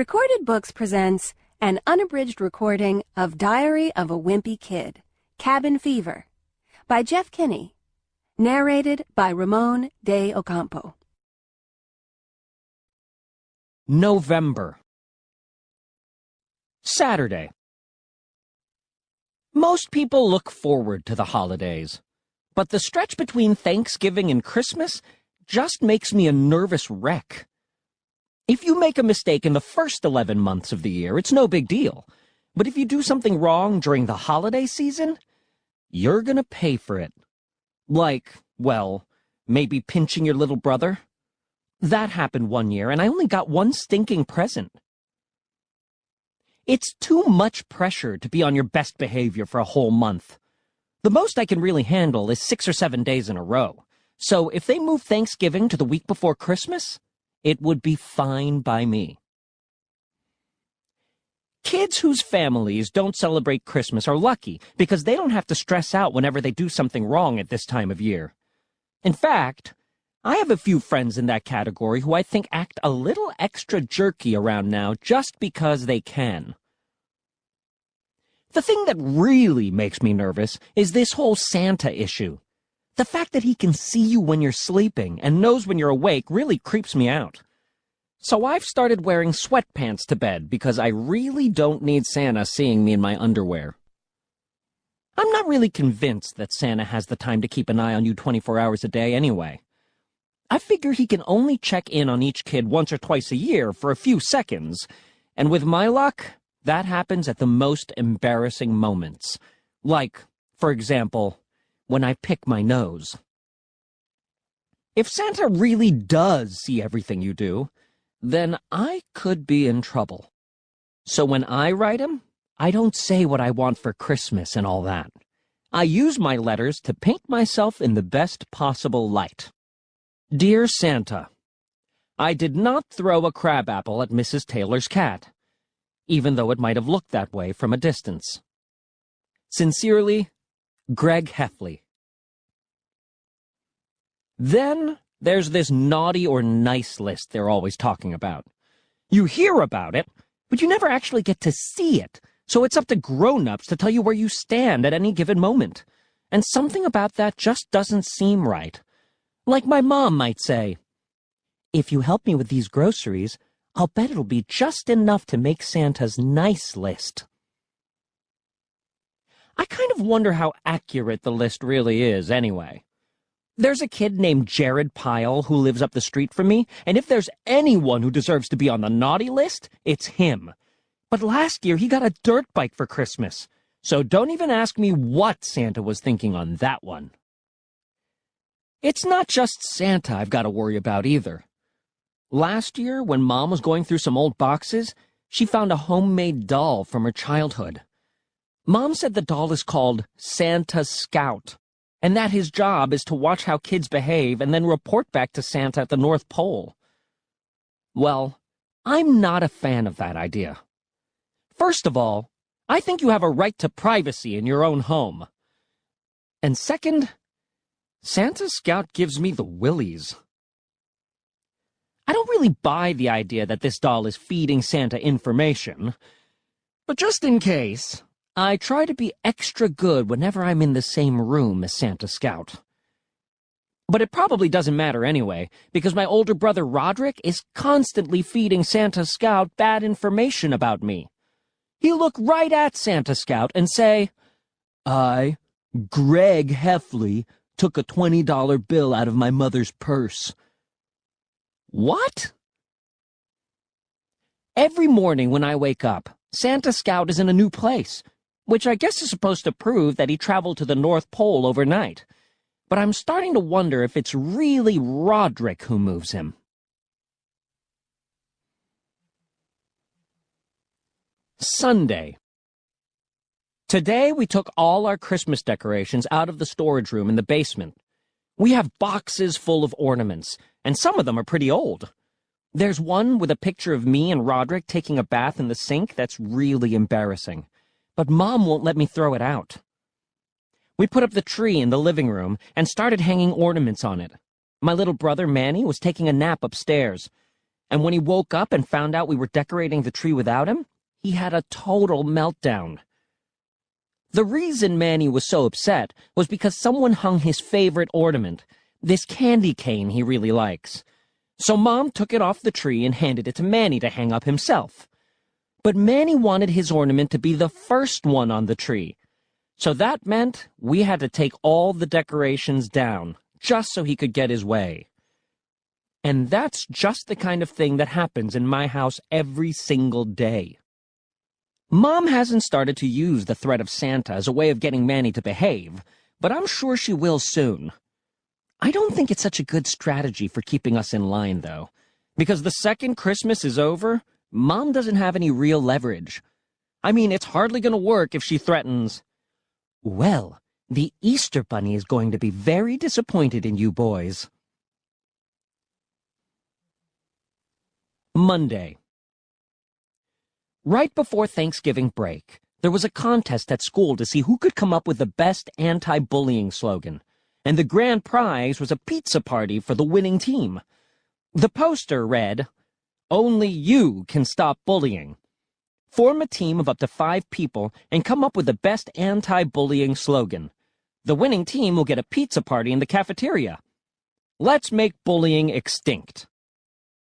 Recorded Books presents an unabridged recording of Diary of a Wimpy Kid, Cabin Fever, by Jeff Kinney, narrated by Ramon de Ocampo. November. Saturday. Most people look forward to the holidays, but the stretch between Thanksgiving and Christmas just makes me a nervous wreck. If you make a mistake in the first 11 months of the year, it's no big deal. But if you do something wrong during the holiday season, you're gonna pay for it. Like, well, maybe pinching your little brother. That happened one year, and I only got one stinking present. It's too much pressure to be on your best behavior for a whole month. The most I can really handle is six or seven days in a row. So if they move Thanksgiving to the week before Christmas, it would be fine by me. Kids whose families don't celebrate Christmas are lucky because they don't have to stress out whenever they do something wrong at this time of year. In fact, I have a few friends in that category who I think act a little extra jerky around now just because they can. The thing that really makes me nervous is this whole Santa issue. The fact that he can see you when you're sleeping and knows when you're awake really creeps me out. So I've started wearing sweatpants to bed because I really don't need Santa seeing me in my underwear. I'm not really convinced that Santa has the time to keep an eye on you 24 hours a day anyway. I figure he can only check in on each kid once or twice a year for a few seconds, and with my luck, that happens at the most embarrassing moments. Like, for example, when I pick my nose. If Santa really does see everything you do, then I could be in trouble. So when I write him, I don't say what I want for Christmas and all that. I use my letters to paint myself in the best possible light. Dear Santa, I did not throw a crabapple at Mrs. Taylor's cat, even though it might have looked that way from a distance. Sincerely, Greg Heffley. Then there's this naughty or nice list they're always talking about. You hear about it, but you never actually get to see it, so it's up to grown-ups to tell you where you stand at any given moment. And something about that just doesn't seem right. Like my mom might say, If you help me with these groceries, I'll bet it'll be just enough to make Santa's nice list. I kind of wonder how accurate the list really is, anyway. There's a kid named Jared Pyle who lives up the street from me, and if there's anyone who deserves to be on the naughty list, it's him. But last year he got a dirt bike for Christmas, so don't even ask me what Santa was thinking on that one. It's not just Santa I've got to worry about either. Last year, when Mom was going through some old boxes, she found a homemade doll from her childhood. Mom said the doll is called Santa Scout, and that his job is to watch how kids behave and then report back to Santa at the North Pole. Well, I'm not a fan of that idea. First of all, I think you have a right to privacy in your own home. And second, Santa Scout gives me the willies. I don't really buy the idea that this doll is feeding Santa information. But just in case, I try to be extra good whenever I'm in the same room as Santa Scout. But it probably doesn't matter anyway, because my older brother Roderick is constantly feeding Santa Scout bad information about me. He'll look right at Santa Scout and say, I, Greg Heffley, took a $20 bill out of my mother's purse. What? Every morning when I wake up, Santa Scout is in a new place, which I guess is supposed to prove that he traveled to the North Pole overnight. But I'm starting to wonder if it's really Roderick who moves him. Sunday. Today we took all our Christmas decorations out of the storage room in the basement. We have boxes full of ornaments, and some of them are pretty old. There's one with a picture of me and Roderick taking a bath in the sink that's really embarrassing. But Mom won't let me throw it out. We put up the tree in the living room and started hanging ornaments on it. My little brother Manny was taking a nap upstairs. And when he woke up and found out we were decorating the tree without him, he had a total meltdown. The reason Manny was so upset was because someone hung his favorite ornament, this candy cane he really likes. So Mom took it off the tree and handed it to Manny to hang up himself. But Manny wanted his ornament to be the first one on the tree. So that meant we had to take all the decorations down, just so he could get his way. And that's just the kind of thing that happens in my house every single day. Mom hasn't started to use the threat of Santa as a way of getting Manny to behave, but I'm sure she will soon. I don't think it's such a good strategy for keeping us in line, though, because the second Christmas is over, Mom doesn't have any real leverage. I mean, it's hardly going to work if she threatens, Well, the Easter Bunny is going to be very disappointed in you boys. Monday. Right before Thanksgiving break, there was a contest at school to see who could come up with the best anti-bullying slogan, and the grand prize was a pizza party for the winning team. The poster read, Only you can stop bullying. Form a team of up to five people and come up with the best anti-bullying slogan. The winning team will get a pizza party in the cafeteria. Let's make bullying extinct.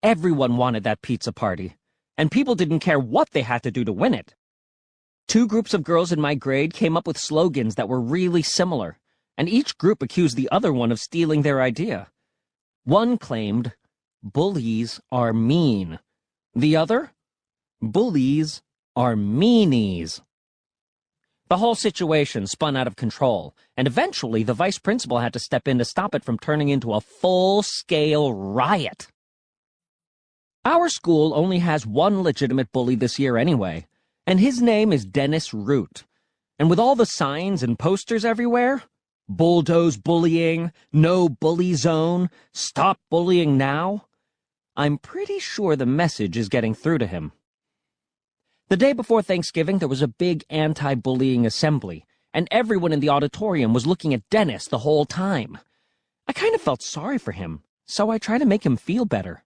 Everyone wanted that pizza party and people didn't care what they had to do to win it. Two groups of girls in my grade came up with slogans that were really similar, and each group accused the other one of stealing their idea. One claimed, bullies are mean. The other, bullies are meanies. The whole situation spun out of control, and eventually the vice principal had to step in to stop it from turning into a full-scale riot. Our school only has one legitimate bully this year anyway, and his name is Dennis Root. And with all the signs and posters everywhere, bulldoze bullying, no bully zone, stop bullying now, I'm pretty sure the message is getting through to him. The day before Thanksgiving, there was a big anti-bullying assembly, and everyone in the auditorium was looking at Dennis the whole time. I kind of felt sorry for him, so I tried to make him feel better.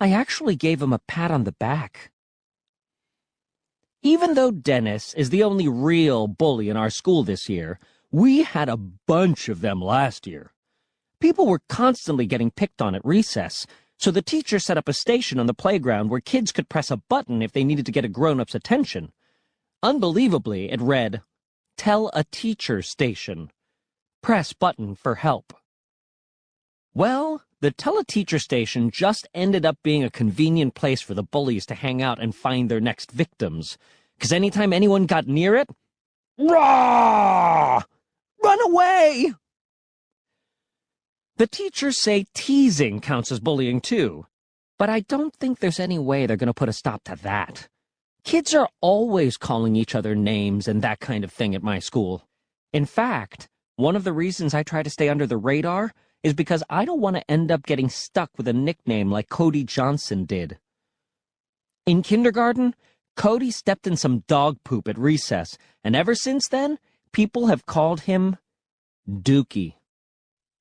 I actually gave him a pat on the back. Even though Dennis is the only real bully in our school this year, we had a bunch of them last year. People were constantly getting picked on at recess, so the teacher set up a station on the playground where kids could press a button if they needed to get a grown-up's attention. Unbelievably, it read, Tell a teacher station. Press button for help. Well, the teleteacher station just ended up being a convenient place for the bullies to hang out and find their next victims. Because anytime anyone got near it, Rah! Run away! The teachers say teasing counts as bullying too, but I don't think there's any way they're going to put a stop to that. Kids are always calling each other names and that kind of thing at my school. In fact, one of the reasons I try to stay under the radar is because I don't want to end up getting stuck with a nickname like Cody Johnson did. In kindergarten, Cody stepped in some dog poop at recess, and ever since then, people have called him Dookie.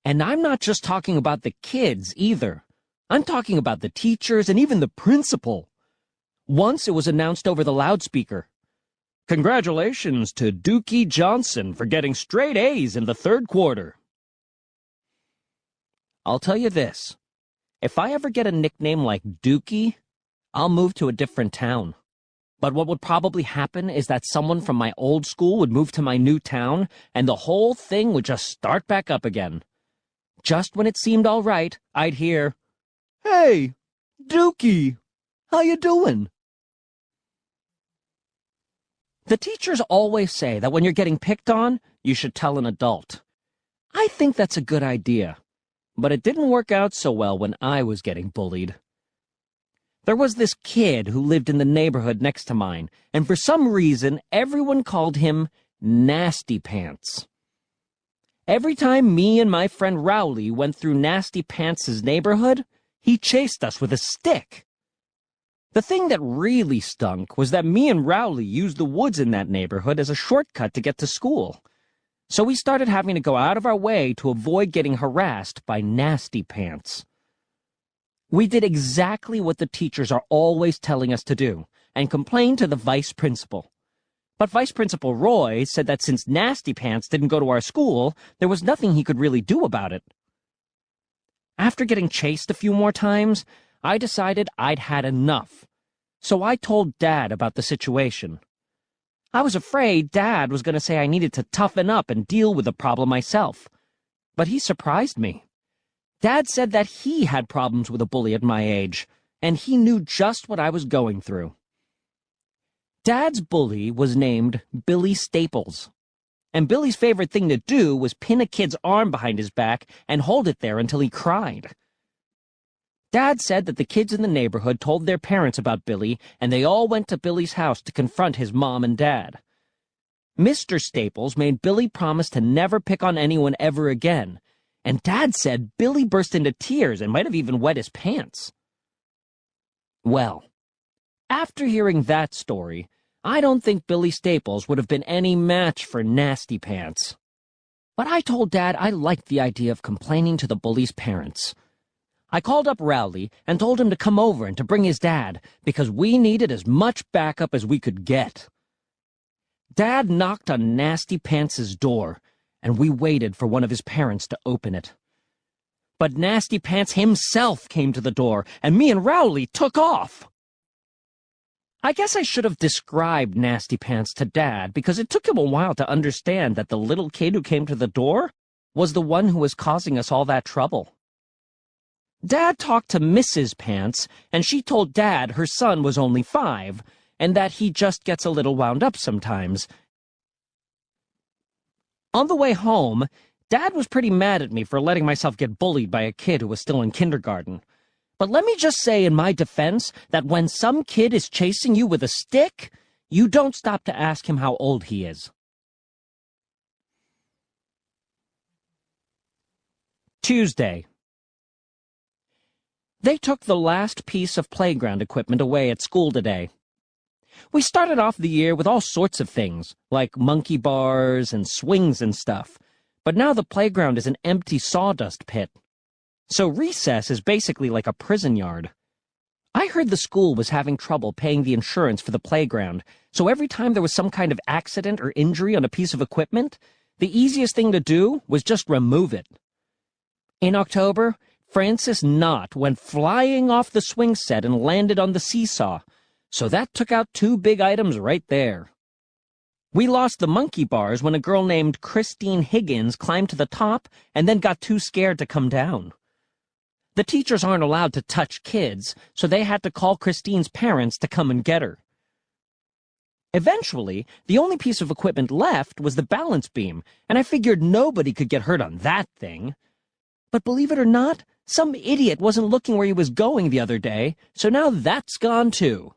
And I'm not just talking about the kids either. I'm talking about the teachers and even the principal. Once it was announced over the loudspeaker. Congratulations to Dookie Johnson for getting straight A's in the third quarter. I'll tell you this. If I ever get a nickname like Dookie, I'll move to a different town. But what would probably happen is that someone from my old school would move to my new town, and the whole thing would just start back up again. Just when it seemed all right, I'd hear, Hey, Dookie, how you doing? The teachers always say that when you're getting picked on, you should tell an adult. I think that's a good idea but it didn't work out so well when I was getting bullied. There was this kid who lived in the neighborhood next to mine, and for some reason, everyone called him Nasty Pants. Every time me and my friend Rowley went through Nasty Pants' neighborhood, he chased us with a stick. The thing that really stunk was that me and Rowley used the woods in that neighborhood as a shortcut to get to school so we started having to go out of our way to avoid getting harassed by nasty pants. We did exactly what the teachers are always telling us to do and complained to the vice principal. But Vice Principal Roy said that since Nasty Pants didn't go to our school, there was nothing he could really do about it. After getting chased a few more times, I decided I'd had enough. So I told Dad about the situation. I was afraid Dad was going to say I needed to toughen up and deal with the problem myself. But he surprised me. Dad said that he had problems with a bully at my age, and he knew just what I was going through. Dad's bully was named Billy Staples. And Billy's favorite thing to do was pin a kid's arm behind his back and hold it there until he cried. Dad said that the kids in the neighborhood told their parents about Billy, and they all went to Billy's house to confront his mom and dad. Mr. Staples made Billy promise to never pick on anyone ever again, and Dad said Billy burst into tears and might have even wet his pants. Well, after hearing that story, I don't think Billy Staples would have been any match for Nasty Pants. But I told Dad I liked the idea of complaining to the bully's parents. I called up Rowley and told him to come over and to bring his dad, because we needed as much backup as we could get. Dad knocked on Nasty Pants' door, and we waited for one of his parents to open it. But Nasty Pants himself came to the door, and me and Rowley took off. I guess I should have described Nasty Pants to Dad, because it took him a while to understand that the little kid who came to the door was the one who was causing us all that trouble. Dad talked to Mrs. Pants, and she told Dad her son was only five, and that he just gets a little wound up sometimes. On the way home, Dad was pretty mad at me for letting myself get bullied by a kid who was still in kindergarten. But let me just say in my defense that when some kid is chasing you with a stick, you don't stop to ask him how old he is. Tuesday. They took the last piece of playground equipment away at school today. We started off the year with all sorts of things, like monkey bars and swings and stuff, but now the playground is an empty sawdust pit. So recess is basically like a prison yard. I heard the school was having trouble paying the insurance for the playground, so every time there was some kind of accident or injury on a piece of equipment, the easiest thing to do was just remove it. In October, Francis Knott went flying off the swing set and landed on the seesaw, so that took out two big items right there. We lost the monkey bars when a girl named Christine Higgins climbed to the top and then got too scared to come down. The teachers aren't allowed to touch kids, so they had to call Christine's parents to come and get her. Eventually, the only piece of equipment left was the balance beam, and I figured nobody could get hurt on that thing. But believe it or not, some idiot wasn't looking where he was going the other day, so now that's gone too.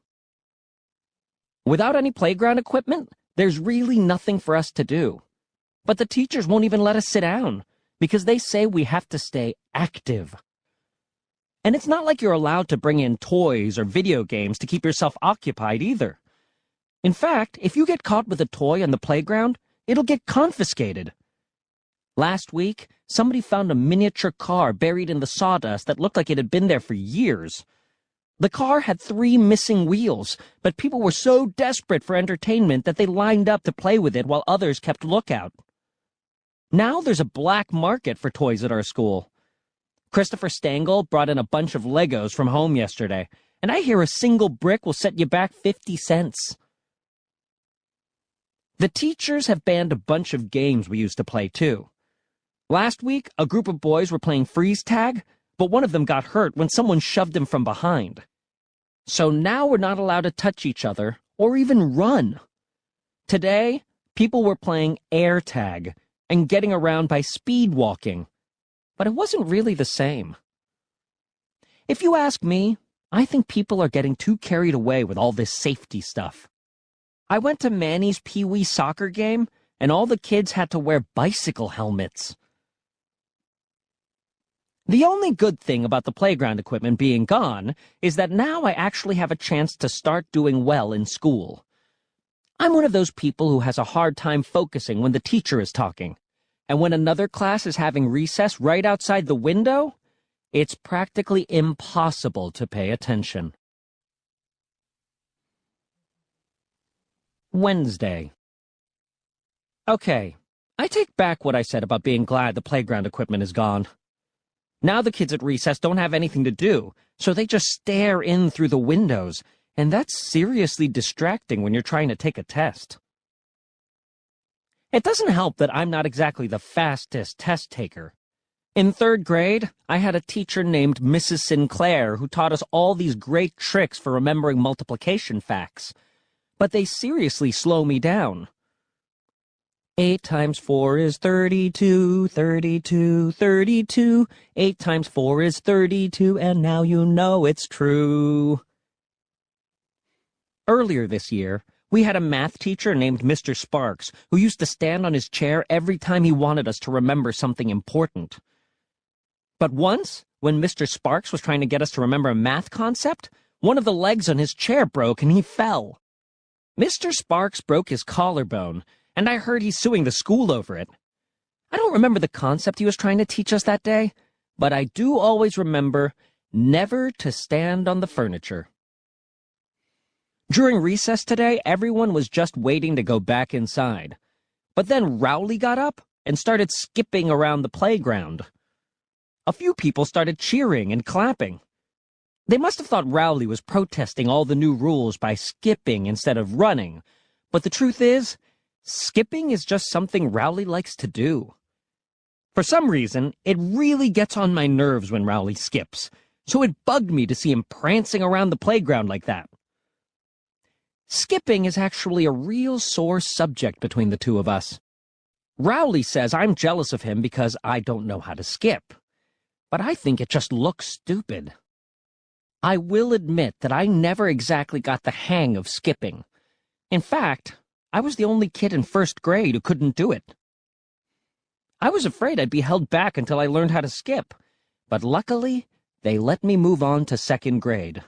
Without any playground equipment, there's really nothing for us to do. But the teachers won't even let us sit down, because they say we have to stay active. And it's not like you're allowed to bring in toys or video games to keep yourself occupied either. In fact, if you get caught with a toy on the playground, it'll get confiscated. Last week, somebody found a miniature car buried in the sawdust that looked like it had been there for years. The car had three missing wheels, but people were so desperate for entertainment that they lined up to play with it while others kept lookout. Now there's a black market for toys at our school. Christopher Stangl brought in a bunch of Legos from home yesterday, and I hear a single brick will set you back 50 cents. The teachers have banned a bunch of games we used to play, too. Last week, a group of boys were playing freeze tag, but one of them got hurt when someone shoved him from behind. So now we're not allowed to touch each other or even run. Today, people were playing air tag and getting around by speed walking but it wasn't really the same. If you ask me, I think people are getting too carried away with all this safety stuff. I went to Manny's Pee Wee soccer game, and all the kids had to wear bicycle helmets. The only good thing about the playground equipment being gone is that now I actually have a chance to start doing well in school. I'm one of those people who has a hard time focusing when the teacher is talking and when another class is having recess right outside the window, it's practically impossible to pay attention. Wednesday. Okay, I take back what I said about being glad the playground equipment is gone. Now the kids at recess don't have anything to do, so they just stare in through the windows, and that's seriously distracting when you're trying to take a test. It doesn't help that I'm not exactly the fastest test taker. In third grade, I had a teacher named Mrs. Sinclair who taught us all these great tricks for remembering multiplication facts. But they seriously slow me down. Eight times four is thirty-two, thirty-two, thirty-two. Eight times four is thirty-two, and now you know it's true. Earlier this year, we had a math teacher named Mr. Sparks who used to stand on his chair every time he wanted us to remember something important. But once, when Mr. Sparks was trying to get us to remember a math concept, one of the legs on his chair broke and he fell. Mr. Sparks broke his collarbone, and I heard he's suing the school over it. I don't remember the concept he was trying to teach us that day, but I do always remember never to stand on the furniture. During recess today, everyone was just waiting to go back inside. But then Rowley got up and started skipping around the playground. A few people started cheering and clapping. They must have thought Rowley was protesting all the new rules by skipping instead of running, but the truth is, Skipping is just something Rowley likes to do. For some reason, it really gets on my nerves when Rowley skips, so it bugged me to see him prancing around the playground like that. Skipping is actually a real sore subject between the two of us. Rowley says I'm jealous of him because I don't know how to skip, but I think it just looks stupid. I will admit that I never exactly got the hang of skipping. In fact, I was the only kid in first grade who couldn't do it. I was afraid I'd be held back until I learned how to skip, but luckily, they let me move on to second grade.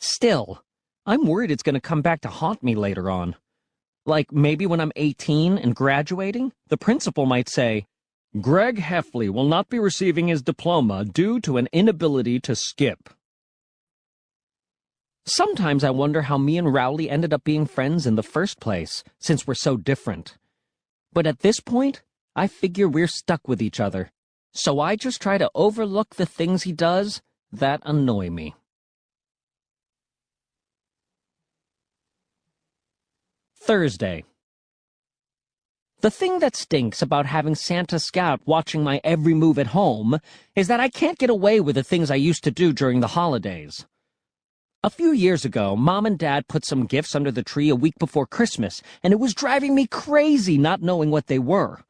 Still, I'm worried it's going to come back to haunt me later on. Like maybe when I'm 18 and graduating, the principal might say, Greg Heffley will not be receiving his diploma due to an inability to skip. Sometimes I wonder how me and Rowley ended up being friends in the first place, since we're so different. But at this point, I figure we're stuck with each other. So I just try to overlook the things he does that annoy me. Thursday. The thing that stinks about having Santa Scout watching my every move at home is that I can't get away with the things I used to do during the holidays. A few years ago, Mom and Dad put some gifts under the tree a week before Christmas, and it was driving me crazy not knowing what they were.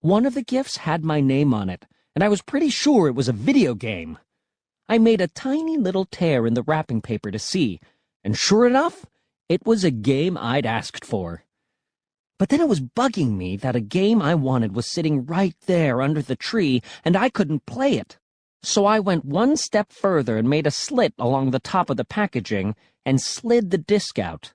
One of the gifts had my name on it, and I was pretty sure it was a video game. I made a tiny little tear in the wrapping paper to see, and sure enough, it was a game I'd asked for. But then it was bugging me that a game I wanted was sitting right there under the tree, and I couldn't play it. So I went one step further and made a slit along the top of the packaging and slid the disc out.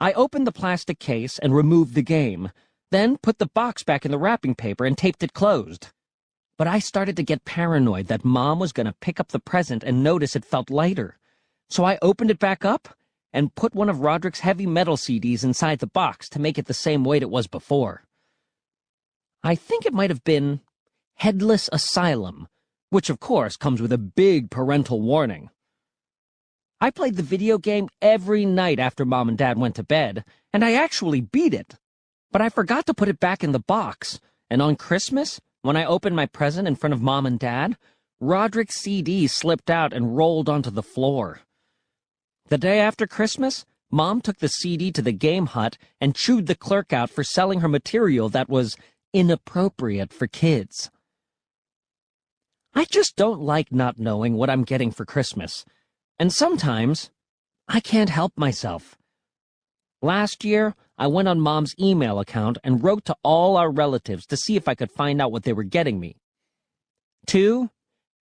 I opened the plastic case and removed the game, then put the box back in the wrapping paper and taped it closed. But I started to get paranoid that Mom was going to pick up the present and notice it felt lighter. So I opened it back up and put one of Roderick's heavy metal CDs inside the box to make it the same weight it was before. I think it might have been Headless Asylum which of course comes with a big parental warning. I played the video game every night after mom and dad went to bed, and I actually beat it. But I forgot to put it back in the box, and on Christmas, when I opened my present in front of mom and dad, Roderick's CD slipped out and rolled onto the floor. The day after Christmas, Mom took the CD to the game hut and chewed the clerk out for selling her material that was inappropriate for kids. I just don't like not knowing what I'm getting for Christmas. And sometimes, I can't help myself. Last year, I went on Mom's email account and wrote to all our relatives to see if I could find out what they were getting me. Two,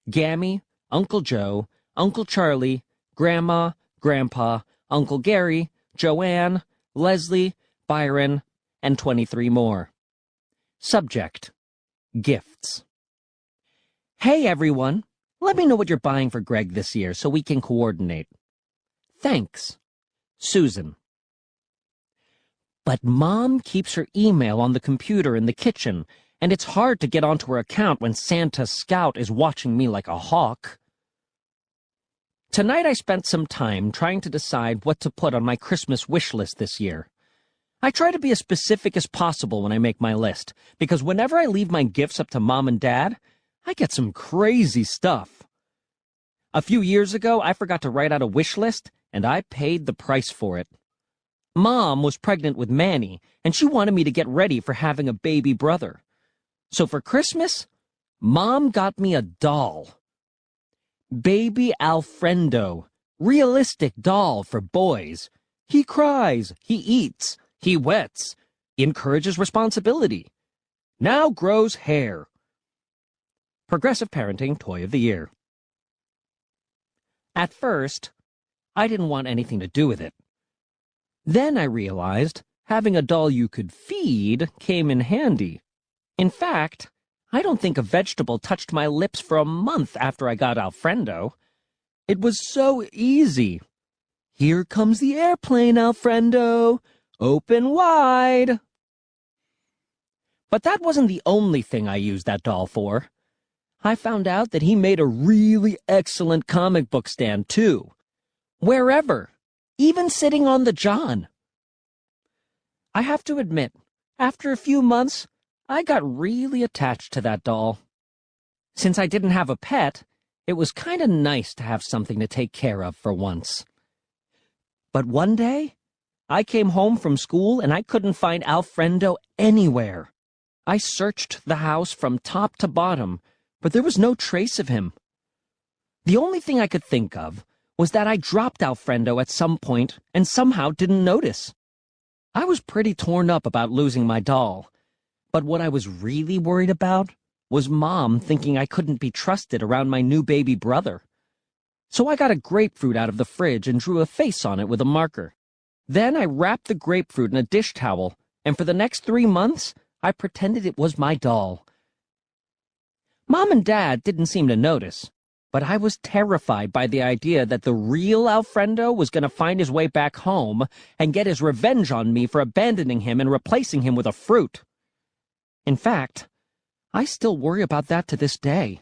Gammy, Uncle Joe, Uncle Charlie, Grandma, Grandpa, Uncle Gary, Joanne, Leslie, Byron, and 23 more. Subject Gifts. Hey, everyone. Let me know what you're buying for Greg this year so we can coordinate. Thanks. Susan. But Mom keeps her email on the computer in the kitchen, and it's hard to get onto her account when Santa Scout is watching me like a hawk. Tonight I spent some time trying to decide what to put on my Christmas wish list this year. I try to be as specific as possible when I make my list, because whenever I leave my gifts up to Mom and Dad, I get some crazy stuff. A few years ago, I forgot to write out a wish list, and I paid the price for it. Mom was pregnant with Manny, and she wanted me to get ready for having a baby brother. So for Christmas, Mom got me a doll. Baby Alfredo, realistic doll for boys. He cries, he eats, he wets, encourages responsibility. Now grows hair. Progressive Parenting Toy of the Year. At first, I didn't want anything to do with it. Then I realized having a doll you could feed came in handy. In fact, I don't think a vegetable touched my lips for a month after I got Alfredo. It was so easy. Here comes the airplane, Alfredo. Open wide. But that wasn't the only thing I used that doll for. I found out that he made a really excellent comic book stand, too. Wherever, even sitting on the John. I have to admit, after a few months, I got really attached to that doll. Since I didn't have a pet, it was kind of nice to have something to take care of for once. But one day, I came home from school and I couldn't find Alfredo anywhere. I searched the house from top to bottom, but there was no trace of him. The only thing I could think of was that I dropped Alfredo at some point and somehow didn't notice. I was pretty torn up about losing my doll, but what I was really worried about was Mom thinking I couldn't be trusted around my new baby brother. So I got a grapefruit out of the fridge and drew a face on it with a marker. Then I wrapped the grapefruit in a dish towel, and for the next three months, I pretended it was my doll. Mom and Dad didn't seem to notice, but I was terrified by the idea that the real Alfredo was going to find his way back home and get his revenge on me for abandoning him and replacing him with a fruit. In fact, I still worry about that to this day.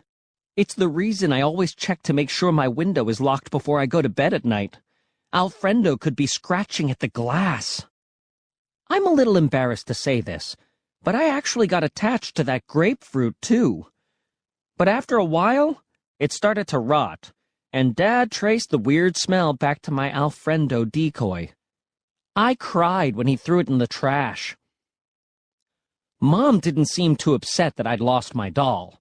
It's the reason I always check to make sure my window is locked before I go to bed at night. Alfredo could be scratching at the glass. I'm a little embarrassed to say this, but I actually got attached to that grapefruit, too. But after a while, it started to rot, and Dad traced the weird smell back to my Alfredo decoy. I cried when he threw it in the trash. Mom didn't seem too upset that I'd lost my doll,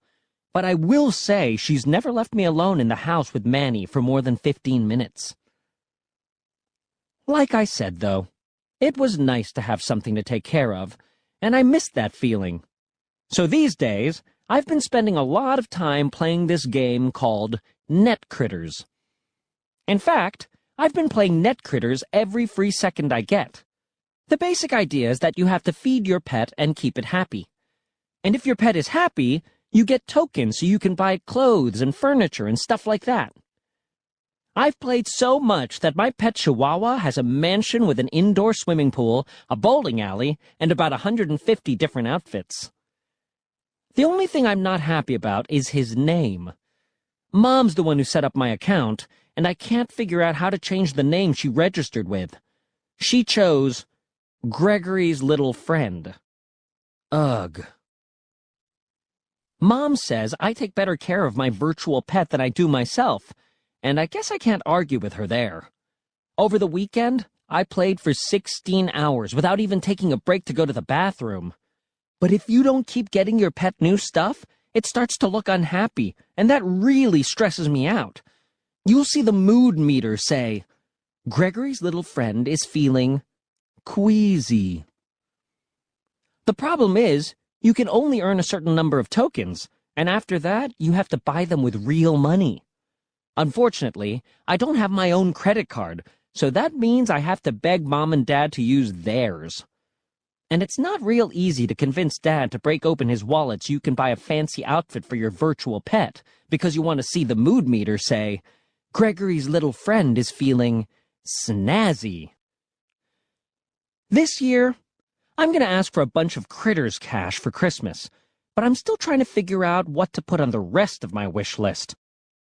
but I will say she's never left me alone in the house with Manny for more than 15 minutes. Like I said, though, it was nice to have something to take care of, and I missed that feeling. So these days, I've been spending a lot of time playing this game called Net Kritterz. In fact, I've been playing Net Kritterz every free second I get. The basic idea is that you have to feed your pet and keep it happy. And if your pet is happy, you get tokens so you can buy clothes and furniture and stuff like that. I've played so much that my pet Chihuahua has a mansion with an indoor swimming pool, a bowling alley, and about 150 different outfits. The only thing I'm not happy about is his name. Mom's the one who set up my account, and I can't figure out how to change the name she registered with. She chose Gregory's little friend. Ugh. Mom says I take better care of my virtual pet than I do myself, and I guess I can't argue with her there. Over the weekend, I played for 16 hours without even taking a break to go to the bathroom. But if you don't keep getting your pet new stuff, it starts to look unhappy, and that really stresses me out. You'll see the mood meter say, Gregory's little friend is feeling queasy. The problem is, you can only earn a certain number of tokens, and after that, you have to buy them with real money. Unfortunately, I don't have my own credit card, so that means I have to beg mom and dad to use theirs. And it's not real easy to convince Dad to break open his wallet so you can buy a fancy outfit for your virtual pet because you want to see the mood meter say, Gregory's little friend is feeling snazzy. This year, I'm going to ask for a bunch of critters cash for Christmas, but I'm still trying to figure out what to put on the rest of my wish list.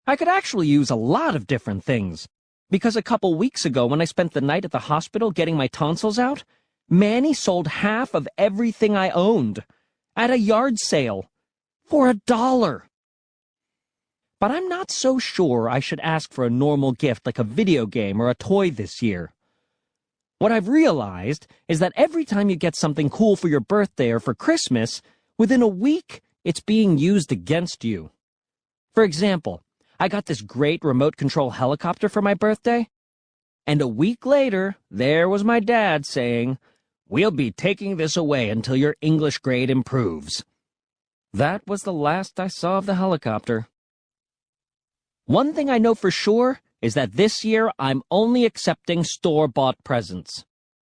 I could actually use a lot of different things, because a couple weeks ago when I spent the night at the hospital getting my tonsils out, Manny sold half of everything I owned at a yard sale for a dollar. But I'm not so sure I should ask for a normal gift like a video game or a toy this year. What I've realized is that every time you get something cool for your birthday or for Christmas, within a week, it's being used against you. For example, I got this great remote control helicopter for my birthday, and a week later, there was my dad saying, We'll be taking this away until your English grade improves. That was the last I saw of the helicopter. One thing I know for sure is that this year I'm only accepting store-bought presents.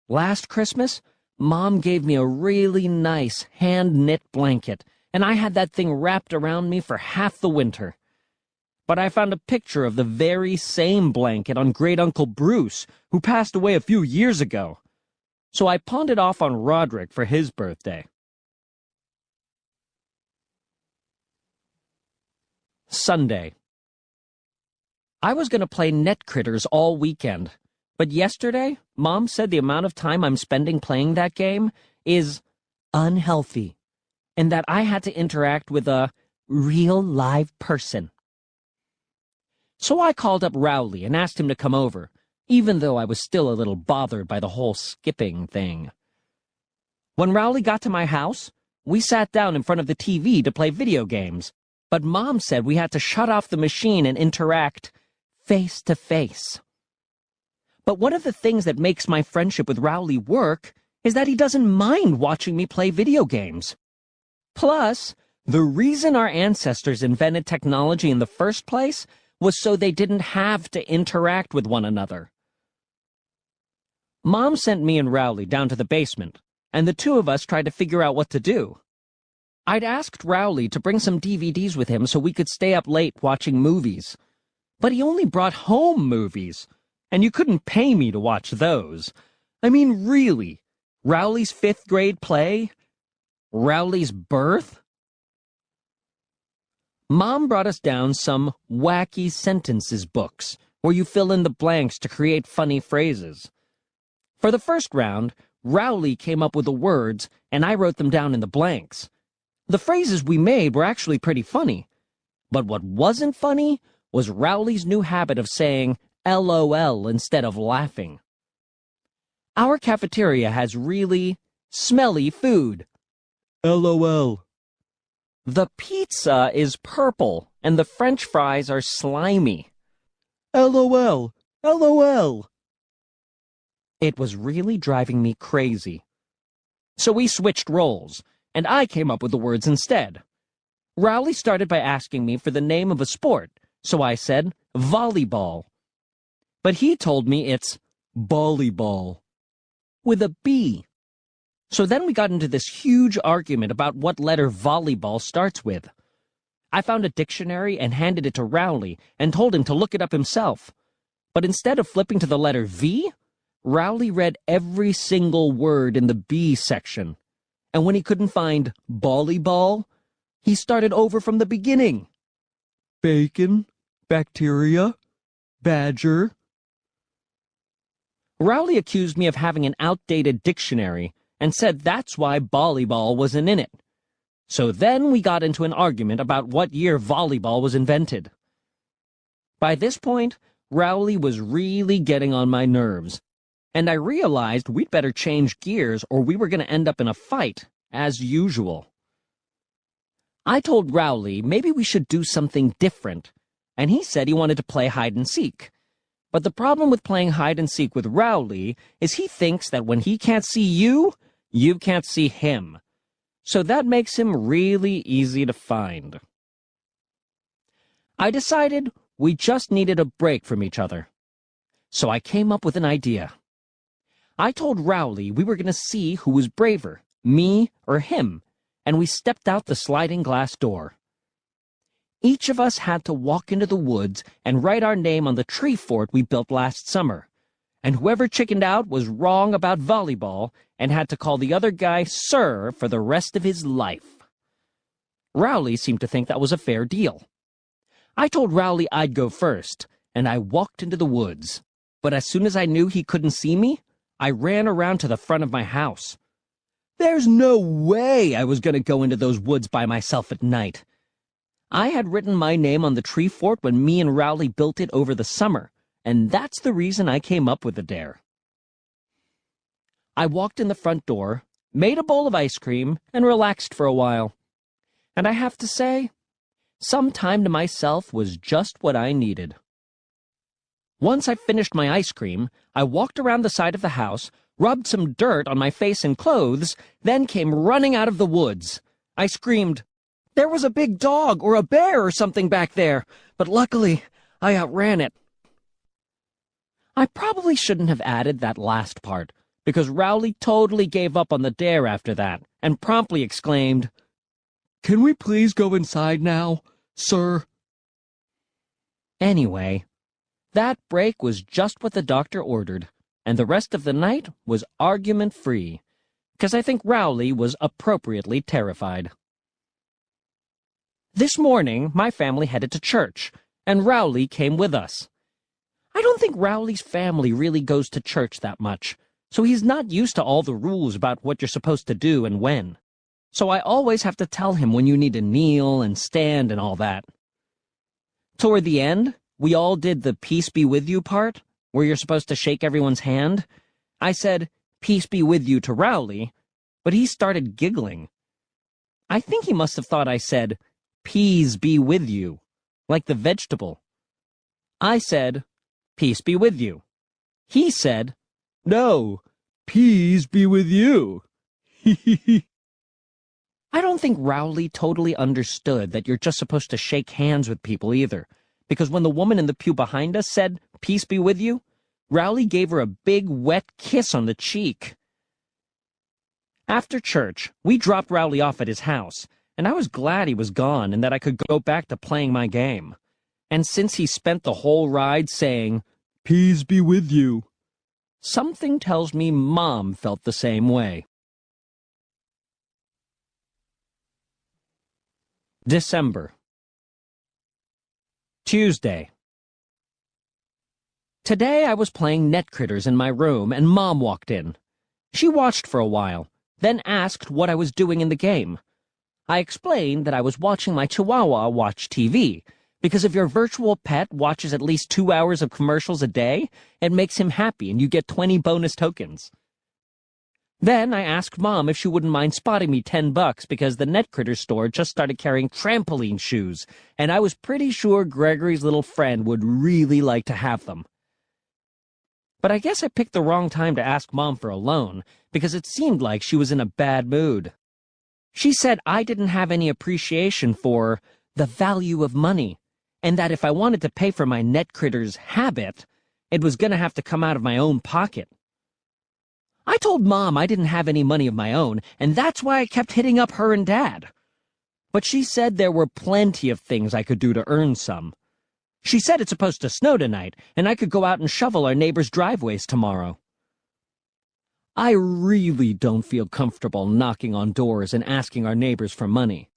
Last Christmas, Mom gave me a really nice hand-knit blanket, and I had that thing wrapped around me for half the winter. But I found a picture of the very same blanket on Great Uncle Bruce, who passed away a few years ago so I pawned it off on Roderick for his birthday. Sunday. I was going to play Net Kritterz all weekend, but yesterday, Mom said the amount of time I'm spending playing that game is unhealthy, and that I had to interact with a real live person. So I called up Rowley and asked him to come over, even though I was still a little bothered by the whole skipping thing. When Rowley got to my house, we sat down in front of the TV to play video games, but Mom said we had to shut off the machine and interact face to face. But one of the things that makes my friendship with Rowley work is that he doesn't mind watching me play video games. Plus, the reason our ancestors invented technology in the first place was so they didn't have to interact with one another. Mom sent me and Rowley down to the basement, and the two of us tried to figure out what to do. I'd asked Rowley to bring some DVDs with him so we could stay up late watching movies. But he only brought home movies, and you couldn't pay me to watch those. I mean, really, Rowley's fifth grade play? Rowley's birth? Mom brought us down some wacky sentences books, where you fill in the blanks to create funny phrases. For the first round, Rowley came up with the words, and I wrote them down in the blanks. The phrases we made were actually pretty funny. But what wasn't funny was Rowley's new habit of saying LOL instead of laughing. Our cafeteria has really smelly food. LOL. The pizza is purple, and the french fries are slimy. LOL. LOL. It was really driving me crazy. So we switched roles, and I came up with the words instead. Rowley started by asking me for the name of a sport, so I said volleyball. But he told me it's volleyball with a B. So then we got into this huge argument about what letter volleyball starts with. I found a dictionary and handed it to Rowley and told him to look it up himself. But instead of flipping to the letter V, Rowley read every single word in the B section, and when he couldn't find volleyball, he started over from the beginning. Bacon, bacteria, badger. Rowley accused me of having an outdated dictionary and said that's why volleyball wasn't in it. So then we got into an argument about what year volleyball was invented. By this point, Rowley was really getting on my nerves, and I realized we'd better change gears or we were going to end up in a fight, as usual. I told Rowley maybe we should do something different, and he said he wanted to play hide and seek. But the problem with playing hide and seek with Rowley is he thinks that when he can't see you, you can't see him. So that makes him really easy to find. I decided we just needed a break from each other. So I came up with an idea. I told Rowley we were going to see who was braver, me or him, and we stepped out the sliding glass door. Each of us had to walk into the woods and write our name on the tree fort we built last summer. And whoever chickened out was wrong about volleyball and had to call the other guy Sir for the rest of his life. Rowley seemed to think that was a fair deal. I told Rowley I'd go first, and I walked into the woods. But as soon as I knew he couldn't see me, I ran around to the front of my house. There's no way I was going to go into those woods by myself at night. I had written my name on the tree fort when me and Rowley built it over the summer, and that's the reason I came up with the dare. I walked in the front door, made a bowl of ice cream, and relaxed for a while. And I have to say, some time to myself was just what I needed. Once I finished my ice cream, I walked around the side of the house, rubbed some dirt on my face and clothes, then came running out of the woods. I screamed, there was a big dog or a bear or something back there, but luckily I outran it. I probably shouldn't have added that last part, because Rowley totally gave up on the dare after that, and promptly exclaimed, Can we please go inside now, sir? Anyway, that break was just what the doctor ordered, and the rest of the night was argument-free, because I think Rowley was appropriately terrified. This morning, my family headed to church, and Rowley came with us. I don't think Rowley's family really goes to church that much, so he's not used to all the rules about what you're supposed to do and when. So I always have to tell him when you need to kneel and stand and all that. Toward the end, we all did the peace be with you part, where you're supposed to shake everyone's hand. I said, peace be with you to Rowley, but he started giggling. I think he must have thought I said, Peace be with you, like the vegetable. I said, Peace be with you. He said, No, peace be with you. I don't think Rowley totally understood that you're just supposed to shake hands with people either, because when the woman in the pew behind us said, Peace be with you, Rowley gave her a big wet kiss on the cheek. After church, we dropped Rowley off at his house, and I was glad he was gone and that I could go back to playing my game. And since he spent the whole ride saying, Peace be with you, something tells me Mom felt the same way. December Tuesday Today I was playing Net Kritterz in my room and Mom walked in. She watched for a while, then asked what I was doing in the game. I explained that I was watching my Chihuahua watch TV, because if your virtual pet watches at least two hours of commercials a day, it makes him happy and you get 20 bonus tokens. Then I asked Mom if she wouldn't mind spotting me 10 bucks because the Net Kritterz store just started carrying trampoline shoes, and I was pretty sure Gregory's little friend would really like to have them. But I guess I picked the wrong time to ask Mom for a loan, because it seemed like she was in a bad mood. She said I didn't have any appreciation for the value of money, and that if I wanted to pay for my Net Kritterz habit, it was going to have to come out of my own pocket. I told Mom I didn't have any money of my own, and that's why I kept hitting up her and Dad. But she said there were plenty of things I could do to earn some. She said it's supposed to snow tonight, and I could go out and shovel our neighbors' driveways tomorrow. I really don't feel comfortable knocking on doors and asking our neighbors for money.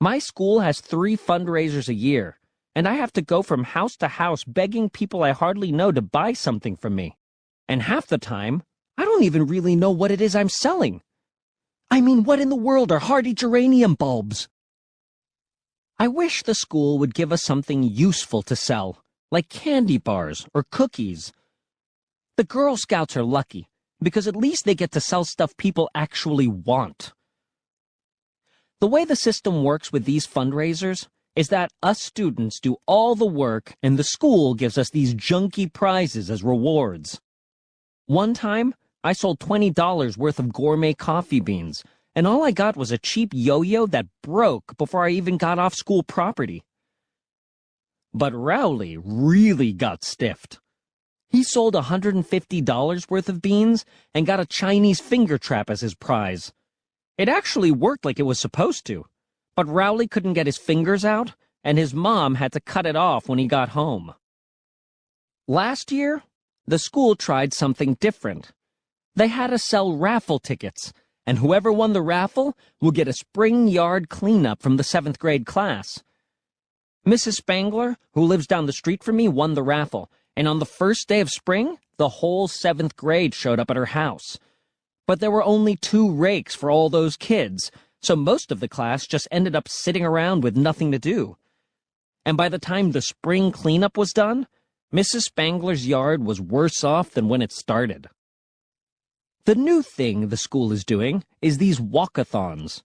My school has three fundraisers a year, and I have to go from house to house begging people I hardly know to buy something from me. And half the time, I don't even really know what it is I'm selling. I mean, what in the world are hardy geranium bulbs? I wish the school would give us something useful to sell, like candy bars or cookies. The Girl Scouts are lucky because at least they get to sell stuff people actually want. The way the system works with these fundraisers is that us students do all the work and the school gives us these junky prizes as rewards. One time, I sold $20 worth of gourmet coffee beans, and all I got was a cheap yo-yo that broke before I even got off school property. But Rowley really got stiffed. He sold $150 worth of beans and got a Chinese finger trap as his prize. It actually worked like it was supposed to, but Rowley couldn't get his fingers out, and his mom had to cut it off when he got home. Last year, the school tried something different. They had us sell raffle tickets, and whoever won the raffle will get a spring yard cleanup from the seventh grade class. Mrs. Spangler, who lives down the street from me, won the raffle, and on the first day of spring, the whole seventh grade showed up at her house. But there were only two rakes for all those kids, so most of the class just ended up sitting around with nothing to do. And by the time the spring cleanup was done, Mrs. Spangler's yard was worse off than when it started. The new thing the school is doing is these walkathons.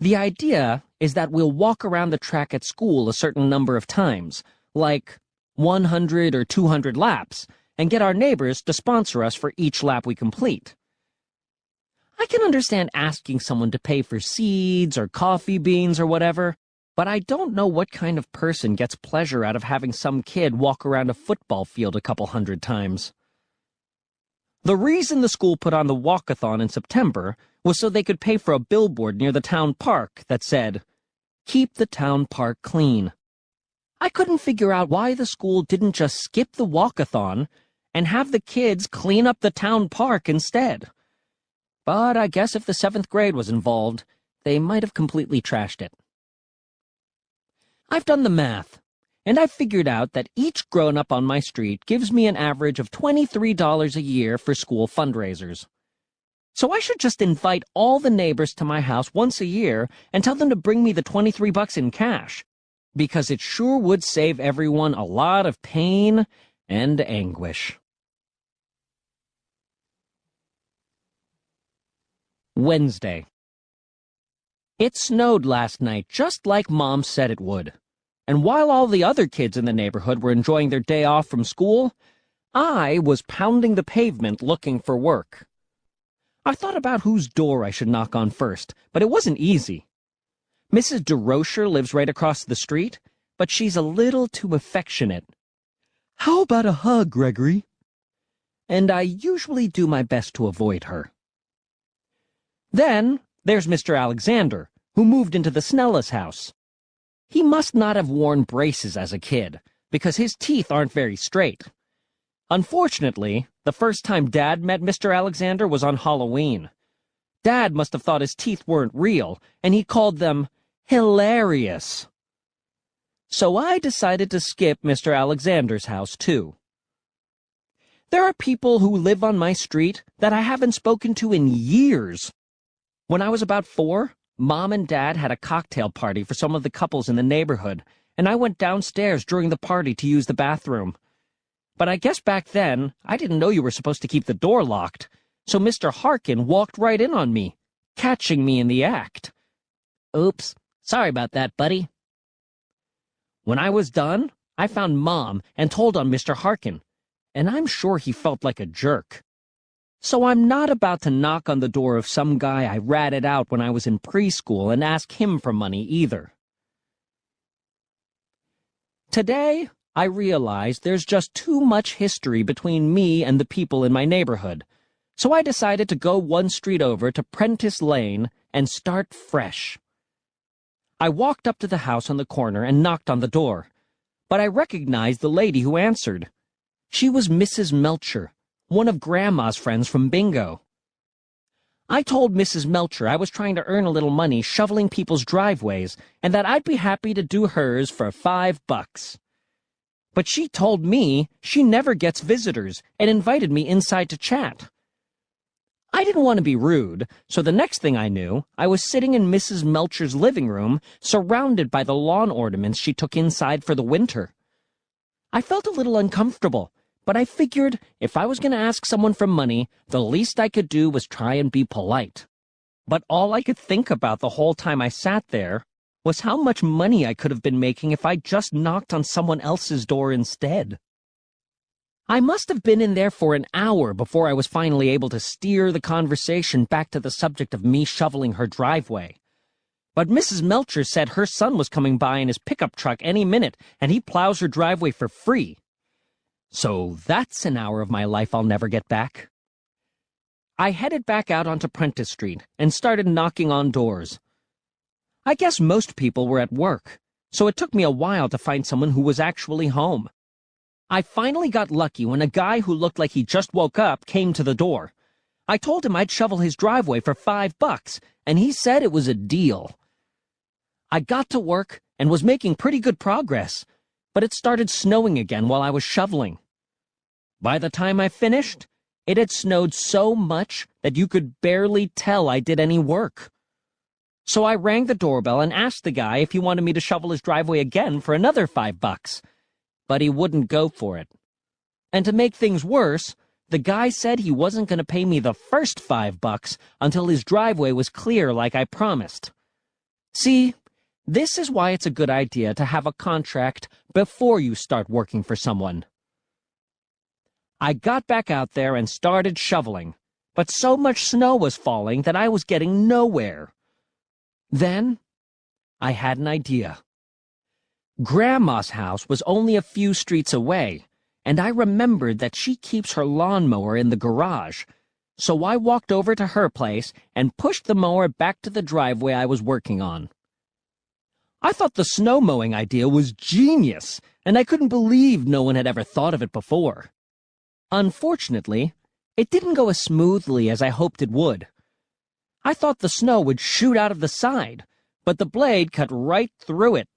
The idea is that we'll walk around the track at school a certain number of times, like 100 or 200 laps, and get our neighbors to sponsor us for each lap we complete. I can understand asking someone to pay for seeds or coffee beans or whatever, but I don't know what kind of person gets pleasure out of having some kid walk around a football field a couple hundred times. The reason the school put on the walkathon in September was so they could pay for a billboard near the town park that said, Keep the town park clean. I couldn't figure out why the school didn't just skip the walkathon and have the kids clean up the town park instead. But I guess if the seventh grade was involved, they might have completely trashed it. I've done the math, and I've figured out that each grown up on my street gives me an average of $23 a year for school fundraisers. So I should just invite all the neighbors to my house once a year and tell them to bring me the 23 bucks in cash, because it sure would save everyone a lot of pain and anguish. Wednesday. It snowed last night, just like Mom said it would. And while all the other kids in the neighborhood were enjoying their day off from school, I was pounding the pavement looking for work. I thought about whose door I should knock on first, but it wasn't easy. Mrs. DeRocher lives right across the street, but she's a little too affectionate. How about a hug, Gregory? And I usually do my best to avoid her. Then there's Mr. Alexander, who moved into the Snellis house. He must not have worn braces as a kid, because his teeth aren't very straight. Unfortunately, the first time Dad met Mr. Alexander was on Halloween. Dad must have thought his teeth weren't real, and he called them hilarious. So I decided to skip Mr. Alexander's house, too. There are people who live on my street that I haven't spoken to in years. When I was about four, Mom and Dad had a cocktail party for some of the couples in the neighborhood, and I went downstairs during the party to use the bathroom. But I guess back then, I didn't know you were supposed to keep the door locked, so Mr. Harkin walked right in on me, catching me in the act. Oops, sorry about that, buddy. When I was done, I found Mom and told on Mr. Harkin, and I'm sure he felt like a jerk. So I'm not about to knock on the door of some guy I ratted out when I was in preschool and ask him for money either. Today, I realize there's just too much history between me and the people in my neighborhood, so I decided to go one street over to Prentice Lane and start fresh. I walked up to the house on the corner and knocked on the door, but I recognized the lady who answered. She was Mrs. Melcher, one of Grandma's friends from bingo. I told Mrs. Melcher I was trying to earn a little money shoveling people's driveways and that I'd be happy to do hers for five bucks. But she told me she never gets visitors and invited me inside to chat. I didn't want to be rude, so the next thing I knew, I was sitting in Mrs. Melcher's living room, surrounded by the lawn ornaments she took inside for the winter. I felt a little uncomfortable, but I figured if I was going to ask someone for money, the least I could do was try and be polite. But all I could think about the whole time I sat there was how much money I could have been making if I just knocked on someone else's door instead. I must have been in there for an hour before I was finally able to steer the conversation back to the subject of me shoveling her driveway. But Mrs. Melcher said her son was coming by in his pickup truck any minute, and he plows her driveway for free. So that's an hour of my life I'll never get back. I headed back out onto Prentice Street and started knocking on doors. I guess most people were at work, so it took me a while to find someone who was actually home. I finally got lucky when a guy who looked like he just woke up came to the door. I told him I'd shovel his driveway for five bucks, and he said it was a deal. I got to work and was making pretty good progress, but it started snowing again while I was shoveling. By the time I finished, it had snowed so much that you could barely tell I did any work. So I rang the doorbell and asked the guy if he wanted me to shovel his driveway again for another five bucks. But he wouldn't go for it. And to make things worse, the guy said he wasn't going to pay me the first five bucks until his driveway was clear like I promised. See, this is why it's a good idea to have a contract before you start working for someone. I got back out there and started shoveling, but so much snow was falling that I was getting nowhere. Then, I had an idea. Grandma's house was only a few streets away, and I remembered that she keeps her lawnmower in the garage, so I walked over to her place and pushed the mower back to the driveway I was working on. I thought the snow mowing idea was genius, and I couldn't believe no one had ever thought of it before. Unfortunately, it didn't go as smoothly as I hoped it would. I thought the snow would shoot out of the side, but the blade cut right through it,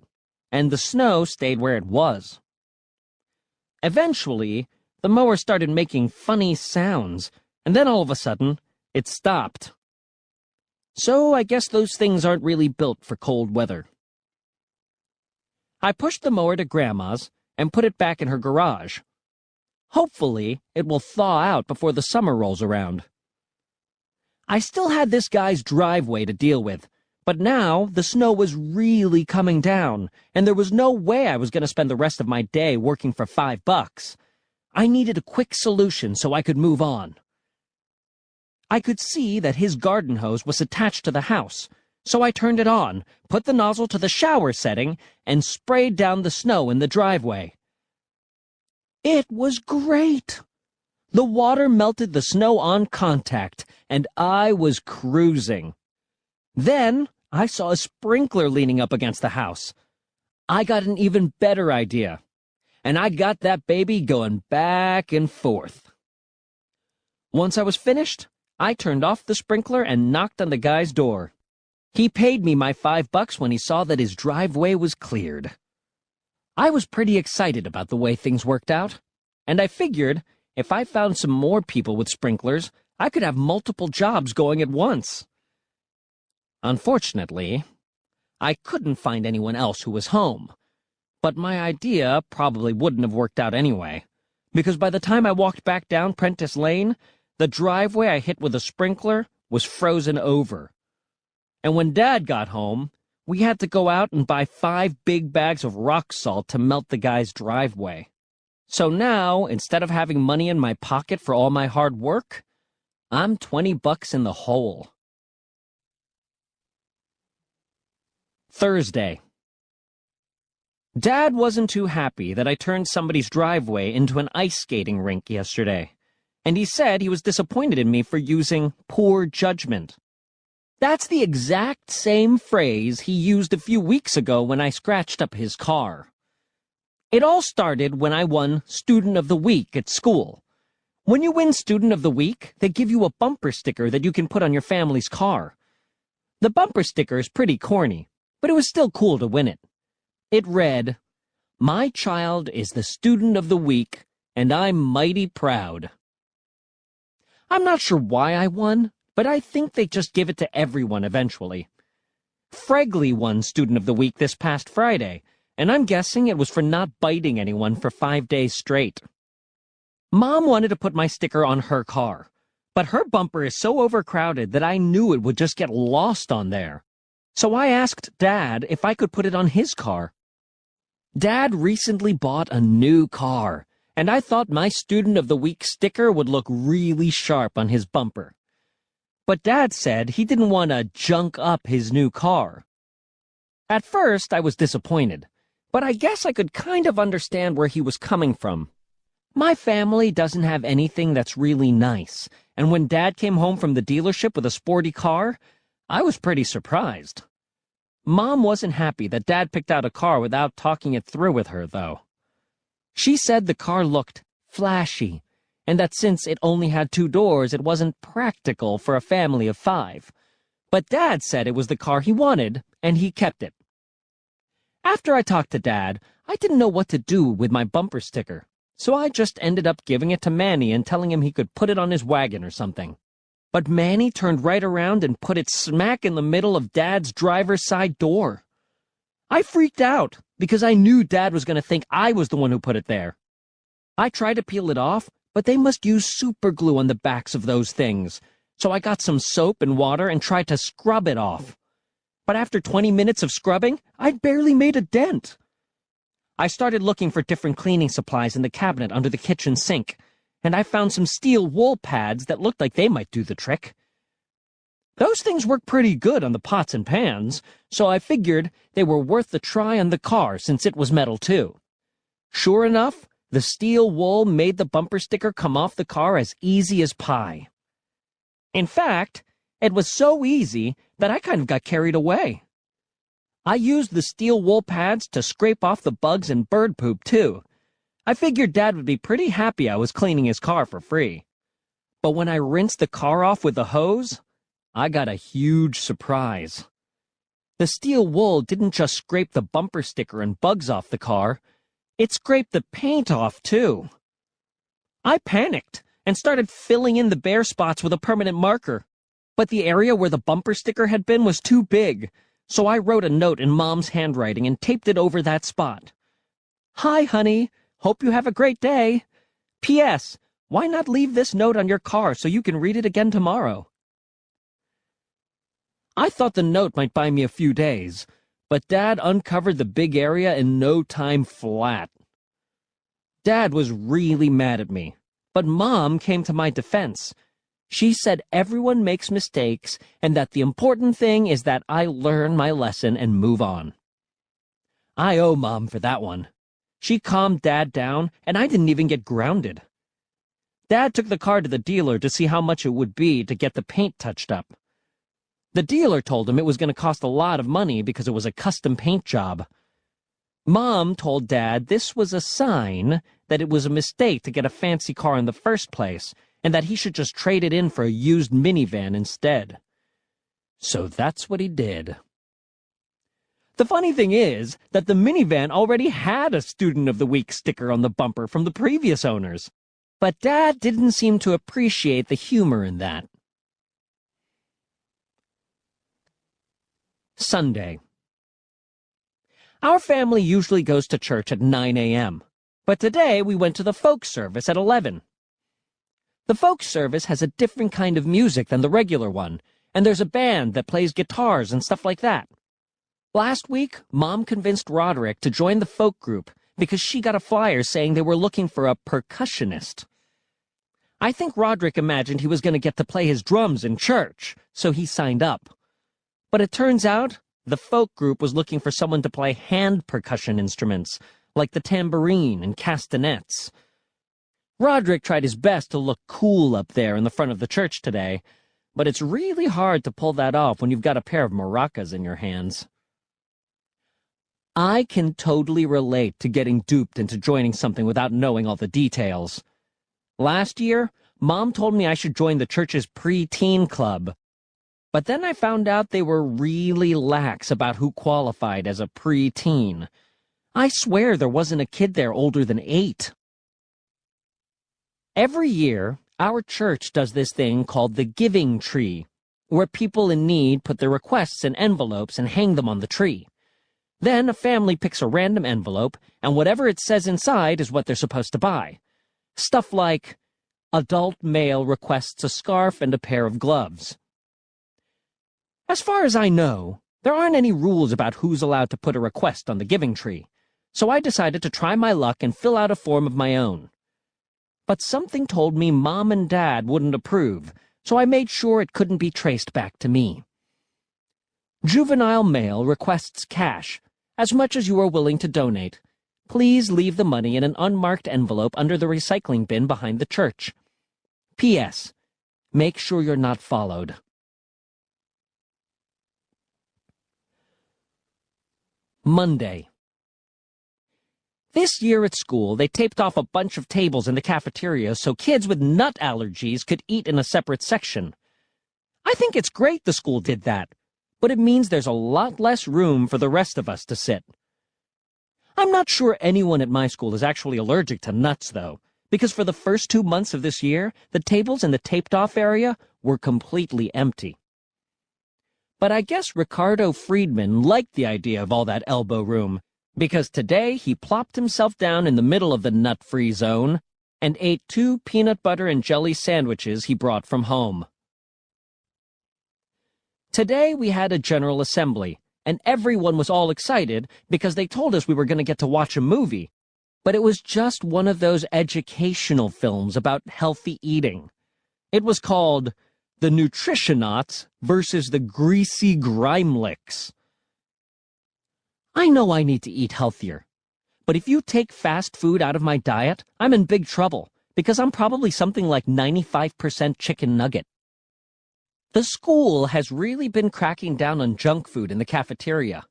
and the snow stayed where it was. Eventually, the mower started making funny sounds, and then all of a sudden, it stopped. So I guess those things aren't really built for cold weather. I pushed the mower to Grandma's and put it back in her garage. Hopefully, it will thaw out before the summer rolls around. I still had this guy's driveway to deal with, but now the snow was really coming down, and there was no way I was going to spend the rest of my day working for five bucks. I needed a quick solution so I could move on. I could see that his garden hose was attached to the house, so I turned it on, put the nozzle to the shower setting, and sprayed down the snow in the driveway. It was great. The water melted the snow on contact, and I was cruising. Then I saw a sprinkler leaning up against the house. I got an even better idea, and I got that baby going back and forth. Once I was finished, I turned off the sprinkler and knocked on the guy's door. He paid me my five bucks when he saw that his driveway was cleared. I was pretty excited about the way things worked out, and I figured if I found some more people with sprinklers, I could have multiple jobs going at once. Unfortunately, I couldn't find anyone else who was home, but my idea probably wouldn't have worked out anyway, because by the time I walked back down Prentice Lane, the driveway I hit with a sprinkler was frozen over. And when Dad got home, we had to go out and buy five big bags of rock salt to melt the guy's driveway. So now, instead of having money in my pocket for all my hard work, I'm 20 bucks in the hole. Thursday. Dad wasn't too happy that I turned somebody's driveway into an ice skating rink yesterday, and he said he was disappointed in me for using poor judgment. That's the exact same phrase he used a few weeks ago when I scratched up his car. It all started when I won Student of the Week at school. When you win Student of the Week, they give you a bumper sticker that you can put on your family's car. The bumper sticker is pretty corny, but it was still cool to win it. It read, My child is the Student of the Week, and I'm mighty proud. I'm not sure why I won, but I think they just give it to everyone eventually. Fregley won Student of the Week this past Friday, and I'm guessing it was for not biting anyone for five days straight. Mom wanted to put my sticker on her car, but her bumper is so overcrowded that I knew it would just get lost on there. So I asked Dad if I could put it on his car. Dad recently bought a new car, and I thought my Student of the Week sticker would look really sharp on his bumper. But Dad said he didn't want to junk up his new car. At first, I was disappointed, but I guess I could kind of understand where he was coming from. My family doesn't have anything that's really nice, and when Dad came home from the dealership with a sporty car, I was pretty surprised. Mom wasn't happy that Dad picked out a car without talking it through with her, though. She said the car looked flashy, and that since it only had two doors, it wasn't practical for a family of five. But Dad said it was the car he wanted, and he kept it. After I talked to Dad, I didn't know what to do with my bumper sticker, so I just ended up giving it to Manny and telling him he could put it on his wagon or something. But Manny turned right around and put it smack in the middle of Dad's driver's side door. I freaked out because I knew Dad was going to think I was the one who put it there. I tried to peel it off, but they must use super glue on the backs of those things, so I got some soap and water and tried to scrub it off. But after 20 minutes of scrubbing, I'd barely made a dent. I started looking for different cleaning supplies in the cabinet under the kitchen sink, and I found some steel wool pads that looked like they might do the trick. Those things work pretty good on the pots and pans, so I figured they were worth the try on the car since it was metal too. Sure enough, the steel wool made the bumper sticker come off the car as easy as pie. In fact, it was so easy that I kind of got carried away. I used the steel wool pads to scrape off the bugs and bird poop, too. I figured Dad would be pretty happy I was cleaning his car for free. But when I rinsed the car off with the hose, I got a huge surprise. The steel wool didn't just scrape the bumper sticker and bugs off the car, it scraped the paint off, too. I panicked and started filling in the bare spots with a permanent marker. But the area where the bumper sticker had been was too big, so I wrote a note in Mom's handwriting and taped it over that spot. Hi, honey. Hope you have a great day. P.S. Why not leave this note on your car so you can read it again tomorrow? I thought the note might buy me a few days, but Dad uncovered the big area in no time flat. Dad was really mad at me, but Mom came to my defense she said everyone makes mistakes and that the important thing is that I learn my lesson and move on. I owe Mom for that one. She calmed Dad down, and I didn't even get grounded. Dad took the car to the dealer to see how much it would be to get the paint touched up. The dealer told him it was going to cost a lot of money because it was a custom paint job. Mom told Dad this was a sign that it was a mistake to get a fancy car in the first place and that he should just trade it in for a used minivan instead. So that's what he did. The funny thing is that the minivan already had a Student of the Week sticker on the bumper from the previous owners, but Dad didn't seem to appreciate the humor in that. Sunday. Our family usually goes to church at 9 a.m., but today we went to the folk service at 11. The folk service has a different kind of music than the regular one, and there's a band that plays guitars and stuff like that. Last week, Mom convinced Roderick to join the folk group because she got a flyer saying they were looking for a percussionist. I think Roderick imagined he was going to get to play his drums in church, so he signed up. But it turns out the folk group was looking for someone to play hand percussion instruments, like the tambourine and castanets. Roderick tried his best to look cool up there in the front of the church today, but it's really hard to pull that off when you've got a pair of maracas in your hands. I can totally relate to getting duped into joining something without knowing all the details. Last year, Mom told me I should join the church's pre-teen club. But then I found out they were really lax about who qualified as a pre-teen. I swear there wasn't a kid there older than eight. Every year, our church does this thing called the Giving Tree, where people in need put their requests in envelopes and hang them on the tree. Then a family picks a random envelope, and whatever it says inside is what they're supposed to buy. Stuff like, adult male requests a scarf and a pair of gloves. As far as I know, there aren't any rules about who's allowed to put a request on the Giving Tree, so I decided to try my luck and fill out a form of my own but something told me Mom and Dad wouldn't approve, so I made sure it couldn't be traced back to me. Juvenile Male requests cash, as much as you are willing to donate. Please leave the money in an unmarked envelope under the recycling bin behind the church. P.S. Make sure you're not followed. Monday. This year at school, they taped off a bunch of tables in the cafeteria so kids with nut allergies could eat in a separate section. I think it's great the school did that, but it means there's a lot less room for the rest of us to sit. I'm not sure anyone at my school is actually allergic to nuts, though, because for the first two months of this year, the tables in the taped off area were completely empty. But I guess Ricardo Friedman liked the idea of all that elbow room, because today he plopped himself down in the middle of the nut-free zone and ate two peanut butter and jelly sandwiches he brought from home. Today we had a General Assembly, and everyone was all excited because they told us we were going to get to watch a movie. But it was just one of those educational films about healthy eating. It was called the Nutritionauts versus the Greasy Grimelicks. I know I need to eat healthier, but if you take fast food out of my diet, I'm in big trouble because I'm probably something like 95% chicken nugget. The school has really been cracking down on junk food in the cafeteria.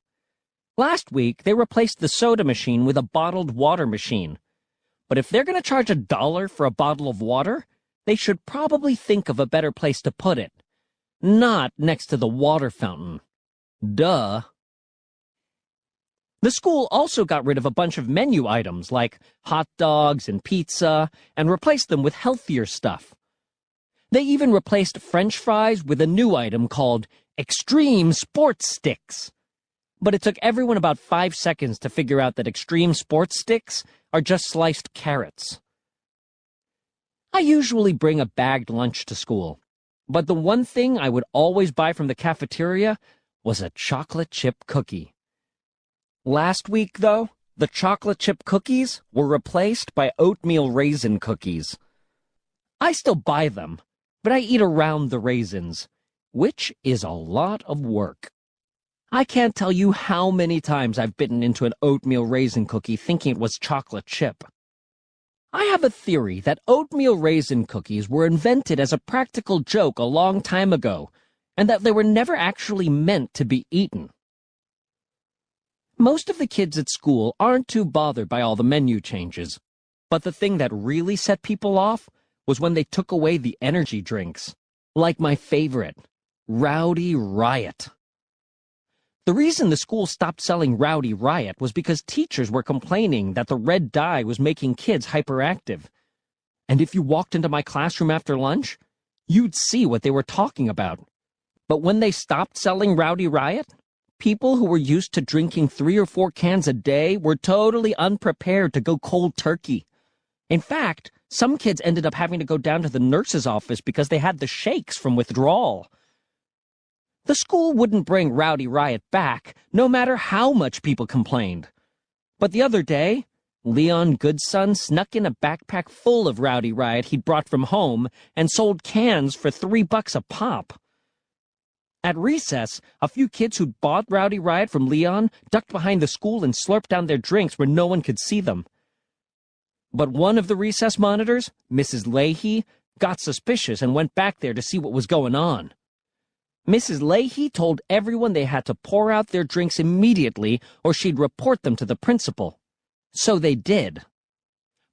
Last week, they replaced the soda machine with a bottled water machine. But if they're going to charge a dollar for a bottle of water, they should probably think of a better place to put it. Not next to the water fountain. Duh. The school also got rid of a bunch of menu items like hot dogs and pizza and replaced them with healthier stuff. They even replaced french fries with a new item called Extreme Sports Sticks. But it took everyone about five seconds to figure out that Extreme Sports Sticks are just sliced carrots. I usually bring a bagged lunch to school, but the one thing I would always buy from the cafeteria was a chocolate chip cookie. Last week, though, the chocolate chip cookies were replaced by oatmeal raisin cookies. I still buy them, but I eat around the raisins, which is a lot of work. I can't tell you how many times I've bitten into an oatmeal raisin cookie thinking it was chocolate chip. I have a theory that oatmeal raisin cookies were invented as a practical joke a long time ago, and that they were never actually meant to be eaten. Most of the kids at school aren't too bothered by all the menu changes, but the thing that really set people off was when they took away the energy drinks, like my favorite, Rowdy Riot. The reason the school stopped selling Rowdy Riot was because teachers were complaining that the red dye was making kids hyperactive. And if you walked into my classroom after lunch, you'd see what they were talking about. But when they stopped selling Rowdy Riot, people who were used to drinking three or four cans a day were totally unprepared to go cold turkey. In fact, some kids ended up having to go down to the nurse's office because they had the shakes from withdrawal. The school wouldn't bring Rowdy Riot back, no matter how much people complained. But the other day, Leon Goodson snuck in a backpack full of Rowdy Riot he'd brought from home and sold cans for three bucks a pop. At recess, a few kids who'd bought Rowdy Riot from Leon ducked behind the school and slurped down their drinks where no one could see them. But one of the recess monitors, Mrs. Leahy, got suspicious and went back there to see what was going on. Mrs. Leahy told everyone they had to pour out their drinks immediately or she'd report them to the principal. So they did.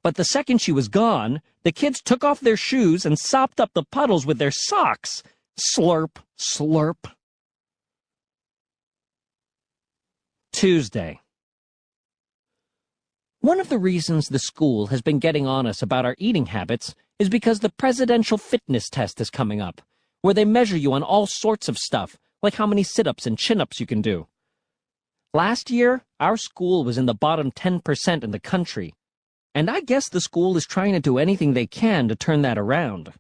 But the second she was gone, the kids took off their shoes and sopped up the puddles with their socks. Slurp, slurp. Tuesday. One of the reasons the school has been getting on us about our eating habits is because the presidential fitness test is coming up where they measure you on all sorts of stuff, like how many sit ups and chin ups you can do. Last year, our school was in the bottom 10% in the country, and I guess the school is trying to do anything they can to turn that around.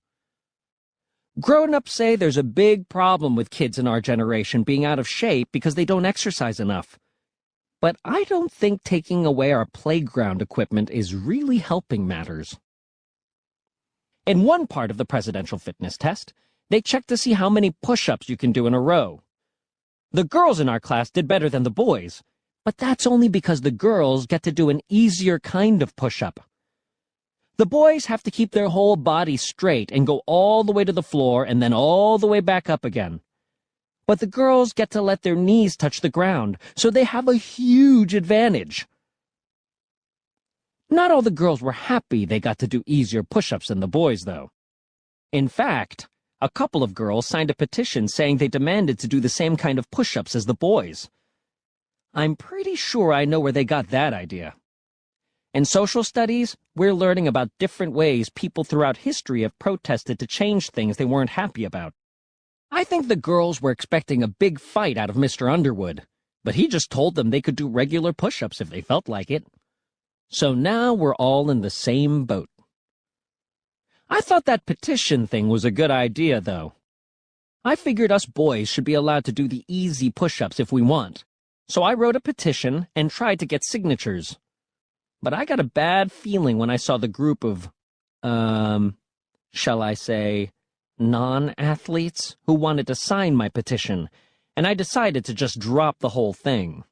Grown ups say there's a big problem with kids in our generation being out of shape because they don't exercise enough. But I don't think taking away our playground equipment is really helping matters. In one part of the presidential fitness test, they checked to see how many push-ups you can do in a row. The girls in our class did better than the boys, but that's only because the girls get to do an easier kind of push-up. The boys have to keep their whole body straight and go all the way to the floor and then all the way back up again. But the girls get to let their knees touch the ground, so they have a huge advantage. Not all the girls were happy they got to do easier push-ups than the boys, though. In fact, a couple of girls signed a petition saying they demanded to do the same kind of push-ups as the boys. I'm pretty sure I know where they got that idea. In social studies, we're learning about different ways people throughout history have protested to change things they weren't happy about. I think the girls were expecting a big fight out of Mr. Underwood, but he just told them they could do regular push-ups if they felt like it. So now we're all in the same boat. I thought that petition thing was a good idea, though. I figured us boys should be allowed to do the easy push-ups if we want, so I wrote a petition and tried to get signatures. But I got a bad feeling when I saw the group of, um, shall I say, non-athletes who wanted to sign my petition, and I decided to just drop the whole thing.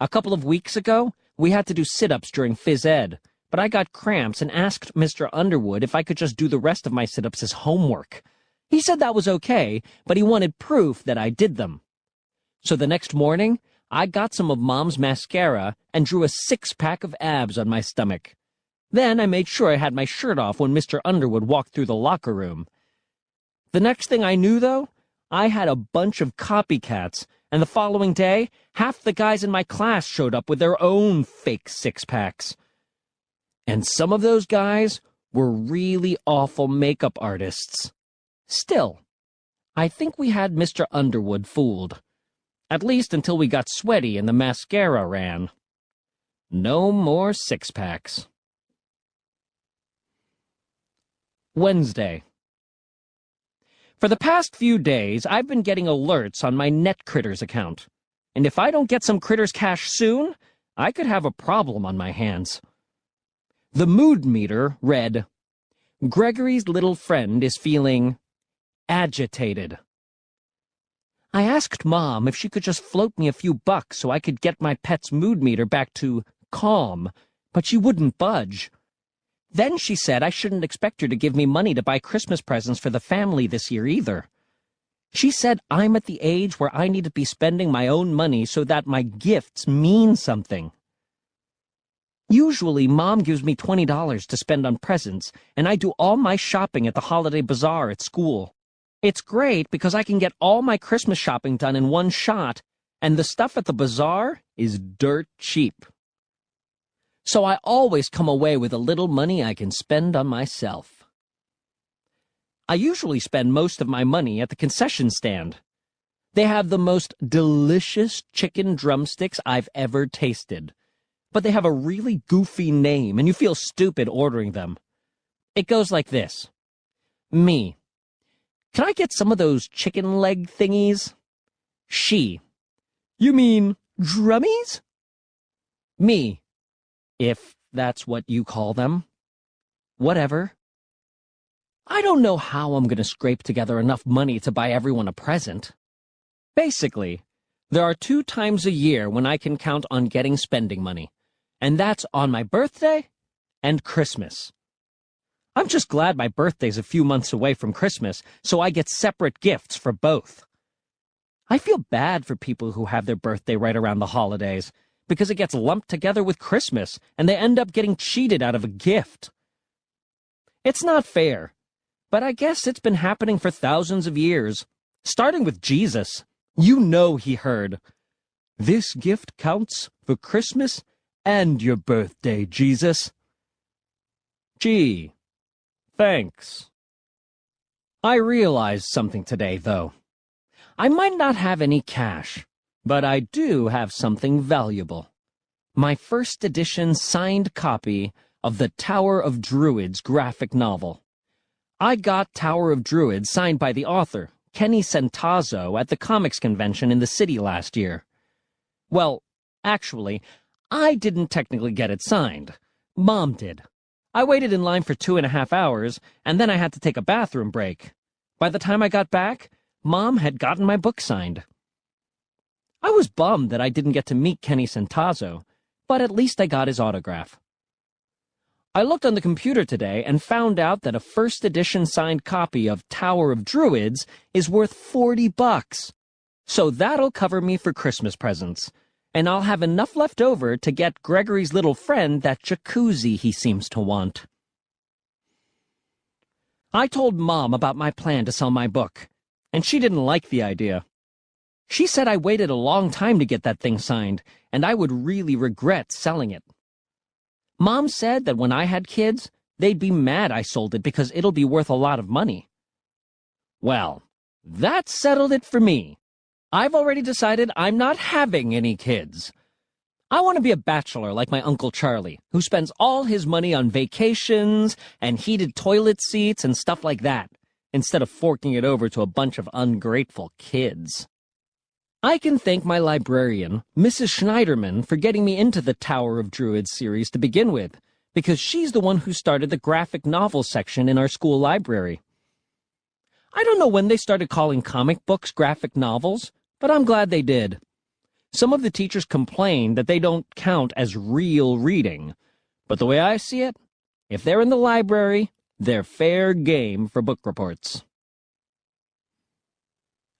A couple of weeks ago, we had to do sit-ups during phys ed, but I got cramps and asked Mr. Underwood if I could just do the rest of my sit-ups as homework. He said that was okay, but he wanted proof that I did them. So the next morning, I got some of Mom's mascara and drew a six-pack of abs on my stomach. Then I made sure I had my shirt off when Mr. Underwood walked through the locker room. The next thing I knew, though, I had a bunch of copycats, and the following day, half the guys in my class showed up with their own fake six-packs. And some of those guys were really awful makeup artists. Still, I think we had Mr. Underwood fooled. At least until we got sweaty and the mascara ran. No more six-packs. Wednesday. For the past few days, I've been getting alerts on my Net Kritterz account. And if I don't get some Critters cash soon, I could have a problem on my hands. The mood meter read, Gregory's little friend is feeling agitated. I asked Mom if she could just float me a few bucks so I could get my pet's mood meter back to calm, but she wouldn't budge. Then she said I shouldn't expect her to give me money to buy Christmas presents for the family this year either. She said I'm at the age where I need to be spending my own money so that my gifts mean something. Usually, Mom gives me $20 to spend on presents, and I do all my shopping at the holiday bazaar at school. It's great because I can get all my Christmas shopping done in one shot, and the stuff at the bazaar is dirt cheap. So I always come away with a little money I can spend on myself. I usually spend most of my money at the concession stand. They have the most delicious chicken drumsticks I've ever tasted but they have a really goofy name, and you feel stupid ordering them. It goes like this. Me. Can I get some of those chicken leg thingies? She. You mean drummies? Me. If that's what you call them. Whatever. I don't know how I'm going to scrape together enough money to buy everyone a present. Basically, there are two times a year when I can count on getting spending money and that's on my birthday and Christmas. I'm just glad my birthday's a few months away from Christmas, so I get separate gifts for both. I feel bad for people who have their birthday right around the holidays, because it gets lumped together with Christmas, and they end up getting cheated out of a gift. It's not fair, but I guess it's been happening for thousands of years, starting with Jesus. You know he heard, This gift counts for Christmas and your birthday, Jesus. Gee, thanks. I realized something today, though. I might not have any cash, but I do have something valuable. My first edition signed copy of the Tower of Druids graphic novel. I got Tower of Druids signed by the author, Kenny Centazzo, at the comics convention in the city last year. Well, actually, I didn't technically get it signed. Mom did. I waited in line for two and a half hours, and then I had to take a bathroom break. By the time I got back, Mom had gotten my book signed. I was bummed that I didn't get to meet Kenny Centazzo, but at least I got his autograph. I looked on the computer today and found out that a first edition signed copy of Tower of Druids is worth 40 bucks. So that'll cover me for Christmas presents. And I'll have enough left over to get Gregory's little friend that jacuzzi he seems to want. I told Mom about my plan to sell my book, and she didn't like the idea. She said I waited a long time to get that thing signed, and I would really regret selling it. Mom said that when I had kids, they'd be mad I sold it because it'll be worth a lot of money. Well, that settled it for me. I've already decided I'm not having any kids. I want to be a bachelor like my Uncle Charlie, who spends all his money on vacations and heated toilet seats and stuff like that, instead of forking it over to a bunch of ungrateful kids. I can thank my librarian, Mrs. Schneiderman, for getting me into the Tower of Druids series to begin with, because she's the one who started the graphic novel section in our school library. I don't know when they started calling comic books graphic novels, but I'm glad they did. Some of the teachers complain that they don't count as real reading, but the way I see it, if they're in the library, they're fair game for book reports.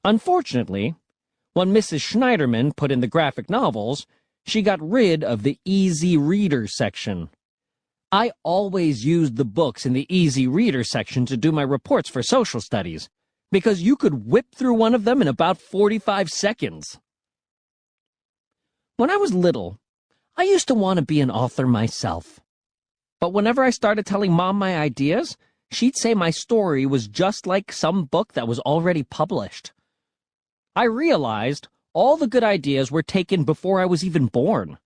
Unfortunately, when Mrs. Schneiderman put in the graphic novels, she got rid of the easy reader section. I always used the books in the easy reader section to do my reports for social studies, because you could whip through one of them in about 45 seconds. When I was little, I used to want to be an author myself. But whenever I started telling Mom my ideas, she'd say my story was just like some book that was already published. I realized all the good ideas were taken before I was even born.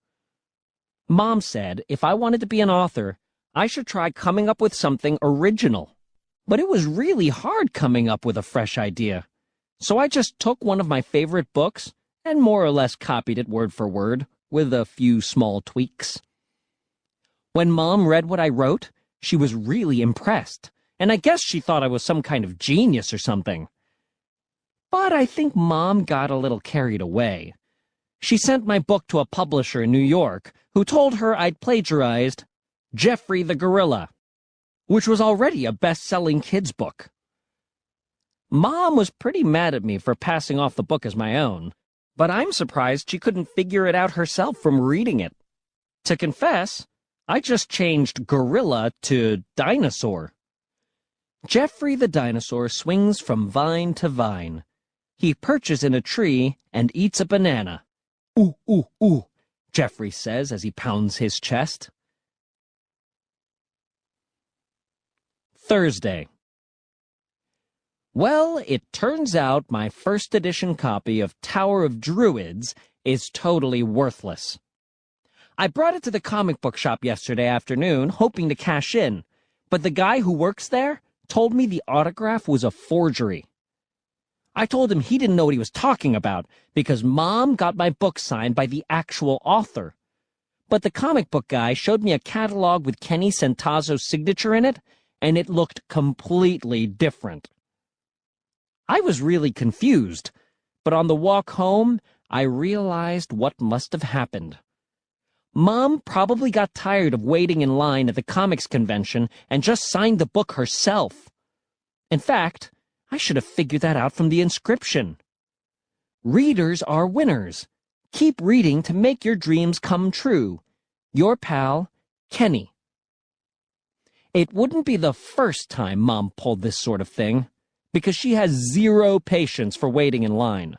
Mom said if I wanted to be an author, I should try coming up with something original. But it was really hard coming up with a fresh idea. So I just took one of my favorite books and more or less copied it word for word, with a few small tweaks. When Mom read what I wrote, she was really impressed, and I guess she thought I was some kind of genius or something. But I think Mom got a little carried away. She sent my book to a publisher in New York who told her I'd plagiarized Jeffrey the Gorilla, which was already a best-selling kids book. Mom was pretty mad at me for passing off the book as my own, but I'm surprised she couldn't figure it out herself from reading it. To confess, I just changed gorilla to dinosaur. Jeffrey the dinosaur swings from vine to vine, he perches in a tree and eats a banana. Ooh, ooh, ooh, Jeffrey says as he pounds his chest. Thursday. Well, it turns out my first edition copy of Tower of Druids is totally worthless. I brought it to the comic book shop yesterday afternoon, hoping to cash in, but the guy who works there told me the autograph was a forgery. I told him he didn't know what he was talking about because Mom got my book signed by the actual author. But the comic book guy showed me a catalog with Kenny Centazzo's signature in it, and it looked completely different. I was really confused, but on the walk home, I realized what must have happened. Mom probably got tired of waiting in line at the comics convention and just signed the book herself. In fact, I should have figured that out from the inscription. Readers are winners. Keep reading to make your dreams come true. Your pal, Kenny. It wouldn't be the first time Mom pulled this sort of thing, because she has zero patience for waiting in line.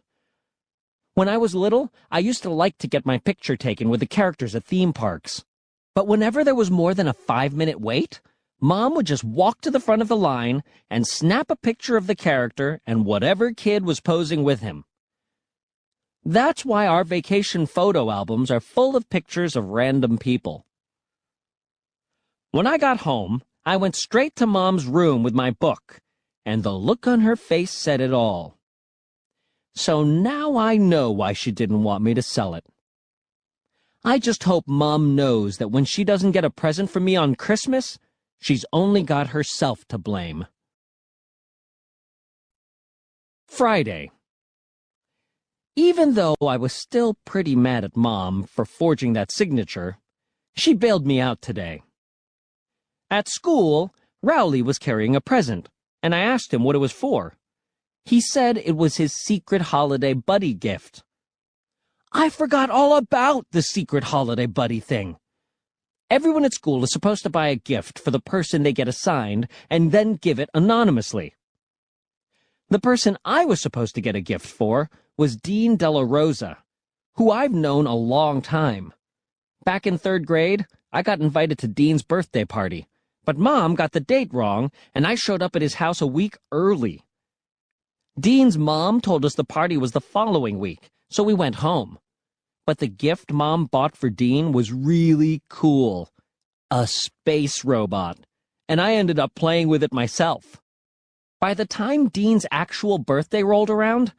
When I was little, I used to like to get my picture taken with the characters at theme parks. But whenever there was more than a five-minute wait, Mom would just walk to the front of the line and snap a picture of the character and whatever kid was posing with him. That's why our vacation photo albums are full of pictures of random people. When I got home, I went straight to Mom's room with my book, and the look on her face said it all. So now I know why she didn't want me to sell it. I just hope Mom knows that when she doesn't get a present from me on Christmas, She's only got herself to blame. Friday. Even though I was still pretty mad at Mom for forging that signature, she bailed me out today. At school, Rowley was carrying a present, and I asked him what it was for. He said it was his secret holiday buddy gift. I forgot all about the secret holiday buddy thing. Everyone at school is supposed to buy a gift for the person they get assigned and then give it anonymously. The person I was supposed to get a gift for was Dean Della Rosa, who I've known a long time. Back in third grade, I got invited to Dean's birthday party, but Mom got the date wrong, and I showed up at his house a week early. Dean's mom told us the party was the following week, so we went home. But the gift Mom bought for Dean was really cool. A space robot. And I ended up playing with it myself. By the time Dean's actual birthday rolled around,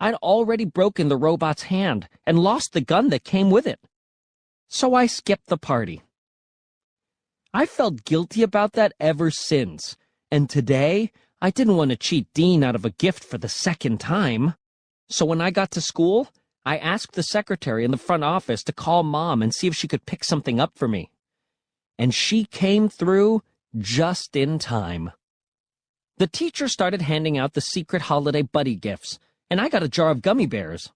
I'd already broken the robot's hand and lost the gun that came with it. So I skipped the party. I felt guilty about that ever since, and today I didn't want to cheat Dean out of a gift for the second time. So when I got to school, I asked the secretary in the front office to call Mom and see if she could pick something up for me. And she came through just in time. The teacher started handing out the secret holiday buddy gifts, and I got a jar of gummy bears.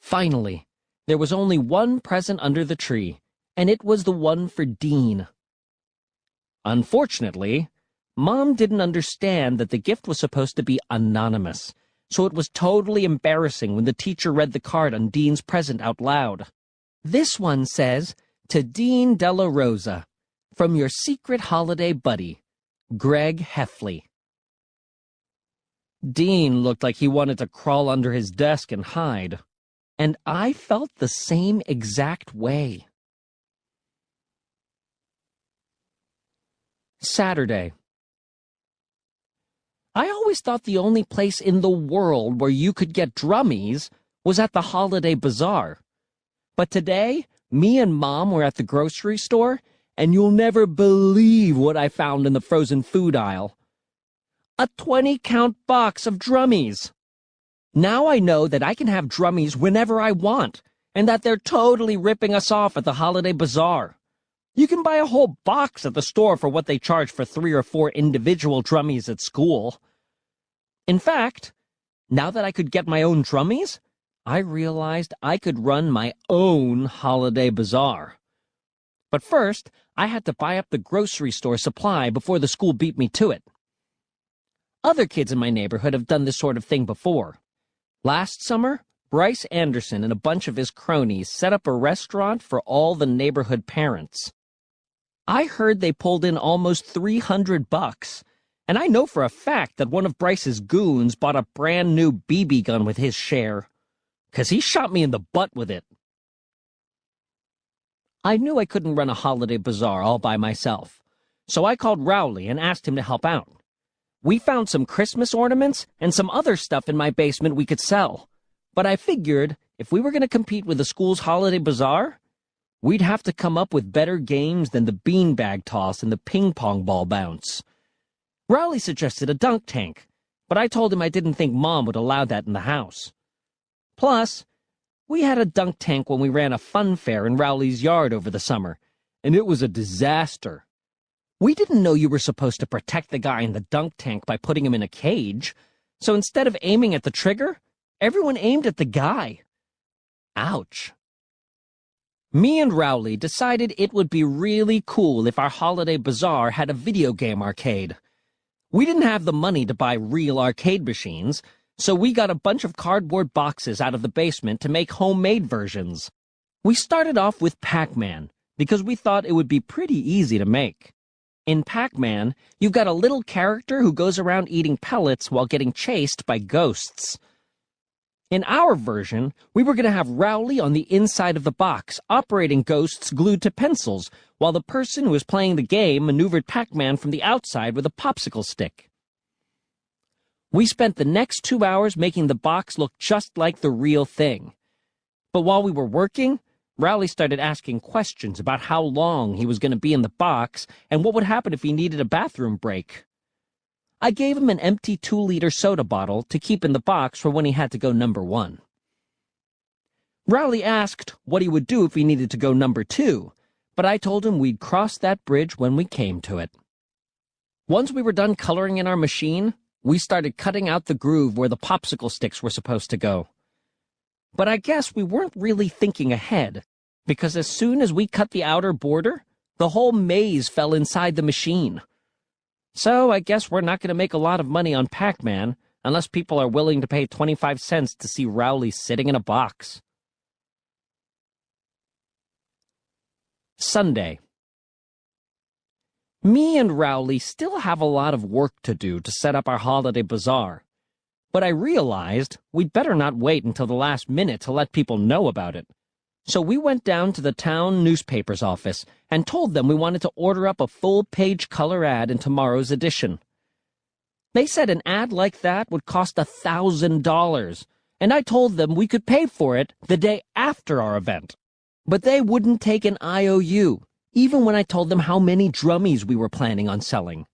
Finally, there was only one present under the tree, and it was the one for Dean. Unfortunately, Mom didn't understand that the gift was supposed to be anonymous, so it was totally embarrassing when the teacher read the card on Dean's present out loud. This one says, To Dean Della Rosa, from your secret holiday buddy, Greg Heffley. Dean looked like he wanted to crawl under his desk and hide, and I felt the same exact way. Saturday. I always thought the only place in the world where you could get drummies was at the holiday bazaar. But today, me and Mom were at the grocery store, and you'll never believe what I found in the frozen food aisle. A 20 count box of drummies. Now I know that I can have drummies whenever I want, and that they're totally ripping us off at the holiday bazaar. You can buy a whole box at the store for what they charge for three or four individual drummies at school. In fact, now that I could get my own drummies, I realized I could run my own holiday bazaar. But first, I had to buy up the grocery store supply before the school beat me to it. Other kids in my neighborhood have done this sort of thing before. Last summer, Bryce Anderson and a bunch of his cronies set up a restaurant for all the neighborhood parents. I heard they pulled in almost 300 bucks. And I know for a fact that one of Bryce's goons bought a brand new BB gun with his share. Cause he shot me in the butt with it. I knew I couldn't run a holiday bazaar all by myself. So I called Rowley and asked him to help out. We found some Christmas ornaments and some other stuff in my basement we could sell. But I figured if we were going to compete with the school's holiday bazaar, We'd have to come up with better games than the beanbag toss and the ping pong ball bounce. Rowley suggested a dunk tank, but I told him I didn't think Mom would allow that in the house. Plus, we had a dunk tank when we ran a fun fair in Rowley's yard over the summer, and it was a disaster. We didn't know you were supposed to protect the guy in the dunk tank by putting him in a cage, so instead of aiming at the trigger, everyone aimed at the guy. Ouch. Me and Rowley decided it would be really cool if our holiday bazaar had a video game arcade. We didn't have the money to buy real arcade machines, so we got a bunch of cardboard boxes out of the basement to make homemade versions. We started off with Pac-Man, because we thought it would be pretty easy to make. In Pac-Man, you've got a little character who goes around eating pellets while getting chased by ghosts. In our version, we were going to have Rowley on the inside of the box, operating ghosts glued to pencils, while the person who was playing the game maneuvered Pac-Man from the outside with a popsicle stick. We spent the next two hours making the box look just like the real thing. But while we were working, Rowley started asking questions about how long he was going to be in the box and what would happen if he needed a bathroom break. I gave him an empty two-liter soda bottle to keep in the box for when he had to go number one. Rowley asked what he would do if he needed to go number two, but I told him we'd cross that bridge when we came to it. Once we were done coloring in our machine, we started cutting out the groove where the popsicle sticks were supposed to go. But I guess we weren't really thinking ahead, because as soon as we cut the outer border, the whole maze fell inside the machine. So I guess we're not going to make a lot of money on Pac-Man unless people are willing to pay 25 cents to see Rowley sitting in a box. Sunday. Me and Rowley still have a lot of work to do to set up our holiday bazaar. But I realized we'd better not wait until the last minute to let people know about it. So we went down to the town newspaper's office and told them we wanted to order up a full-page color ad in tomorrow's edition. They said an ad like that would cost a thousand dollars, and I told them we could pay for it the day after our event. But they wouldn't take an IOU, even when I told them how many drummies we were planning on selling.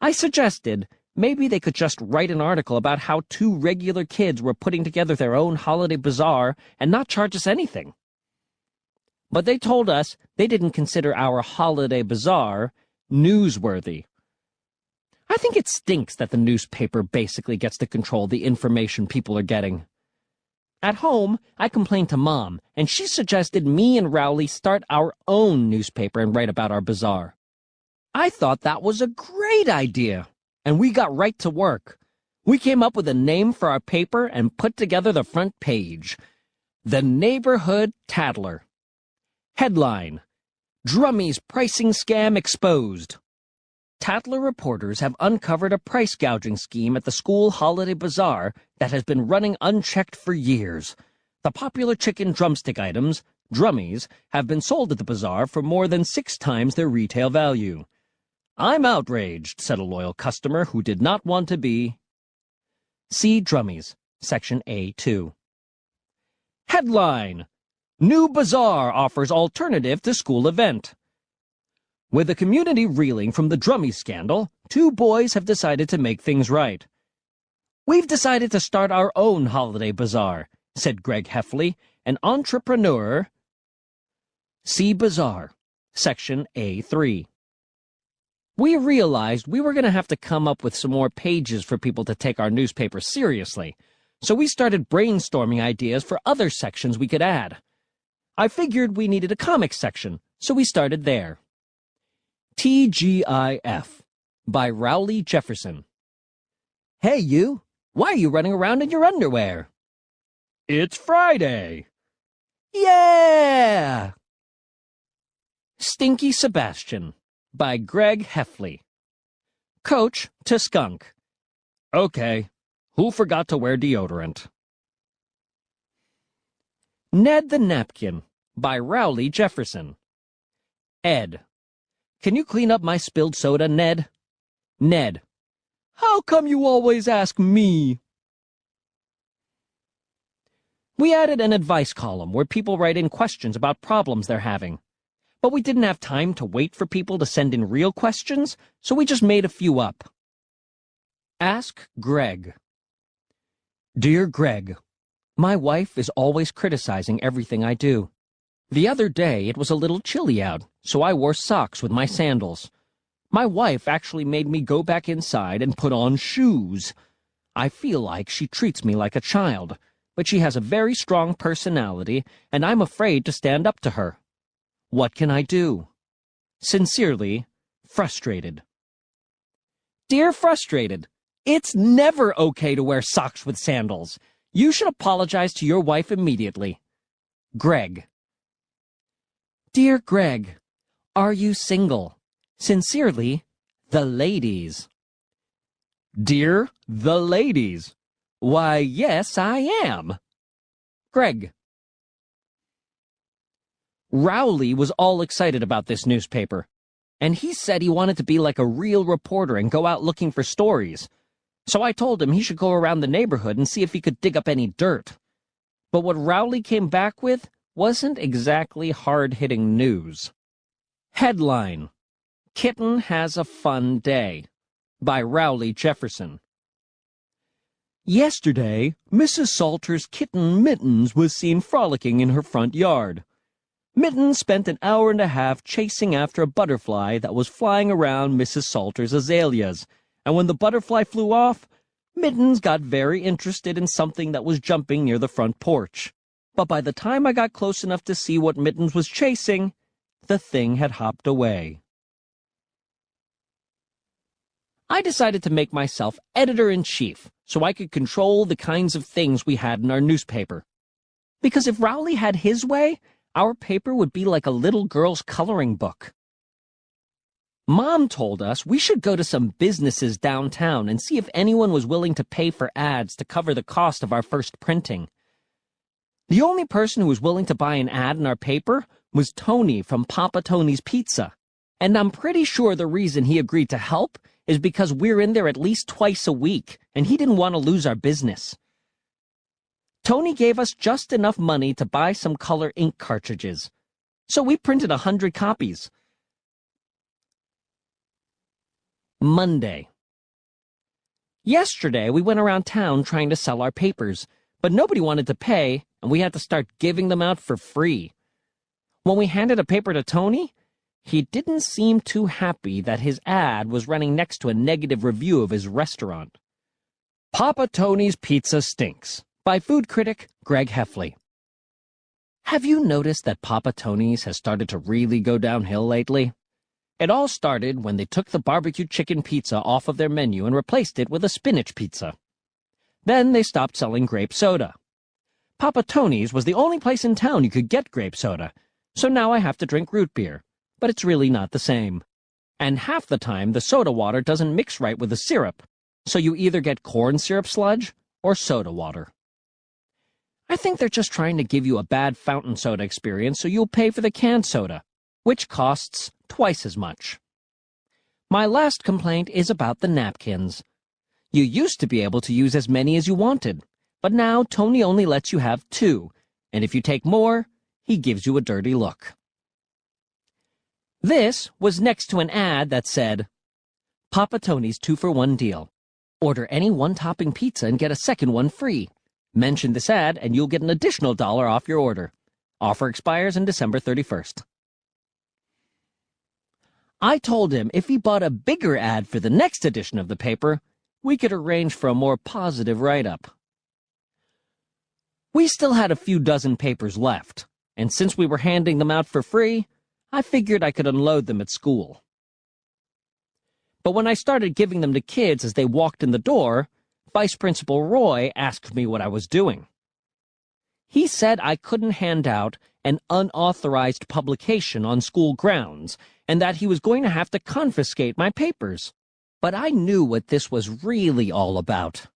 I suggested maybe they could just write an article about how two regular kids were putting together their own holiday bazaar and not charge us anything. But they told us they didn't consider our holiday bazaar newsworthy. I think it stinks that the newspaper basically gets to control the information people are getting. At home, I complained to Mom, and she suggested me and Rowley start our own newspaper and write about our bazaar. I thought that was a great idea, and we got right to work. We came up with a name for our paper and put together the front page. The Neighborhood Tattler. Headline Drummy's Pricing Scam Exposed. Tattler reporters have uncovered a price gouging scheme at the school holiday bazaar that has been running unchecked for years. The popular chicken drumstick items, drummies, have been sold at the bazaar for more than six times their retail value. I'm outraged, said a loyal customer who did not want to be. See Drummies, Section A2. Headline New Bazaar offers alternative to school event. With the community reeling from the Drummy scandal, two boys have decided to make things right. We've decided to start our own holiday bazaar, said Greg Heffley, an entrepreneur. See Bazaar, Section A3. We realized we were going to have to come up with some more pages for people to take our newspaper seriously, so we started brainstorming ideas for other sections we could add. I figured we needed a comic section, so we started there. TGIF by Rowley Jefferson. Hey, you! Why are you running around in your underwear? It's Friday! Yeah! Stinky Sebastian by Greg Heffley. Coach to Skunk. Okay, who forgot to wear deodorant? Ned the Napkin by Rowley Jefferson. Ed. Can you clean up my spilled soda, Ned? Ned. How come you always ask me? We added an advice column where people write in questions about problems they're having. But we didn't have time to wait for people to send in real questions, so we just made a few up. Ask Greg. Dear Greg, my wife is always criticizing everything I do. The other day it was a little chilly out, so I wore socks with my sandals. My wife actually made me go back inside and put on shoes. I feel like she treats me like a child, but she has a very strong personality, and I'm afraid to stand up to her. What can I do? Sincerely, Frustrated. Dear Frustrated, it's never okay to wear socks with sandals. You should apologize to your wife immediately. Greg. Dear Greg, are you single? Sincerely, the ladies. Dear the ladies, why, yes, I am. Greg. Rowley was all excited about this newspaper, and he said he wanted to be like a real reporter and go out looking for stories. So I told him he should go around the neighborhood and see if he could dig up any dirt. But what Rowley came back with wasn't exactly hard-hitting news. Headline Kitten Has a Fun Day by Rowley Jefferson. Yesterday, Mrs. Salter's kitten Mittens was seen frolicking in her front yard. Mittens spent an hour and a half chasing after a butterfly that was flying around Mrs. Salter's azaleas, and when the butterfly flew off, Mittens got very interested in something that was jumping near the front porch. But by the time I got close enough to see what Mittens was chasing, the thing had hopped away. I decided to make myself editor in chief so I could control the kinds of things we had in our newspaper. Because if Rowley had his way, our paper would be like a little girl's coloring book. Mom told us we should go to some businesses downtown and see if anyone was willing to pay for ads to cover the cost of our first printing. The only person who was willing to buy an ad in our paper was Tony from Papa Tony's Pizza. And I'm pretty sure the reason he agreed to help is because we're in there at least twice a week, and he didn't want to lose our business. Tony gave us just enough money to buy some color ink cartridges, so we printed a hundred copies. Monday. Yesterday, we went around town trying to sell our papers, but nobody wanted to pay, and we had to start giving them out for free. When we handed a paper to Tony, he didn't seem too happy that his ad was running next to a negative review of his restaurant. Papa Tony's Pizza Stinks by food critic Greg Heffley. Have you noticed that Papa Tony's has started to really go downhill lately? It all started when they took the barbecue chicken pizza off of their menu and replaced it with a spinach pizza. Then they stopped selling grape soda. Papa Tony's was the only place in town you could get grape soda, so now I have to drink root beer but it's really not the same. And half the time, the soda water doesn't mix right with the syrup, so you either get corn syrup sludge or soda water. I think they're just trying to give you a bad fountain soda experience so you'll pay for the canned soda, which costs twice as much. My last complaint is about the napkins. You used to be able to use as many as you wanted, but now Tony only lets you have two, and if you take more, he gives you a dirty look. This was next to an ad that said, Papa Tony's two for one deal. Order any one topping pizza and get a second one free. Mention this ad and you'll get an additional dollar off your order. Offer expires on December 31st. I told him if he bought a bigger ad for the next edition of the paper, we could arrange for a more positive write up. We still had a few dozen papers left, and since we were handing them out for free, I figured I could unload them at school. But when I started giving them to kids as they walked in the door, Vice Principal Roy asked me what I was doing. He said I couldn't hand out an unauthorized publication on school grounds, and that he was going to have to confiscate my papers. But I knew what this was really all about.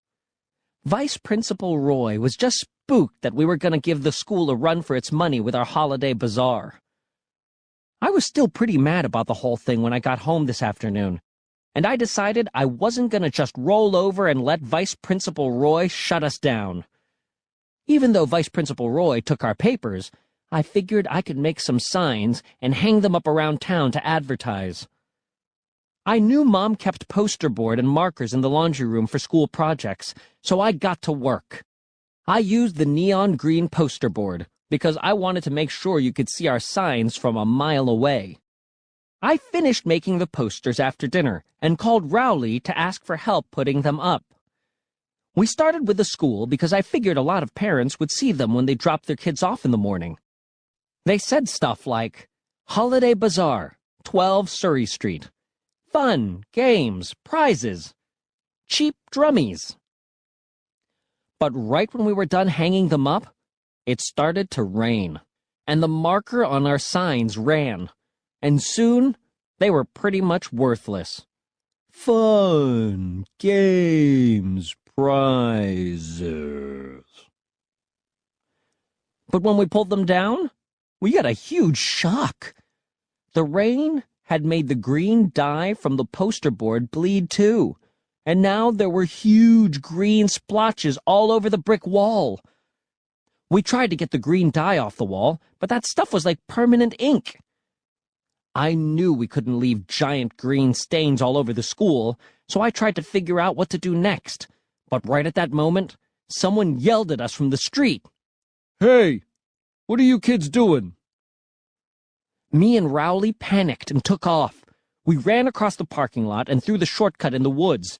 Vice Principal Roy was just spooked that we were going to give the school a run for its money with our holiday bazaar. I was still pretty mad about the whole thing when I got home this afternoon, and I decided I wasn't going to just roll over and let Vice Principal Roy shut us down. Even though Vice Principal Roy took our papers, I figured I could make some signs and hang them up around town to advertise. I knew Mom kept poster board and markers in the laundry room for school projects, so I got to work. I used the neon green poster board, because I wanted to make sure you could see our signs from a mile away. I finished making the posters after dinner and called Rowley to ask for help putting them up. We started with the school because I figured a lot of parents would see them when they dropped their kids off in the morning. They said stuff like, Holiday Bazaar, 12 Surrey Street. Fun, games, prizes. Cheap drummies. But right when we were done hanging them up, it started to rain, and the marker on our signs ran, and soon they were pretty much worthless. Fun, games, prizes. But when we pulled them down, we got a huge shock. The rain had made the green dye from the poster board bleed too, and now there were huge green splotches all over the brick wall. We tried to get the green dye off the wall, but that stuff was like permanent ink. I knew we couldn't leave giant green stains all over the school, so I tried to figure out what to do next. But right at that moment, someone yelled at us from the street. Hey, what are you kids doing? Me and Rowley panicked and took off. We ran across the parking lot and through the shortcut in the woods,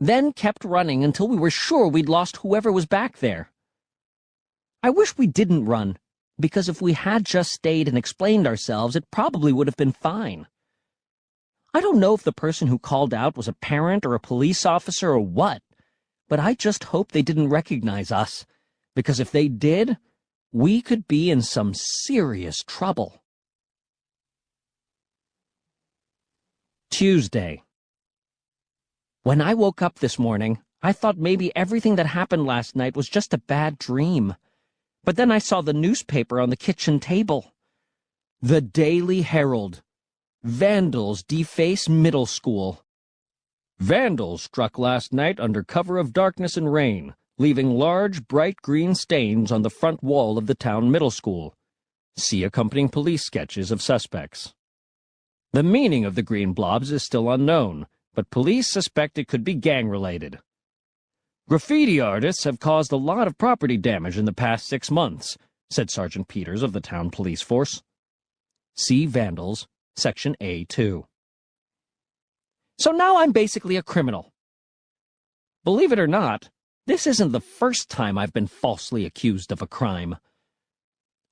then kept running until we were sure we'd lost whoever was back there. I wish we didn't run, because if we had just stayed and explained ourselves, it probably would have been fine. I don't know if the person who called out was a parent or a police officer or what, but I just hope they didn't recognize us, because if they did, we could be in some serious trouble. Tuesday. When I woke up this morning, I thought maybe everything that happened last night was just a bad dream. But then I saw the newspaper on the kitchen table. The Daily Herald. Vandals deface middle school. Vandals struck last night under cover of darkness and rain, leaving large, bright green stains on the front wall of the town middle school. See accompanying police sketches of suspects. The meaning of the green blobs is still unknown, but police suspect it could be gang-related. Graffiti artists have caused a lot of property damage in the past six months, said Sergeant Peters of the town police force. See Vandals, Section A2. So now I'm basically a criminal. Believe it or not, this isn't the first time I've been falsely accused of a crime.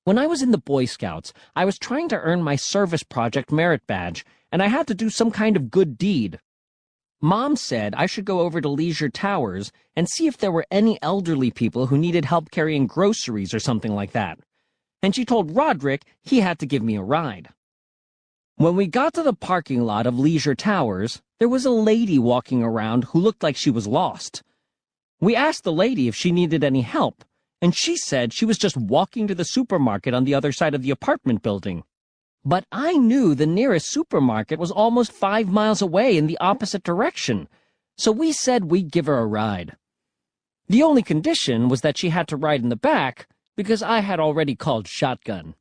When I was in the Boy Scouts, I was trying to earn my service project merit badge, and I had to do some kind of good deed. Mom said I should go over to Leisure Towers and see if there were any elderly people who needed help carrying groceries or something like that. And she told Roderick he had to give me a ride. When we got to the parking lot of Leisure Towers, there was a lady walking around who looked like she was lost. We asked the lady if she needed any help, and she said she was just walking to the supermarket on the other side of the apartment building. But I knew the nearest supermarket was almost five miles away in the opposite direction, so we said we'd give her a ride. The only condition was that she had to ride in the back, because I had already called shotgun.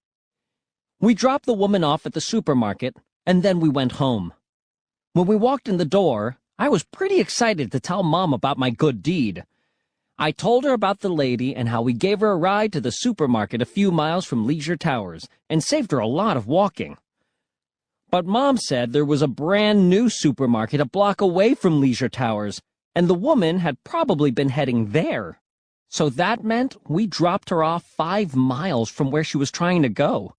We dropped the woman off at the supermarket, and then we went home. When we walked in the door, I was pretty excited to tell Mom about my good deed. I told her about the lady and how we gave her a ride to the supermarket a few miles from Leisure Towers and saved her a lot of walking. But Mom said there was a brand new supermarket a block away from Leisure Towers, and the woman had probably been heading there. So that meant we dropped her off five miles from where she was trying to go.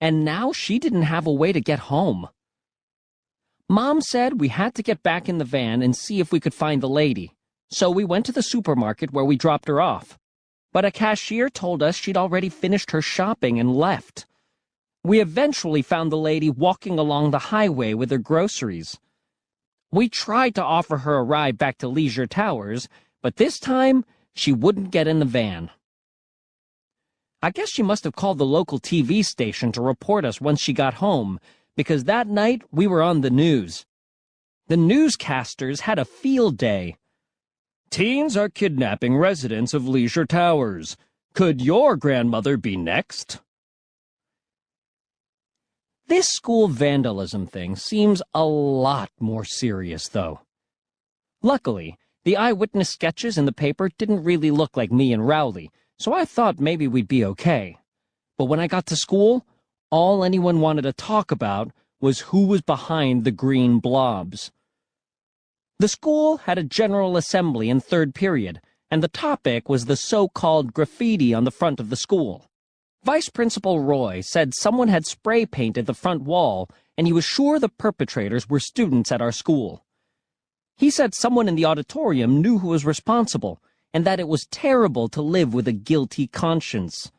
And now she didn't have a way to get home. Mom said we had to get back in the van and see if we could find the lady. So we went to the supermarket where we dropped her off. But a cashier told us she'd already finished her shopping and left. We eventually found the lady walking along the highway with her groceries. We tried to offer her a ride back to Leisure Towers, but this time she wouldn't get in the van. I guess she must have called the local TV station to report us once she got home, because that night we were on the news. The newscasters had a field day. Teens are kidnapping residents of Leisure Towers. Could your grandmother be next? This school vandalism thing seems a lot more serious, though. Luckily, the eyewitness sketches in the paper didn't really look like me and Rowley, so I thought maybe we'd be okay. But when I got to school, all anyone wanted to talk about was who was behind the green blobs. The school had a general assembly in third period, and the topic was the so-called graffiti on the front of the school. Vice Principal Roy said someone had spray painted the front wall, and he was sure the perpetrators were students at our school. He said someone in the auditorium knew who was responsible, and that it was terrible to live with a guilty conscience.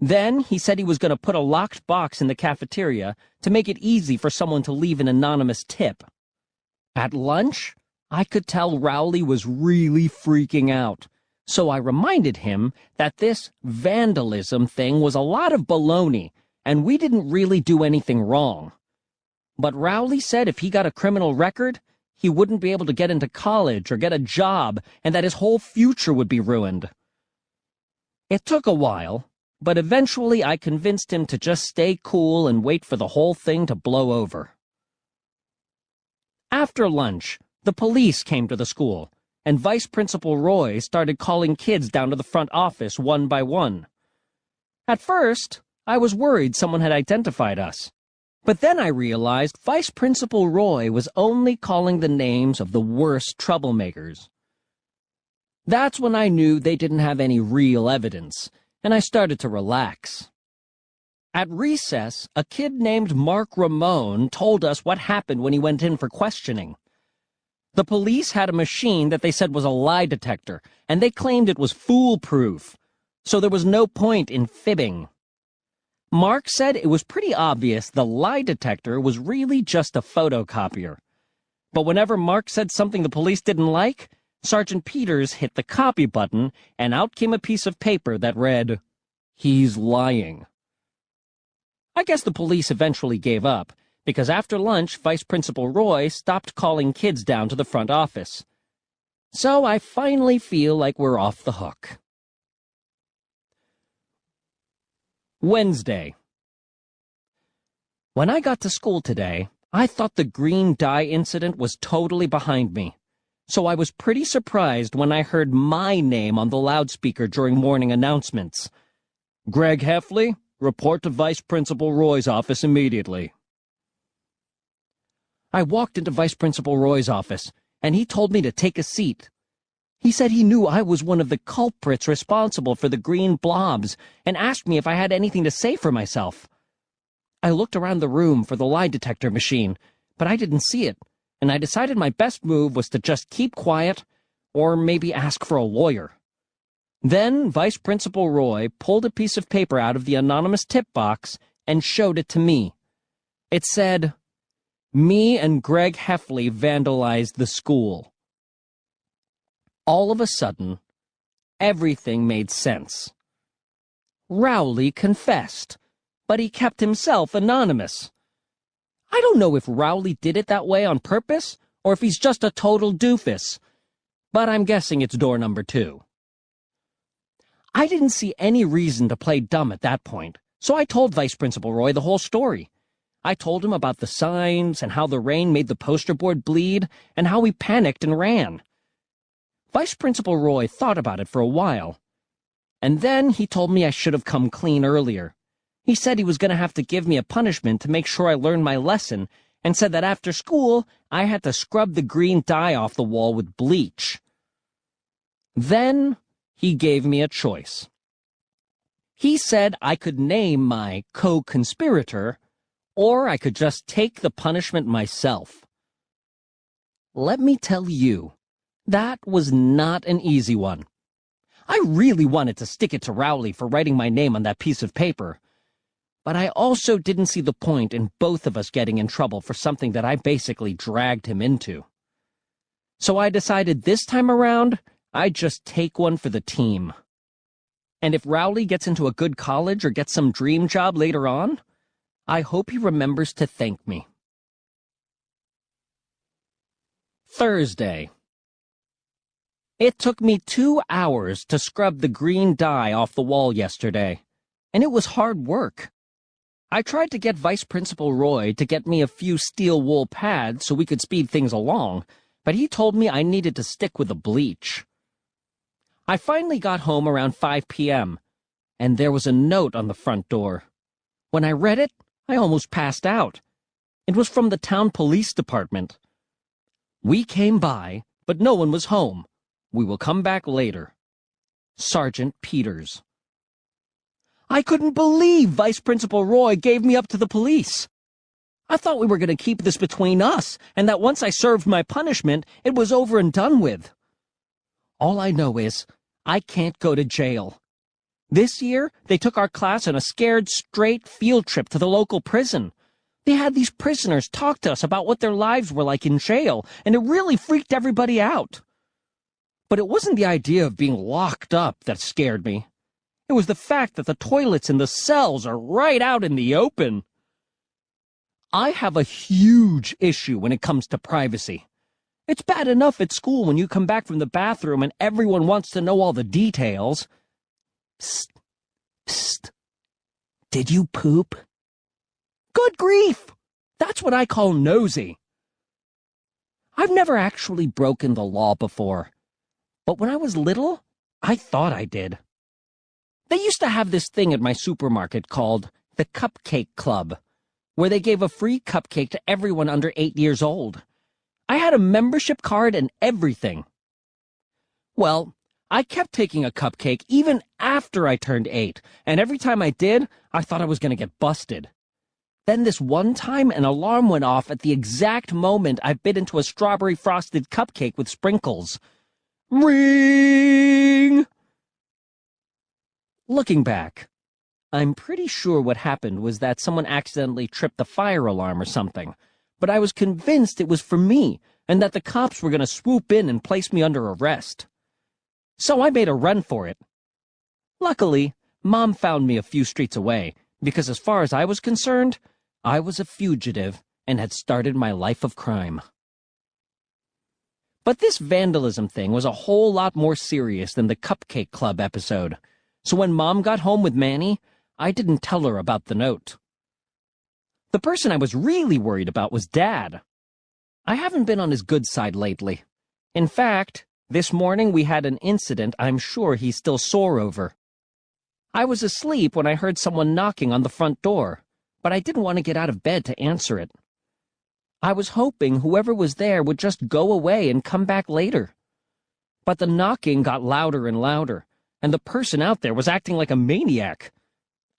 Then he said he was going to put a locked box in the cafeteria to make it easy for someone to leave an anonymous tip. At lunch, I could tell Rowley was really freaking out, so I reminded him that this vandalism thing was a lot of baloney, and we didn't really do anything wrong. But Rowley said if he got a criminal record, he wouldn't be able to get into college or get a job, and that his whole future would be ruined. It took a while, but eventually I convinced him to just stay cool and wait for the whole thing to blow over. After lunch, the police came to the school, and Vice Principal Roy started calling kids down to the front office one by one. At first, I was worried someone had identified us, But then I realized Vice Principal Roy was only calling the names of the worst troublemakers. That's when I knew they didn't have any real evidence, and I started to relax. At recess, a kid named Mark Ramone told us what happened when he went in for questioning. The police had a machine that they said was a lie detector, and they claimed it was foolproof, so there was no point in fibbing. Mark said it was pretty obvious the lie detector was really just a photocopier. But whenever Mark said something the police didn't like, Sergeant Peters hit the copy button, and out came a piece of paper that read, He's lying. I guess the police eventually gave up, because after lunch, Vice Principal Roy stopped calling kids down to the front office. So I finally feel like we're off the hook. Wednesday. When I got to school today, I thought the green dye incident was totally behind me. So I was pretty surprised when I heard my name on the loudspeaker during morning announcements. Greg Heffley, report to Vice Principal Roy's office immediately. I walked into Vice Principal Roy's office, and he told me to take a seat. He said he knew I was one of the culprits responsible for the green blobs and asked me if I had anything to say for myself. I looked around the room for the lie detector machine, but I didn't see it, and I decided my best move was to just keep quiet or maybe ask for a lawyer. Then Vice Principal Roy pulled a piece of paper out of the anonymous tip box and showed it to me. It said, Me and Greg Heffley vandalized the school all of a sudden, everything made sense. Rowley confessed, but he kept himself anonymous. I don't know if Rowley did it that way on purpose, or if he's just a total doofus, but I'm guessing it's door number two. I didn't see any reason to play dumb at that point, so I told Vice Principal Roy the whole story. I told him about the signs and how the rain made the poster board bleed and how we panicked and ran. Vice Principal Roy thought about it for a while. And then he told me I should have come clean earlier. He said he was going to have to give me a punishment to make sure I learned my lesson, and said that after school, I had to scrub the green dye off the wall with bleach. Then he gave me a choice. He said I could name my co-conspirator, or I could just take the punishment myself. Let me tell you, that was not an easy one. I really wanted to stick it to Rowley for writing my name on that piece of paper. But I also didn't see the point in both of us getting in trouble for something that I basically dragged him into. So I decided this time around, I'd just take one for the team. And if Rowley gets into a good college or gets some dream job later on, I hope he remembers to thank me. Thursday. It took me two hours to scrub the green dye off the wall yesterday, and it was hard work. I tried to get Vice Principal Roy to get me a few steel wool pads so we could speed things along, but he told me I needed to stick with the bleach. I finally got home around 5 p.m., and there was a note on the front door. When I read it, I almost passed out. It was from the town police department. We came by, but no one was home. We will come back later. Sergeant Peters. I couldn't believe Vice Principal Roy gave me up to the police. I thought we were going to keep this between us, and that once I served my punishment, it was over and done with. All I know is, I can't go to jail. This year, they took our class on a scared straight field trip to the local prison. They had these prisoners talk to us about what their lives were like in jail, and it really freaked everybody out. But it wasn't the idea of being locked up that scared me. It was the fact that the toilets in the cells are right out in the open. I have a huge issue when it comes to privacy. It's bad enough at school when you come back from the bathroom and everyone wants to know all the details. Psst. Psst. Did you poop? Good grief! That's what I call nosy. I've never actually broken the law before, but when I was little, I thought I did. They used to have this thing at my supermarket called the Cupcake Club. where they gave a free cupcake to everyone under eight years old. I had a membership card and everything. Well, I kept taking a cupcake even after I turned eight, and every time I did, I thought I was going to get busted. Then this one time, an alarm went off at the exact moment I bit into a strawberry frosted cupcake with sprinkles. Ring! Looking back, I'm pretty sure what happened was that someone accidentally tripped the fire alarm or something, but I was convinced it was for me and that the cops were going to swoop in and place me under arrest. So I made a run for it. Luckily, Mom found me a few streets away, because as far as I was concerned, I was a fugitive and had started my life of crime. But this vandalism thing was a whole lot more serious than the Cupcake Club episode, so when Mom got home with Manny, I didn't tell her about the note. The person I was really worried about was Dad. I haven't been on his good side lately. In fact, this morning we had an incident I'm sure he's still sore over. I was asleep when I heard someone knocking on the front door, but I didn't want to get out of bed to answer it. I was hoping whoever was there would just go away and come back later. But the knocking got louder and louder, and the person out there was acting like a maniac.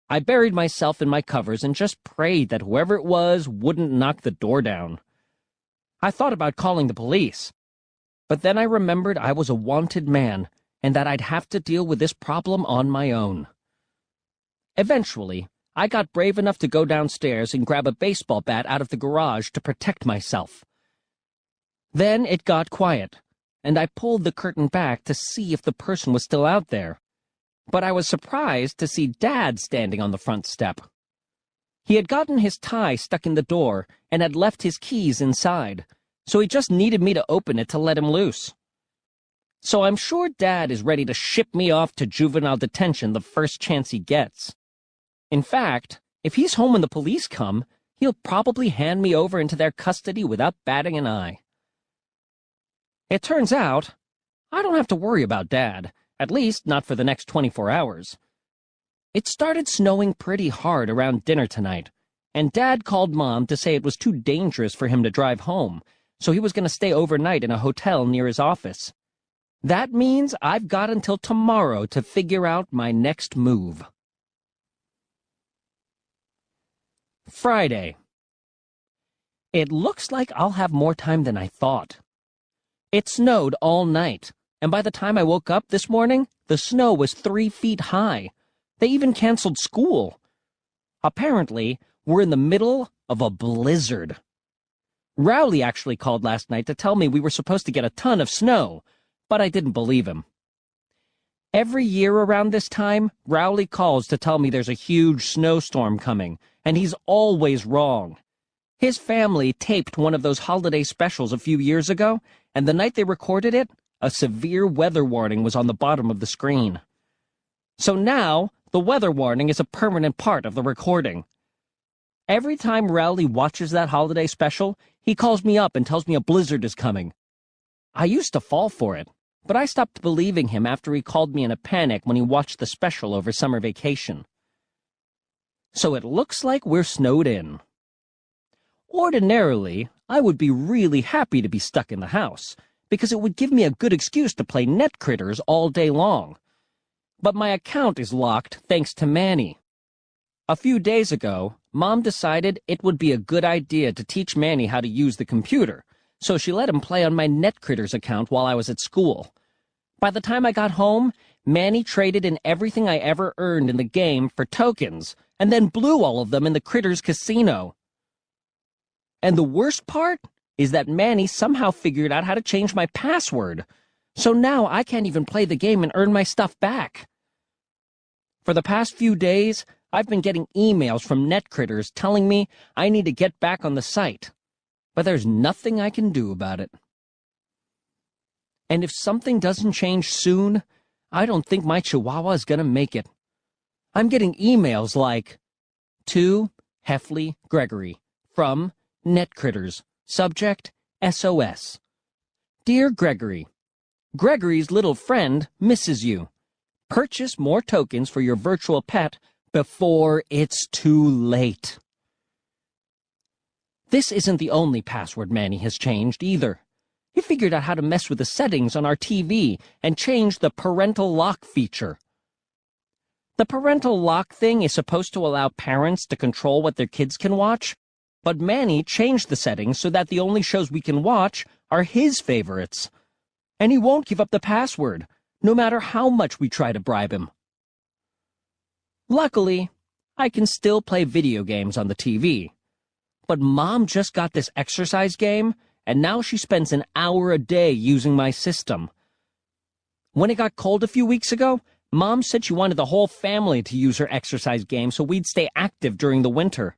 I buried myself in my covers and just prayed that whoever it was wouldn't knock the door down. I thought about calling the police, but then I remembered I was a wanted man and that I'd have to deal with this problem on my own. Eventually, I got brave enough to go downstairs and grab a baseball bat out of the garage to protect myself. Then it got quiet, and I pulled the curtain back to see if the person was still out there. But I was surprised to see Dad standing on the front step. He had gotten his tie stuck in the door and had left his keys inside, so he just needed me to open it to let him loose. So I'm sure Dad is ready to ship me off to juvenile detention the first chance he gets. In fact, if he's home when the police come, he'll probably hand me over into their custody without batting an eye. It turns out, I don't have to worry about Dad, at least not for the next 24 hours. It started snowing pretty hard around dinner tonight, and Dad called Mom to say it was too dangerous for him to drive home, so he was going to stay overnight in a hotel near his office. That means I've got until tomorrow to figure out my next move. Friday. It looks like I'll have more time than I thought. It snowed all night, and by the time I woke up this morning, the snow was three feet high. They even canceled school. Apparently, we're in the middle of a blizzard. Rowley actually called last night to tell me we were supposed to get a ton of snow, but I didn't believe him. Every year around this time, Rowley calls to tell me there's a huge snowstorm coming, and he's always wrong. His family taped one of those holiday specials a few years ago, and the night they recorded it, a severe weather warning was on the bottom of the screen. So now, the weather warning is a permanent part of the recording. Every time Rowley watches that holiday special, he calls me up and tells me a blizzard is coming. I used to fall for it, but I stopped believing him after he called me in a panic when he watched the special over summer vacation. So it looks like we're snowed in. Ordinarily, I would be really happy to be stuck in the house, because it would give me a good excuse to play Net Kritterz all day long. But my account is locked thanks to Manny. A few days ago, Mom decided it would be a good idea to teach Manny how to use the computer, so she let him play on my Net Kritterz account while I was at school. By the time I got home, Manny traded in everything I ever earned in the game for tokens, and then blew all of them in the Critters casino. And the worst part is that Manny somehow figured out how to change my password, so now I can't even play the game and earn my stuff back. For the past few days, I've been getting emails from Net Kritterz telling me I need to get back on the site, but there's nothing I can do about it. And if something doesn't change soon, I don't think my chihuahua is going to make it. I'm getting emails like, To Heffley Gregory, from Net Kritterz, subject SOS. Dear Gregory, Gregory's little friend misses you. Purchase more tokens for your virtual pet before it's too late. This isn't the only password Manny has changed, either. He figured out how to mess with the settings on our TV and change the parental lock feature. The parental lock thing is supposed to allow parents to control what their kids can watch, but Manny changed the settings so that the only shows we can watch are his favorites. And he won't give up the password, no matter how much we try to bribe him. Luckily, I can still play video games on the TV. But Mom just got this exercise game, and now she spends an hour a day using my system. When it got cold a few weeks ago, Mom said she wanted the whole family to use her exercise game so we'd stay active during the winter.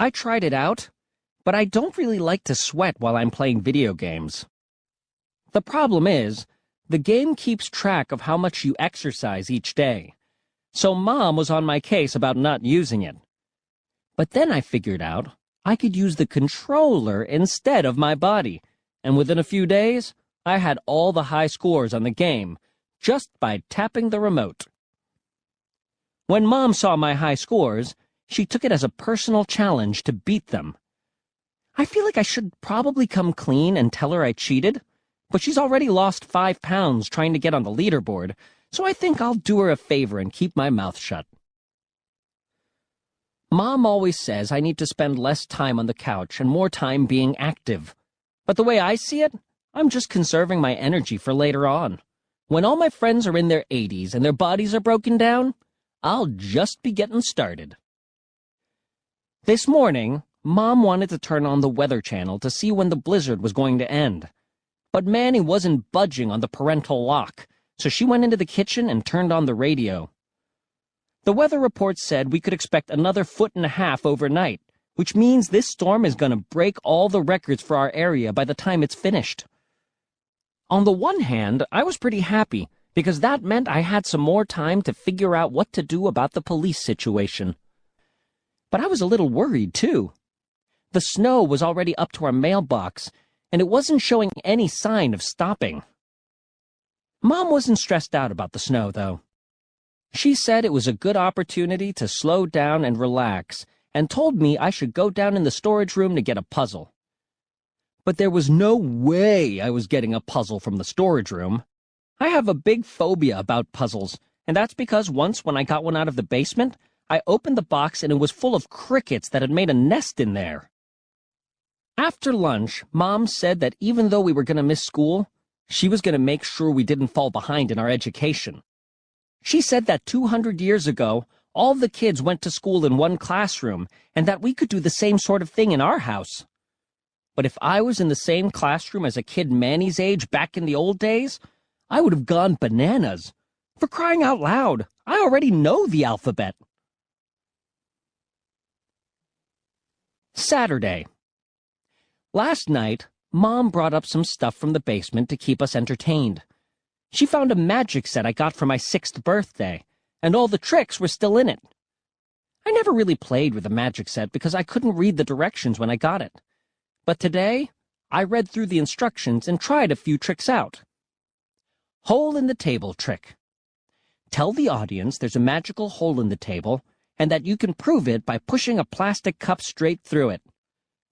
I tried it out, but I don't really like to sweat while I'm playing video games. The problem is, the game keeps track of how much you exercise each day. So Mom was on my case about not using it. But then I figured out I could use the controller instead of my body, and within a few days, I had all the high scores on the game just by tapping the remote. When Mom saw my high scores, she took it as a personal challenge to beat them. I feel like I should probably come clean and tell her I cheated, but she's already lost five pounds trying to get on the leaderboard, so I think I'll do her a favor and keep my mouth shut. Mom always says I need to spend less time on the couch and more time being active. But the way I see it, I'm just conserving my energy for later on. When all my friends are in their 80s and their bodies are broken down, I'll just be getting started. This morning, Mom wanted to turn on the Weather Channel to see when the blizzard was going to end. But Manny wasn't budging on the parental lock, so she went into the kitchen and turned on the radio. The weather report said we could expect another foot and a half overnight, which means this storm is going to break all the records for our area by the time it's finished. On the one hand, I was pretty happy because that meant I had some more time to figure out what to do about the police situation. But I was a little worried, too. The snow was already up to our mailbox, and it wasn't showing any sign of stopping. Mom wasn't stressed out about the snow, though. She said it was a good opportunity to slow down and relax, and told me I should go down in the storage room to get a puzzle but there was no way I was getting a puzzle from the storage room. I have a big phobia about puzzles, and that's because once when I got one out of the basement, I opened the box and it was full of crickets that had made a nest in there. After lunch, Mom said that even though we were going to miss school, she was going to make sure we didn't fall behind in our education. She said that 200 years ago, all the kids went to school in one classroom, and that we could do the same sort of thing in our house. But if I was in the same classroom as a kid Manny's age back in the old days, I would have gone bananas. For crying out loud, I already know the alphabet. Saturday. Last night, Mom brought up some stuff from the basement to keep us entertained. She found a magic set I got for my sixth birthday, and all the tricks were still in it. I never really played with the magic set because I couldn't read the directions when I got it. But today, I read through the instructions and tried a few tricks out. Hole in the table trick. Tell the audience there's a magical hole in the table and that you can prove it by pushing a plastic cup straight through it.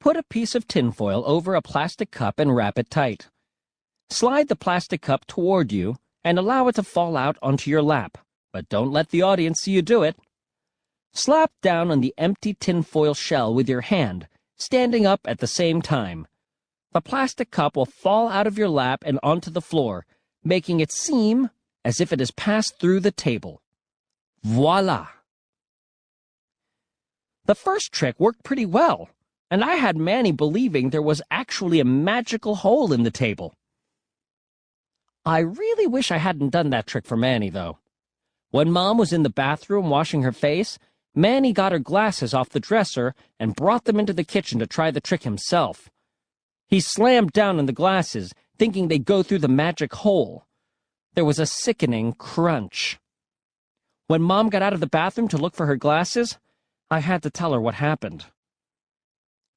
Put a piece of tinfoil over a plastic cup and wrap it tight. Slide the plastic cup toward you and allow it to fall out onto your lap, but don't let the audience see you do it. Slap down on the empty tinfoil shell with your hand standing up at the same time. The plastic cup will fall out of your lap and onto the floor, making it seem as if it has passed through the table. Voila! The first trick worked pretty well, and I had Manny believing there was actually a magical hole in the table. I really wish I hadn't done that trick for Manny, though. When Mom was in the bathroom washing her face, Manny got her glasses off the dresser and brought them into the kitchen to try the trick himself. He slammed down on the glasses, thinking they'd go through the magic hole. There was a sickening crunch. When Mom got out of the bathroom to look for her glasses, I had to tell her what happened.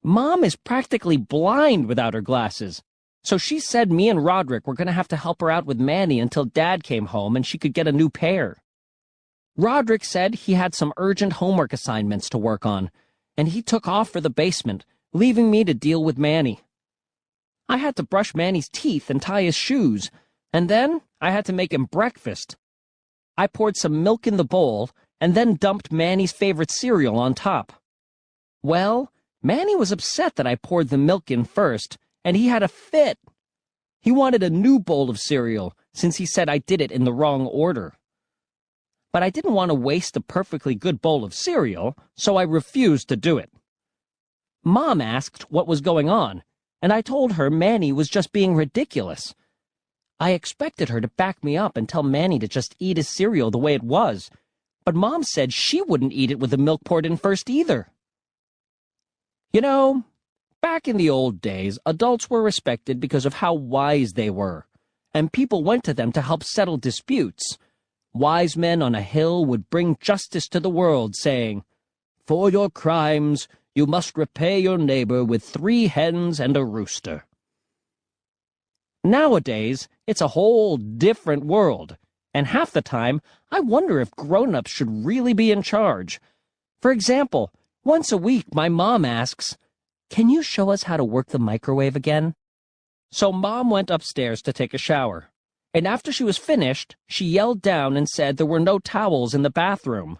Mom is practically blind without her glasses, so she said me and Roderick were going to have to help her out with Manny until Dad came home and she could get a new pair. Roderick said he had some urgent homework assignments to work on, and he took off for the basement, leaving me to deal with Manny. I had to brush Manny's teeth and tie his shoes, and then I had to make him breakfast. I poured some milk in the bowl and then dumped Manny's favorite cereal on top. Well, Manny was upset that I poured the milk in first, and he had a fit. He wanted a new bowl of cereal, since he said I did it in the wrong order. But I didn't want to waste a perfectly good bowl of cereal, so I refused to do it. Mom asked what was going on, and I told her Manny was just being ridiculous. I expected her to back me up and tell Manny to just eat his cereal the way it was, but Mom said she wouldn't eat it with the milk poured in first either. You know, back in the old days, adults were respected because of how wise they were, and people went to them to help settle disputes. Wise men on a hill would bring justice to the world, saying, For your crimes, you must repay your neighbor with three hens and a rooster. Nowadays, it's a whole different world, and half the time, I wonder if grown-ups should really be in charge. For example, once a week, my mom asks, Can you show us how to work the microwave again? So mom went upstairs to take a shower. And after she was finished, she yelled down and said there were no towels in the bathroom.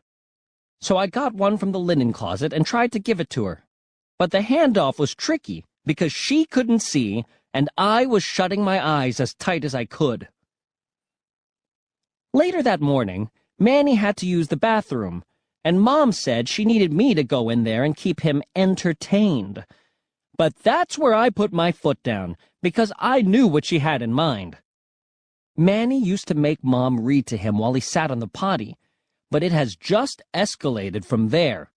So I got one from the linen closet and tried to give it to her. But the handoff was tricky because she couldn't see and I was shutting my eyes as tight as I could. Later that morning, Manny had to use the bathroom, and Mom said she needed me to go in there and keep him entertained. But that's where I put my foot down, because I knew what she had in mind. Manny used to make Mom read to him while he sat on the potty, but it has just escalated from there,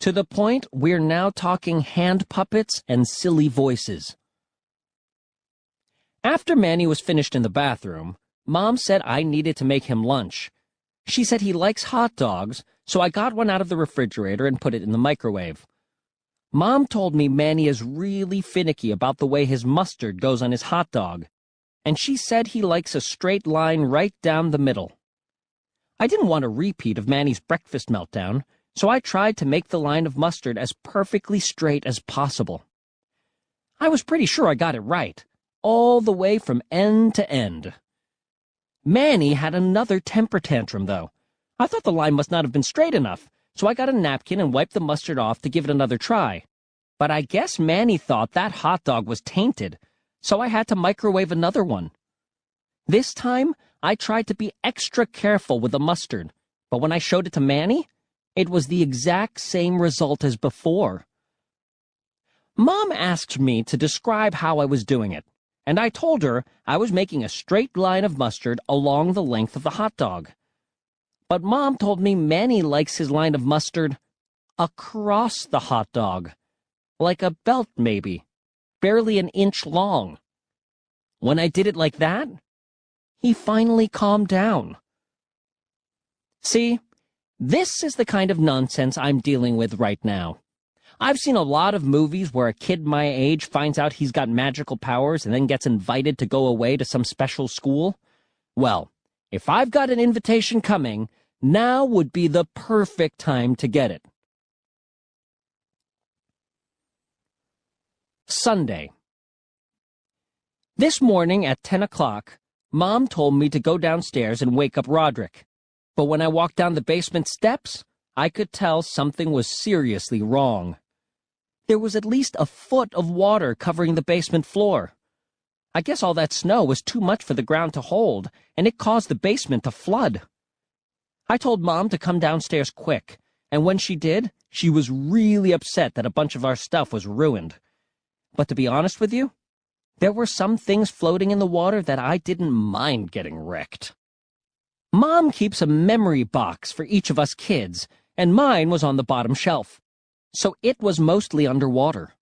to the point we're now talking hand puppets and silly voices. After Manny was finished in the bathroom, Mom said I needed to make him lunch. She said he likes hot dogs, so I got one out of the refrigerator and put it in the microwave. Mom told me Manny is really finicky about the way his mustard goes on his hot dog, and she said he likes a straight line right down the middle. I didn't want a repeat of Manny's breakfast meltdown, so I tried to make the line of mustard as perfectly straight as possible. I was pretty sure I got it right, all the way from end to end. Manny had another temper tantrum, though. I thought the line must not have been straight enough, so I got a napkin and wiped the mustard off to give it another try. But I guess Manny thought that hot dog was tainted, so I had to microwave another one. This time, I tried to be extra careful with the mustard, but when I showed it to Manny, it was the exact same result as before. Mom asked me to describe how I was doing it, and I told her I was making a straight line of mustard along the length of the hot dog. But Mom told me Manny likes his line of mustard across the hot dog, like a belt maybe, barely an inch long. When I did it like that, he finally calmed down. See, this is the kind of nonsense I'm dealing with right now. I've seen a lot of movies where a kid my age finds out he's got magical powers and then gets invited to go away to some special school. Well, if I've got an invitation coming, now would be the perfect time to get it. Sunday. This morning at 10 o'clock, Mom told me to go downstairs and wake up Roderick. But when I walked down the basement steps, I could tell something was seriously wrong. There was at least a foot of water covering the basement floor. I guess all that snow was too much for the ground to hold, and it caused the basement to flood. I told Mom to come downstairs quick, and when she did, she was really upset that a bunch of our stuff was ruined. But to be honest with you, there were some things floating in the water that I didn't mind getting wrecked. Mom keeps a memory box for each of us kids, and mine was on the bottom shelf so it was mostly underwater.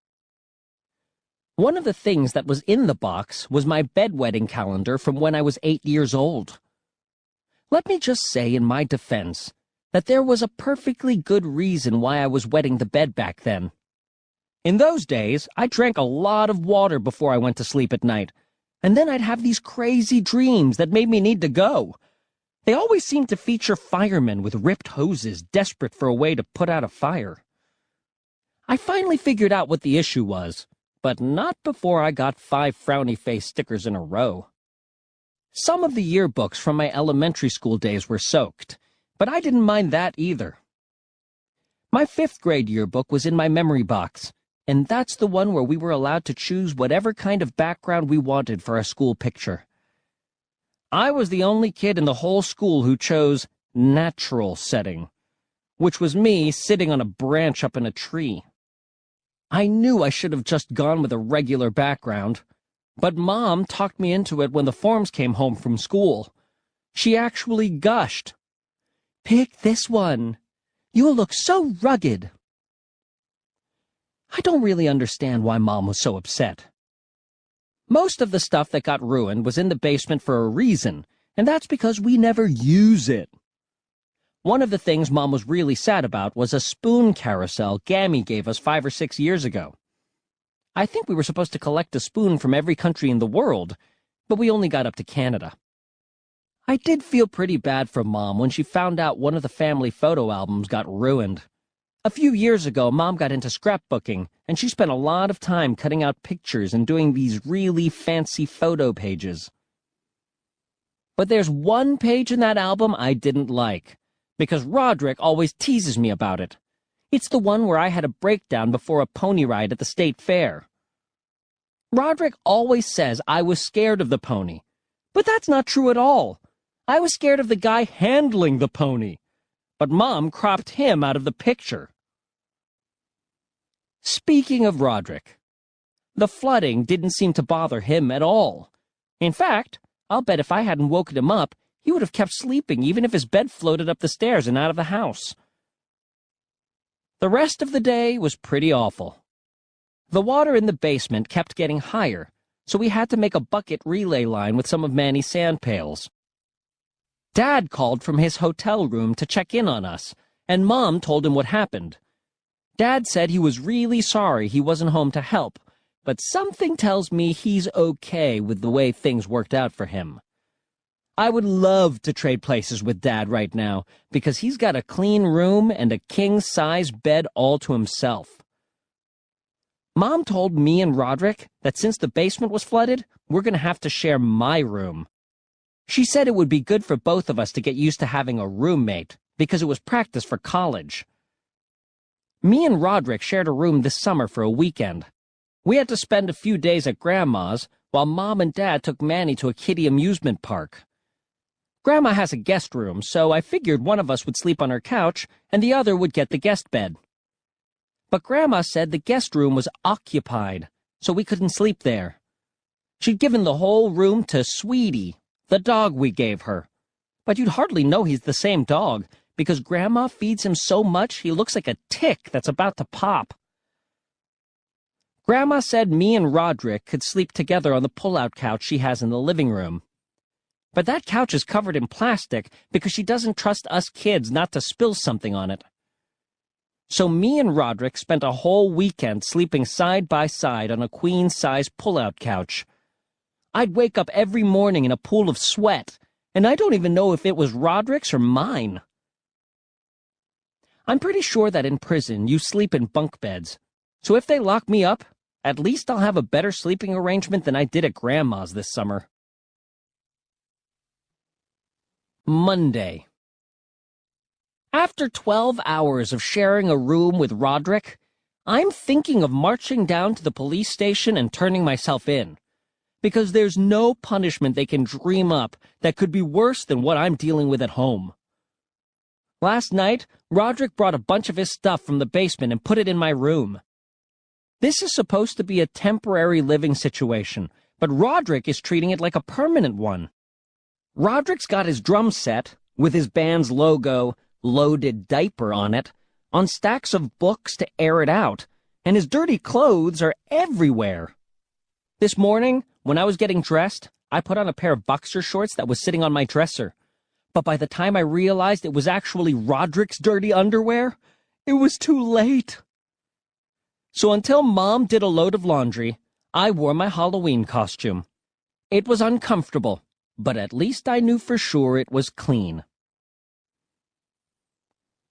One of the things that was in the box was my bedwetting calendar from when I was eight years old. Let me just say in my defense that there was a perfectly good reason why I was wetting the bed back then. In those days, I drank a lot of water before I went to sleep at night, and then I'd have these crazy dreams that made me need to go. They always seemed to feature firemen with ripped hoses desperate for a way to put out a fire. I finally figured out what the issue was, but not before I got five frowny face stickers in a row. Some of the yearbooks from my elementary school days were soaked, but I didn't mind that either. My fifth grade yearbook was in my memory box, and that's the one where we were allowed to choose whatever kind of background we wanted for our school picture. I was the only kid in the whole school who chose natural setting, which was me sitting on a branch up in a tree. I knew I should have just gone with a regular background, but Mom talked me into it when the forms came home from school. She actually gushed. Pick this one. You'll look so rugged. I don't really understand why Mom was so upset. Most of the stuff that got ruined was in the basement for a reason, and that's because we never use it. One of the things Mom was really sad about was a spoon carousel Gammy gave us five or six years ago. I think we were supposed to collect a spoon from every country in the world, but we only got up to Canada. I did feel pretty bad for Mom when she found out one of the family photo albums got ruined. A few years ago, Mom got into scrapbooking, and she spent a lot of time cutting out pictures and doing these really fancy photo pages. But there's one page in that album I didn't like because Roderick always teases me about it. It's the one where I had a breakdown before a pony ride at the state fair. Roderick always says I was scared of the pony, but that's not true at all. I was scared of the guy handling the pony, but Mom cropped him out of the picture. Speaking of Roderick, the flooding didn't seem to bother him at all. In fact, I'll bet if I hadn't woken him up, he would have kept sleeping even if his bed floated up the stairs and out of the house. The rest of the day was pretty awful. The water in the basement kept getting higher, so we had to make a bucket relay line with some of Manny's sand pails. Dad called from his hotel room to check in on us, and Mom told him what happened. Dad said he was really sorry he wasn't home to help, but something tells me he's okay with the way things worked out for him. I would love to trade places with Dad right now because he's got a clean room and a king size bed all to himself. Mom told me and Roderick that since the basement was flooded, we're going to have to share my room. She said it would be good for both of us to get used to having a roommate because it was practice for college. Me and Roderick shared a room this summer for a weekend. We had to spend a few days at Grandma's while Mom and Dad took Manny to a kiddie amusement park. Grandma has a guest room, so I figured one of us would sleep on her couch and the other would get the guest bed. But Grandma said the guest room was occupied, so we couldn't sleep there. She'd given the whole room to Sweetie, the dog we gave her. But you'd hardly know he's the same dog, because Grandma feeds him so much he looks like a tick that's about to pop. Grandma said me and Roderick could sleep together on the pull-out couch she has in the living room. But that couch is covered in plastic because she doesn't trust us kids not to spill something on it. So me and Roderick spent a whole weekend sleeping side by side on a queen-size pull-out couch. I'd wake up every morning in a pool of sweat, and I don't even know if it was Roderick's or mine. I'm pretty sure that in prison you sleep in bunk beds, so if they lock me up, at least I'll have a better sleeping arrangement than I did at Grandma's this summer. Monday. After 12 hours of sharing a room with Roderick, I'm thinking of marching down to the police station and turning myself in. Because there's no punishment they can dream up that could be worse than what I'm dealing with at home. Last night, Roderick brought a bunch of his stuff from the basement and put it in my room. This is supposed to be a temporary living situation, but Roderick is treating it like a permanent one. Roderick's got his drum set, with his band's logo, Loaded Diaper, on it, on stacks of books to air it out, and his dirty clothes are everywhere. This morning, when I was getting dressed, I put on a pair of boxer shorts that was sitting on my dresser. But by the time I realized it was actually Roderick's dirty underwear, it was too late. So until Mom did a load of laundry, I wore my Halloween costume. It was uncomfortable, but at least I knew for sure it was clean.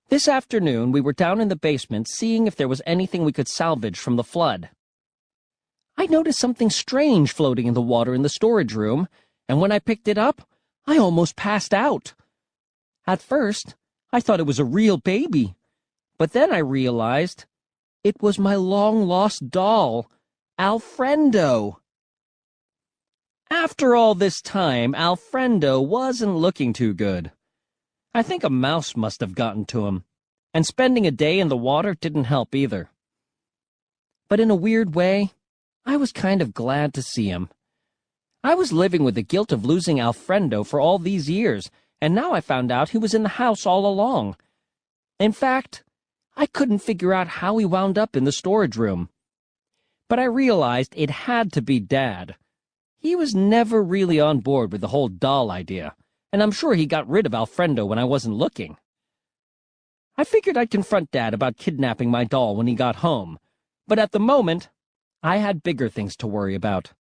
This afternoon, we were down in the basement seeing if there was anything we could salvage from the flood. I noticed something strange floating in the water in the storage room, and when I picked it up, I almost passed out. At first, I thought it was a real baby, but then I realized it was my long-lost doll, Alfredo. After all this time, Alfredo wasn't looking too good. I think a mouse must have gotten to him, and spending a day in the water didn't help either. But in a weird way, I was kind of glad to see him. I was living with the guilt of losing Alfredo for all these years, and now I found out he was in the house all along. In fact, I couldn't figure out how he wound up in the storage room. But I realized it had to be Dad. He was never really on board with the whole doll idea, and I'm sure he got rid of Alfredo when I wasn't looking. I figured I'd confront Dad about kidnapping my doll when he got home, but at the moment, I had bigger things to worry about.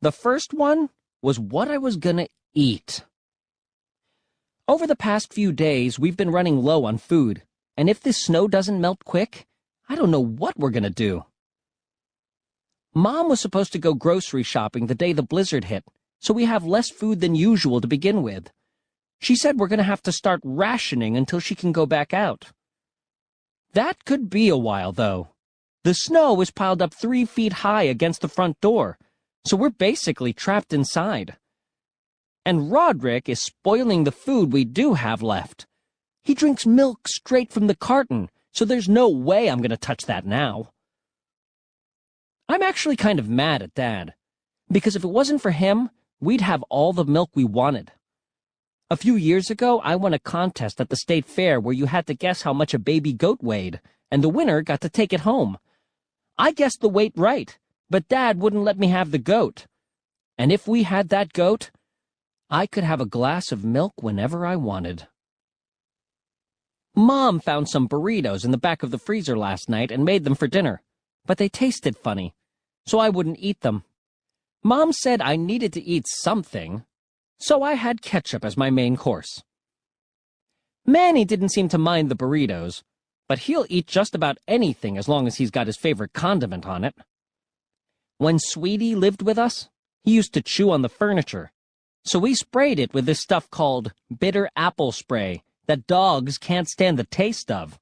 The first one was what I was gonna eat. Over the past few days, we've been running low on food, and if this snow doesn't melt quick, I don't know what we're gonna do. Mom was supposed to go grocery shopping the day the blizzard hit, so we have less food than usual to begin with. She said we're gonna have to start rationing until she can go back out. That could be a while, though. The snow is piled up three feet high against the front door, so we're basically trapped inside. And Roderick is spoiling the food we do have left. He drinks milk straight from the carton, so there's no way I'm going to touch that now. I'm actually kind of mad at Dad, because if it wasn't for him, we'd have all the milk we wanted. A few years ago, I won a contest at the state fair where you had to guess how much a baby goat weighed, and the winner got to take it home. I guessed the weight right, but Dad wouldn't let me have the goat. And if we had that goat, I could have a glass of milk whenever I wanted. Mom found some burritos in the back of the freezer last night and made them for dinner, but they tasted funny, so I wouldn't eat them. Mom said I needed to eat something, so I had ketchup as my main course. Manny didn't seem to mind the burritos, but he'll eat just about anything as long as he's got his favorite condiment on it. When Sweetie lived with us, he used to chew on the furniture, so we sprayed it with this stuff called bitter apple spray that dogs can't stand the taste of.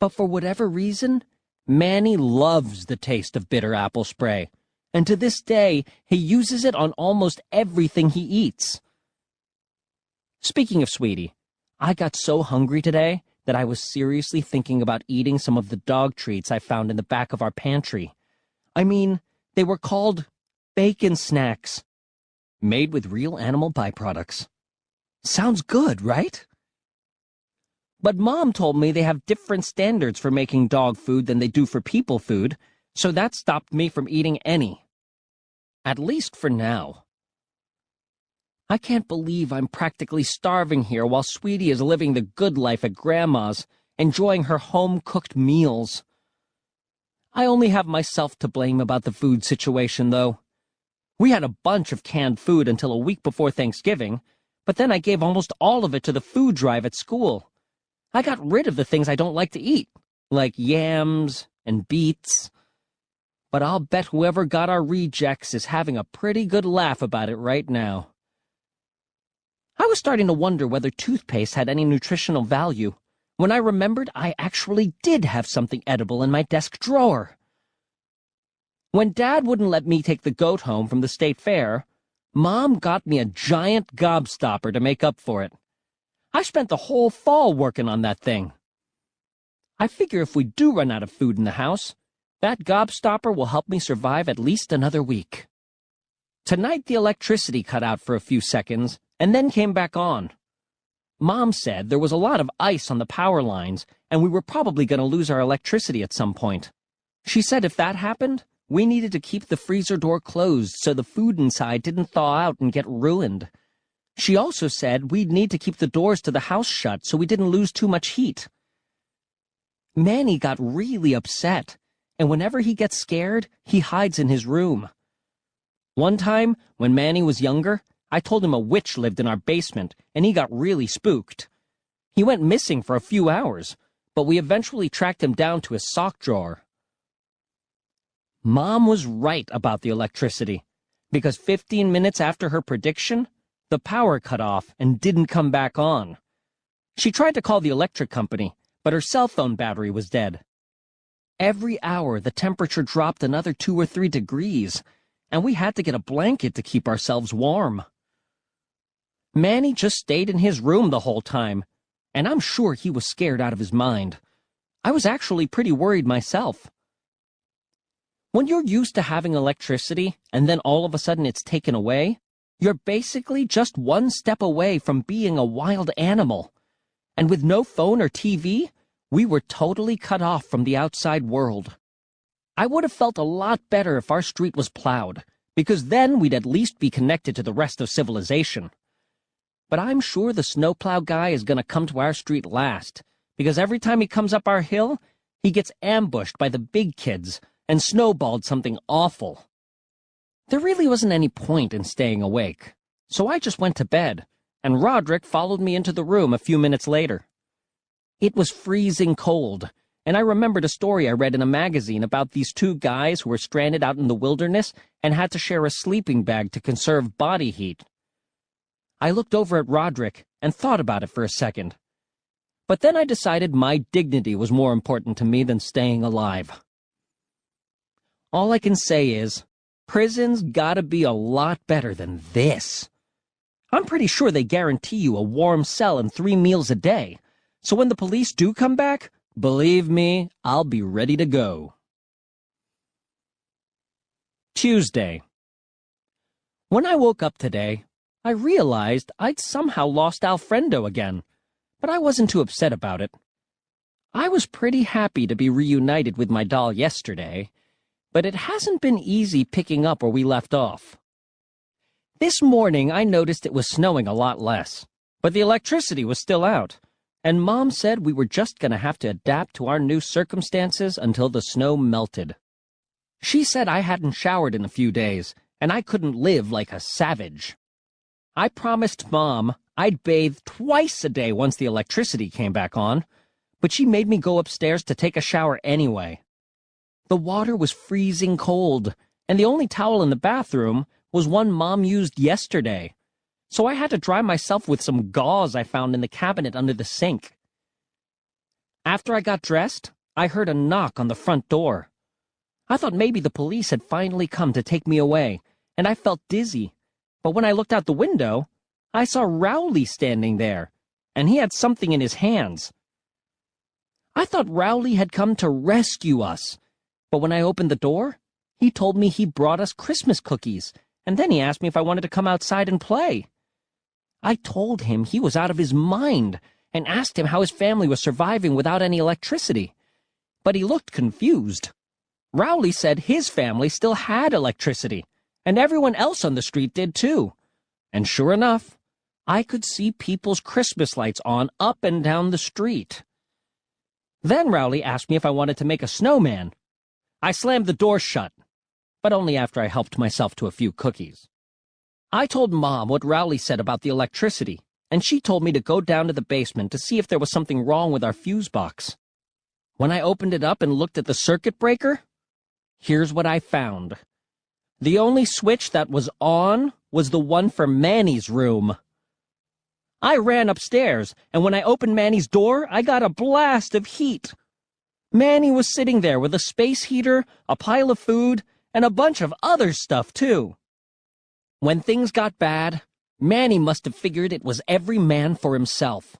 But for whatever reason, Manny loves the taste of bitter apple spray, and to this day, he uses it on almost everything he eats. Speaking of Sweetie, I got so hungry today that I was seriously thinking about eating some of the dog treats I found in the back of our pantry. I mean, they were called bacon snacks, made with real animal byproducts. Sounds good, right? But Mom told me they have different standards for making dog food than they do for people food, so that stopped me from eating any. At least for now. I can't believe I'm practically starving here while Sweetie is living the good life at Grandma's, enjoying her home-cooked meals. I only have myself to blame about the food situation, though. We had a bunch of canned food until a week before Thanksgiving, but then I gave almost all of it to the food drive at school. I got rid of the things I don't like to eat, like yams and beets. But I'll bet whoever got our rejects is having a pretty good laugh about it right now. I was starting to wonder whether toothpaste had any nutritional value when I remembered I actually did have something edible in my desk drawer. When Dad wouldn't let me take the goat home from the state fair, Mom got me a giant gobstopper to make up for it. I spent the whole fall working on that thing. I figure if we do run out of food in the house, that gobstopper will help me survive at least another week. Tonight the electricity cut out for a few seconds, and then came back on. Mom said there was a lot of ice on the power lines, and we were probably going to lose our electricity at some point. She said if that happened, we needed to keep the freezer door closed so the food inside didn't thaw out and get ruined. She also said we'd need to keep the doors to the house shut so we didn't lose too much heat. Manny got really upset, and whenever he gets scared, he hides in his room. One time, when Manny was younger, I told him a witch lived in our basement, and he got really spooked. He went missing for a few hours, but we eventually tracked him down to his sock drawer. Mom was right about the electricity, because 15 minutes after her prediction, the power cut off and didn't come back on. She tried to call the electric company, but her cell phone battery was dead. Every hour, the temperature dropped another two or three degrees, and we had to get a blanket to keep ourselves warm. Manny just stayed in his room the whole time, and I'm sure he was scared out of his mind. I was actually pretty worried myself. When you're used to having electricity, and then all of a sudden it's taken away, you're basically just one step away from being a wild animal. And with no phone or TV, we were totally cut off from the outside world. I would have felt a lot better if our street was plowed, because then we'd at least be connected to the rest of civilization. But I'm sure the snowplow guy is going to come to our street last, because every time he comes up our hill, he gets ambushed by the big kids and snowballed something awful. There really wasn't any point in staying awake, so I just went to bed, and Roderick followed me into the room a few minutes later. It was freezing cold, and I remembered a story I read in a magazine about these two guys who were stranded out in the wilderness and had to share a sleeping bag to conserve body heat. I looked over at Roderick and thought about it for a second. But then I decided my dignity was more important to me than staying alive. All I can say is, prison's gotta be a lot better than this. I'm pretty sure they guarantee you a warm cell and three meals a day, so when the police do come back, believe me, I'll be ready to go. Tuesday. When I woke up today, I realized I'd somehow lost Alfredo again, but I wasn't too upset about it. I was pretty happy to be reunited with my doll yesterday, but it hasn't been easy picking up where we left off. This morning I noticed it was snowing a lot less, but the electricity was still out, and Mom said we were just going to have to adapt to our new circumstances until the snow melted. She said I hadn't showered in a few days, and I couldn't live like a savage. I promised Mom I'd bathe twice a day once the electricity came back on, but she made me go upstairs to take a shower anyway. The water was freezing cold, and the only towel in the bathroom was one Mom used yesterday, so I had to dry myself with some gauze I found in the cabinet under the sink. After I got dressed, I heard a knock on the front door. I thought maybe the police had finally come to take me away, and I felt dizzy but when I looked out the window, I saw Rowley standing there, and he had something in his hands. I thought Rowley had come to rescue us, but when I opened the door, he told me he brought us Christmas cookies, and then he asked me if I wanted to come outside and play. I told him he was out of his mind and asked him how his family was surviving without any electricity. But he looked confused. Rowley said his family still had electricity, and everyone else on the street did too. And sure enough, I could see people's Christmas lights on up and down the street. Then Rowley asked me if I wanted to make a snowman. I slammed the door shut, but only after I helped myself to a few cookies. I told Mom what Rowley said about the electricity, and she told me to go down to the basement to see if there was something wrong with our fuse box. When I opened it up and looked at the circuit breaker, here's what I found. The only switch that was on was the one for Manny's room. I ran upstairs, and when I opened Manny's door, I got a blast of heat. Manny was sitting there with a space heater, a pile of food, and a bunch of other stuff, too. When things got bad, Manny must have figured it was every man for himself.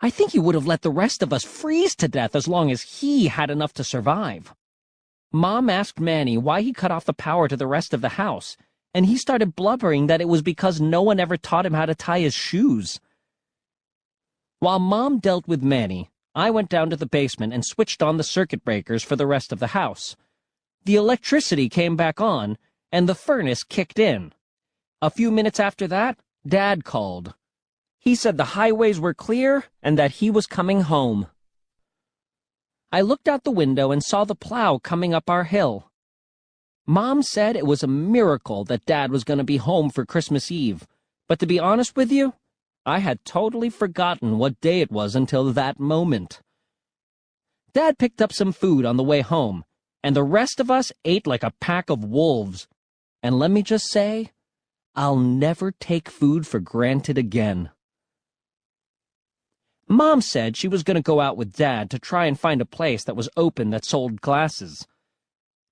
I think he would have let the rest of us freeze to death as long as he had enough to survive. Mom asked Manny why he cut off the power to the rest of the house, and he started blubbering that it was because no one ever taught him how to tie his shoes. While Mom dealt with Manny, I went down to the basement and switched on the circuit breakers for the rest of the house. The electricity came back on, and the furnace kicked in. A few minutes after that, Dad called. He said the highways were clear and that he was coming home. I looked out the window and saw the plow coming up our hill. Mom said it was a miracle that Dad was going to be home for Christmas Eve, but to be honest with you, I had totally forgotten what day it was until that moment. Dad picked up some food on the way home, and the rest of us ate like a pack of wolves. And let me just say, I'll never take food for granted again. Mom said she was going to go out with Dad to try and find a place that was open that sold glasses.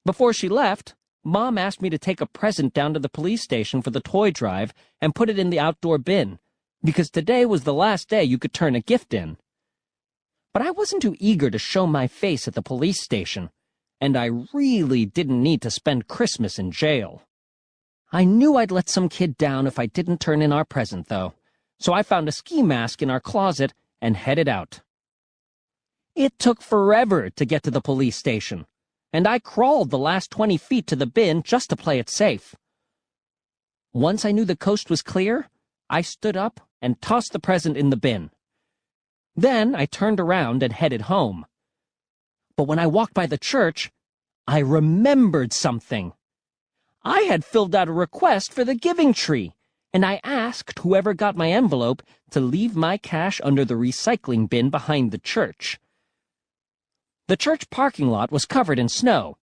Before she left, Mom asked me to take a present down to the police station for the toy drive and put it in the outdoor bin, because today was the last day you could turn a gift in. But I wasn't too eager to show my face at the police station, and I really didn't need to spend Christmas in jail. I knew I'd let some kid down if I didn't turn in our present, though, so I found a ski mask in our closet and headed out. It took forever to get to the police station and I crawled the last 20 feet to the bin just to play it safe. Once I knew the coast was clear, I stood up and tossed the present in the bin. Then I turned around and headed home. But when I walked by the church, I remembered something. I had filled out a request for the giving tree, and I asked whoever got my envelope to leave my cash under the recycling bin behind the church. The church parking lot was covered in snow.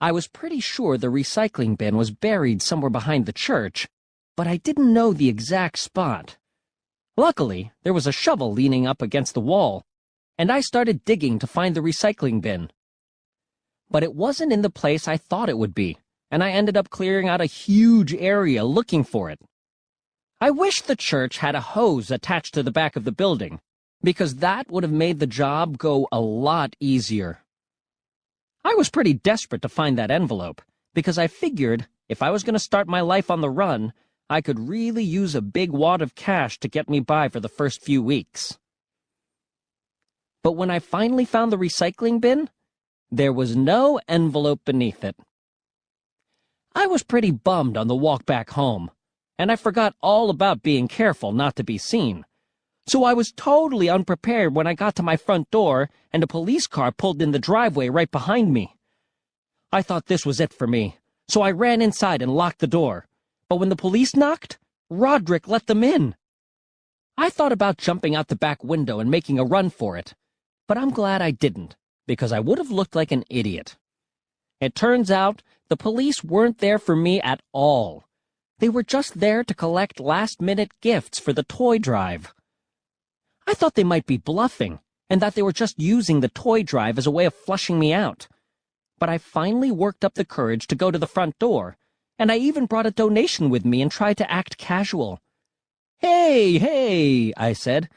I was pretty sure the recycling bin was buried somewhere behind the church, but I didn't know the exact spot. Luckily, there was a shovel leaning up against the wall, and I started digging to find the recycling bin. But it wasn't in the place I thought it would be, and I ended up clearing out a huge area looking for it. I wish the church had a hose attached to the back of the building, because that would have made the job go a lot easier. I was pretty desperate to find that envelope, because I figured if I was going to start my life on the run, I could really use a big wad of cash to get me by for the first few weeks. But when I finally found the recycling bin, there was no envelope beneath it. I was pretty bummed on the walk back home, and I forgot all about being careful not to be seen so I was totally unprepared when I got to my front door and a police car pulled in the driveway right behind me. I thought this was it for me, so I ran inside and locked the door. But when the police knocked, Roderick let them in. I thought about jumping out the back window and making a run for it, but I'm glad I didn't, because I would have looked like an idiot. It turns out the police weren't there for me at all. They were just there to collect last-minute gifts for the toy drive. I thought they might be bluffing, and that they were just using the toy drive as a way of flushing me out. But I finally worked up the courage to go to the front door, and I even brought a donation with me and tried to act casual. Hey, hey, I said.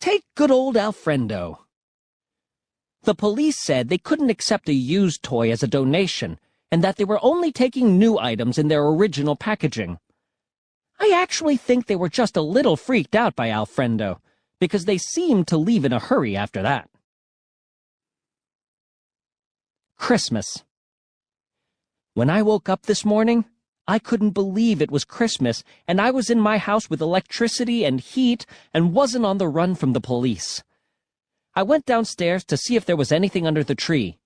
Take good old Alfredo. The police said they couldn't accept a used toy as a donation, and that they were only taking new items in their original packaging. I actually think they were just a little freaked out by Alfredo, because they seemed to leave in a hurry after that. Christmas. When I woke up this morning, I couldn't believe it was Christmas, and I was in my house with electricity and heat and wasn't on the run from the police. I went downstairs to see if there was anything under the tree,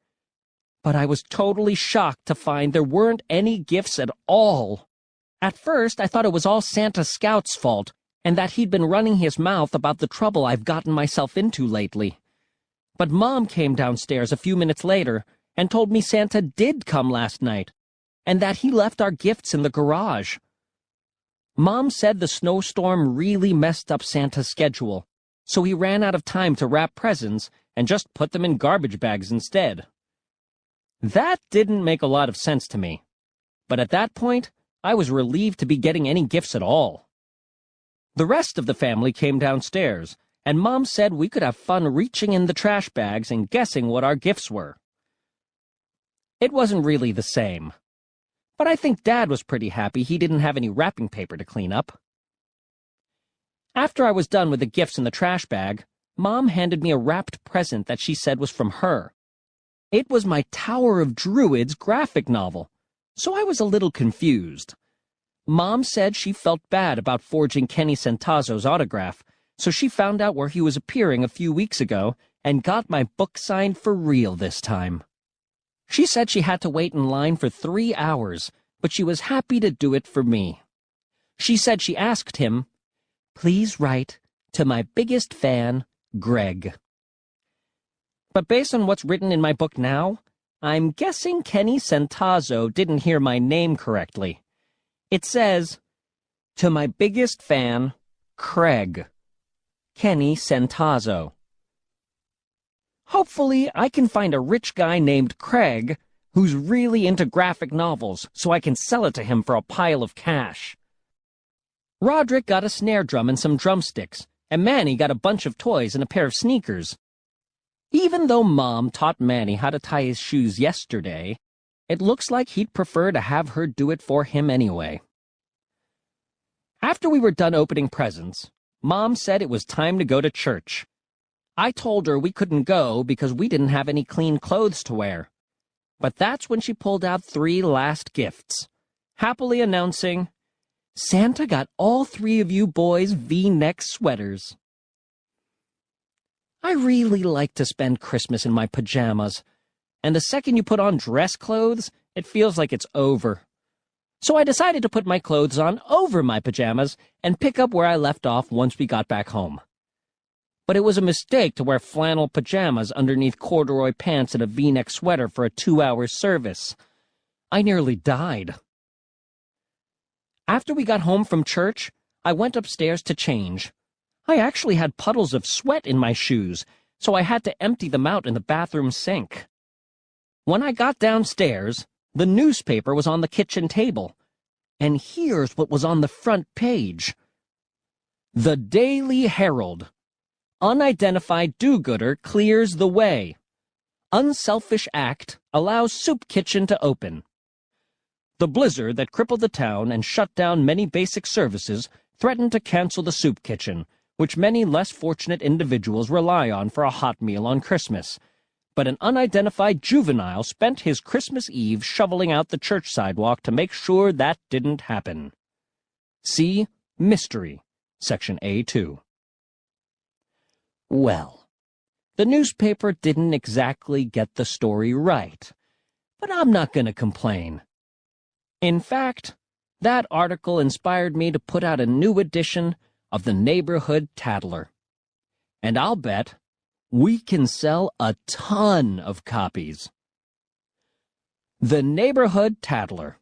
but I was totally shocked to find there weren't any gifts at all. At first, I thought it was all Santa Scout's fault, and that he'd been running his mouth about the trouble I've gotten myself into lately. But Mom came downstairs a few minutes later and told me Santa did come last night, and that he left our gifts in the garage. Mom said the snowstorm really messed up Santa's schedule, so he ran out of time to wrap presents and just put them in garbage bags instead. That didn't make a lot of sense to me, but at that point, I was relieved to be getting any gifts at all. The rest of the family came downstairs, and Mom said we could have fun reaching in the trash bags and guessing what our gifts were. It wasn't really the same. But I think Dad was pretty happy he didn't have any wrapping paper to clean up. After I was done with the gifts in the trash bag, Mom handed me a wrapped present that she said was from her. It was my Tower of Druids graphic novel, so I was a little confused. Mom said she felt bad about forging Kenny Centazzo's autograph, so she found out where he was appearing a few weeks ago and got my book signed for real this time. She said she had to wait in line for three hours, but she was happy to do it for me. She said she asked him, Please write, To my biggest fan, Greg. But based on what's written in my book now, I'm guessing Kenny Centazzo didn't hear my name correctly. It says, To my biggest fan, Craig. Kenny Centazzo. Hopefully, I can find a rich guy named Craig who's really into graphic novels so I can sell it to him for a pile of cash. Roderick got a snare drum and some drumsticks, and Manny got a bunch of toys and a pair of sneakers. Even though Mom taught Manny how to tie his shoes yesterday, it looks like he'd prefer to have her do it for him anyway. After we were done opening presents, Mom said it was time to go to church. I told her we couldn't go because we didn't have any clean clothes to wear. But that's when she pulled out three last gifts, happily announcing, Santa got all three of you boys V-neck sweaters. I really like to spend Christmas in my pajamas, and the second you put on dress clothes, it feels like it's over. So I decided to put my clothes on over my pajamas and pick up where I left off once we got back home. But it was a mistake to wear flannel pajamas underneath corduroy pants and a v-neck sweater for a two-hour service. I nearly died. After we got home from church, I went upstairs to change. I actually had puddles of sweat in my shoes, so I had to empty them out in the bathroom sink. When I got downstairs, the newspaper was on the kitchen table. And here's what was on the front page. The Daily Herald. Unidentified do-gooder clears the way. Unselfish act allows soup kitchen to open. The blizzard that crippled the town and shut down many basic services threatened to cancel the soup kitchen, which many less fortunate individuals rely on for a hot meal on Christmas. But an unidentified juvenile spent his Christmas Eve shoveling out the church sidewalk to make sure that didn't happen. See Mystery, Section A2. Well, the newspaper didn't exactly get the story right, but I'm not going to complain. In fact, that article inspired me to put out a new edition of the Neighborhood Tattler. And I'll bet we can sell a ton of copies. The Neighborhood Tattler.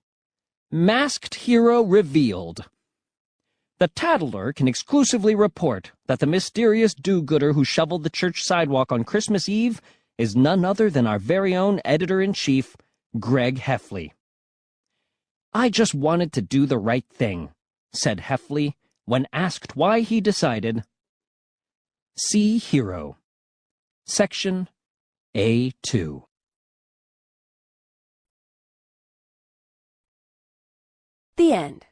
Masked Hero Revealed. The Tattler can exclusively report that the mysterious do-gooder who shoveled the church sidewalk on Christmas Eve is none other than our very own editor-in-chief, Greg Heffley. I just wanted to do the right thing, said Heffley when asked why he decided. See Hero. Section A2. The end.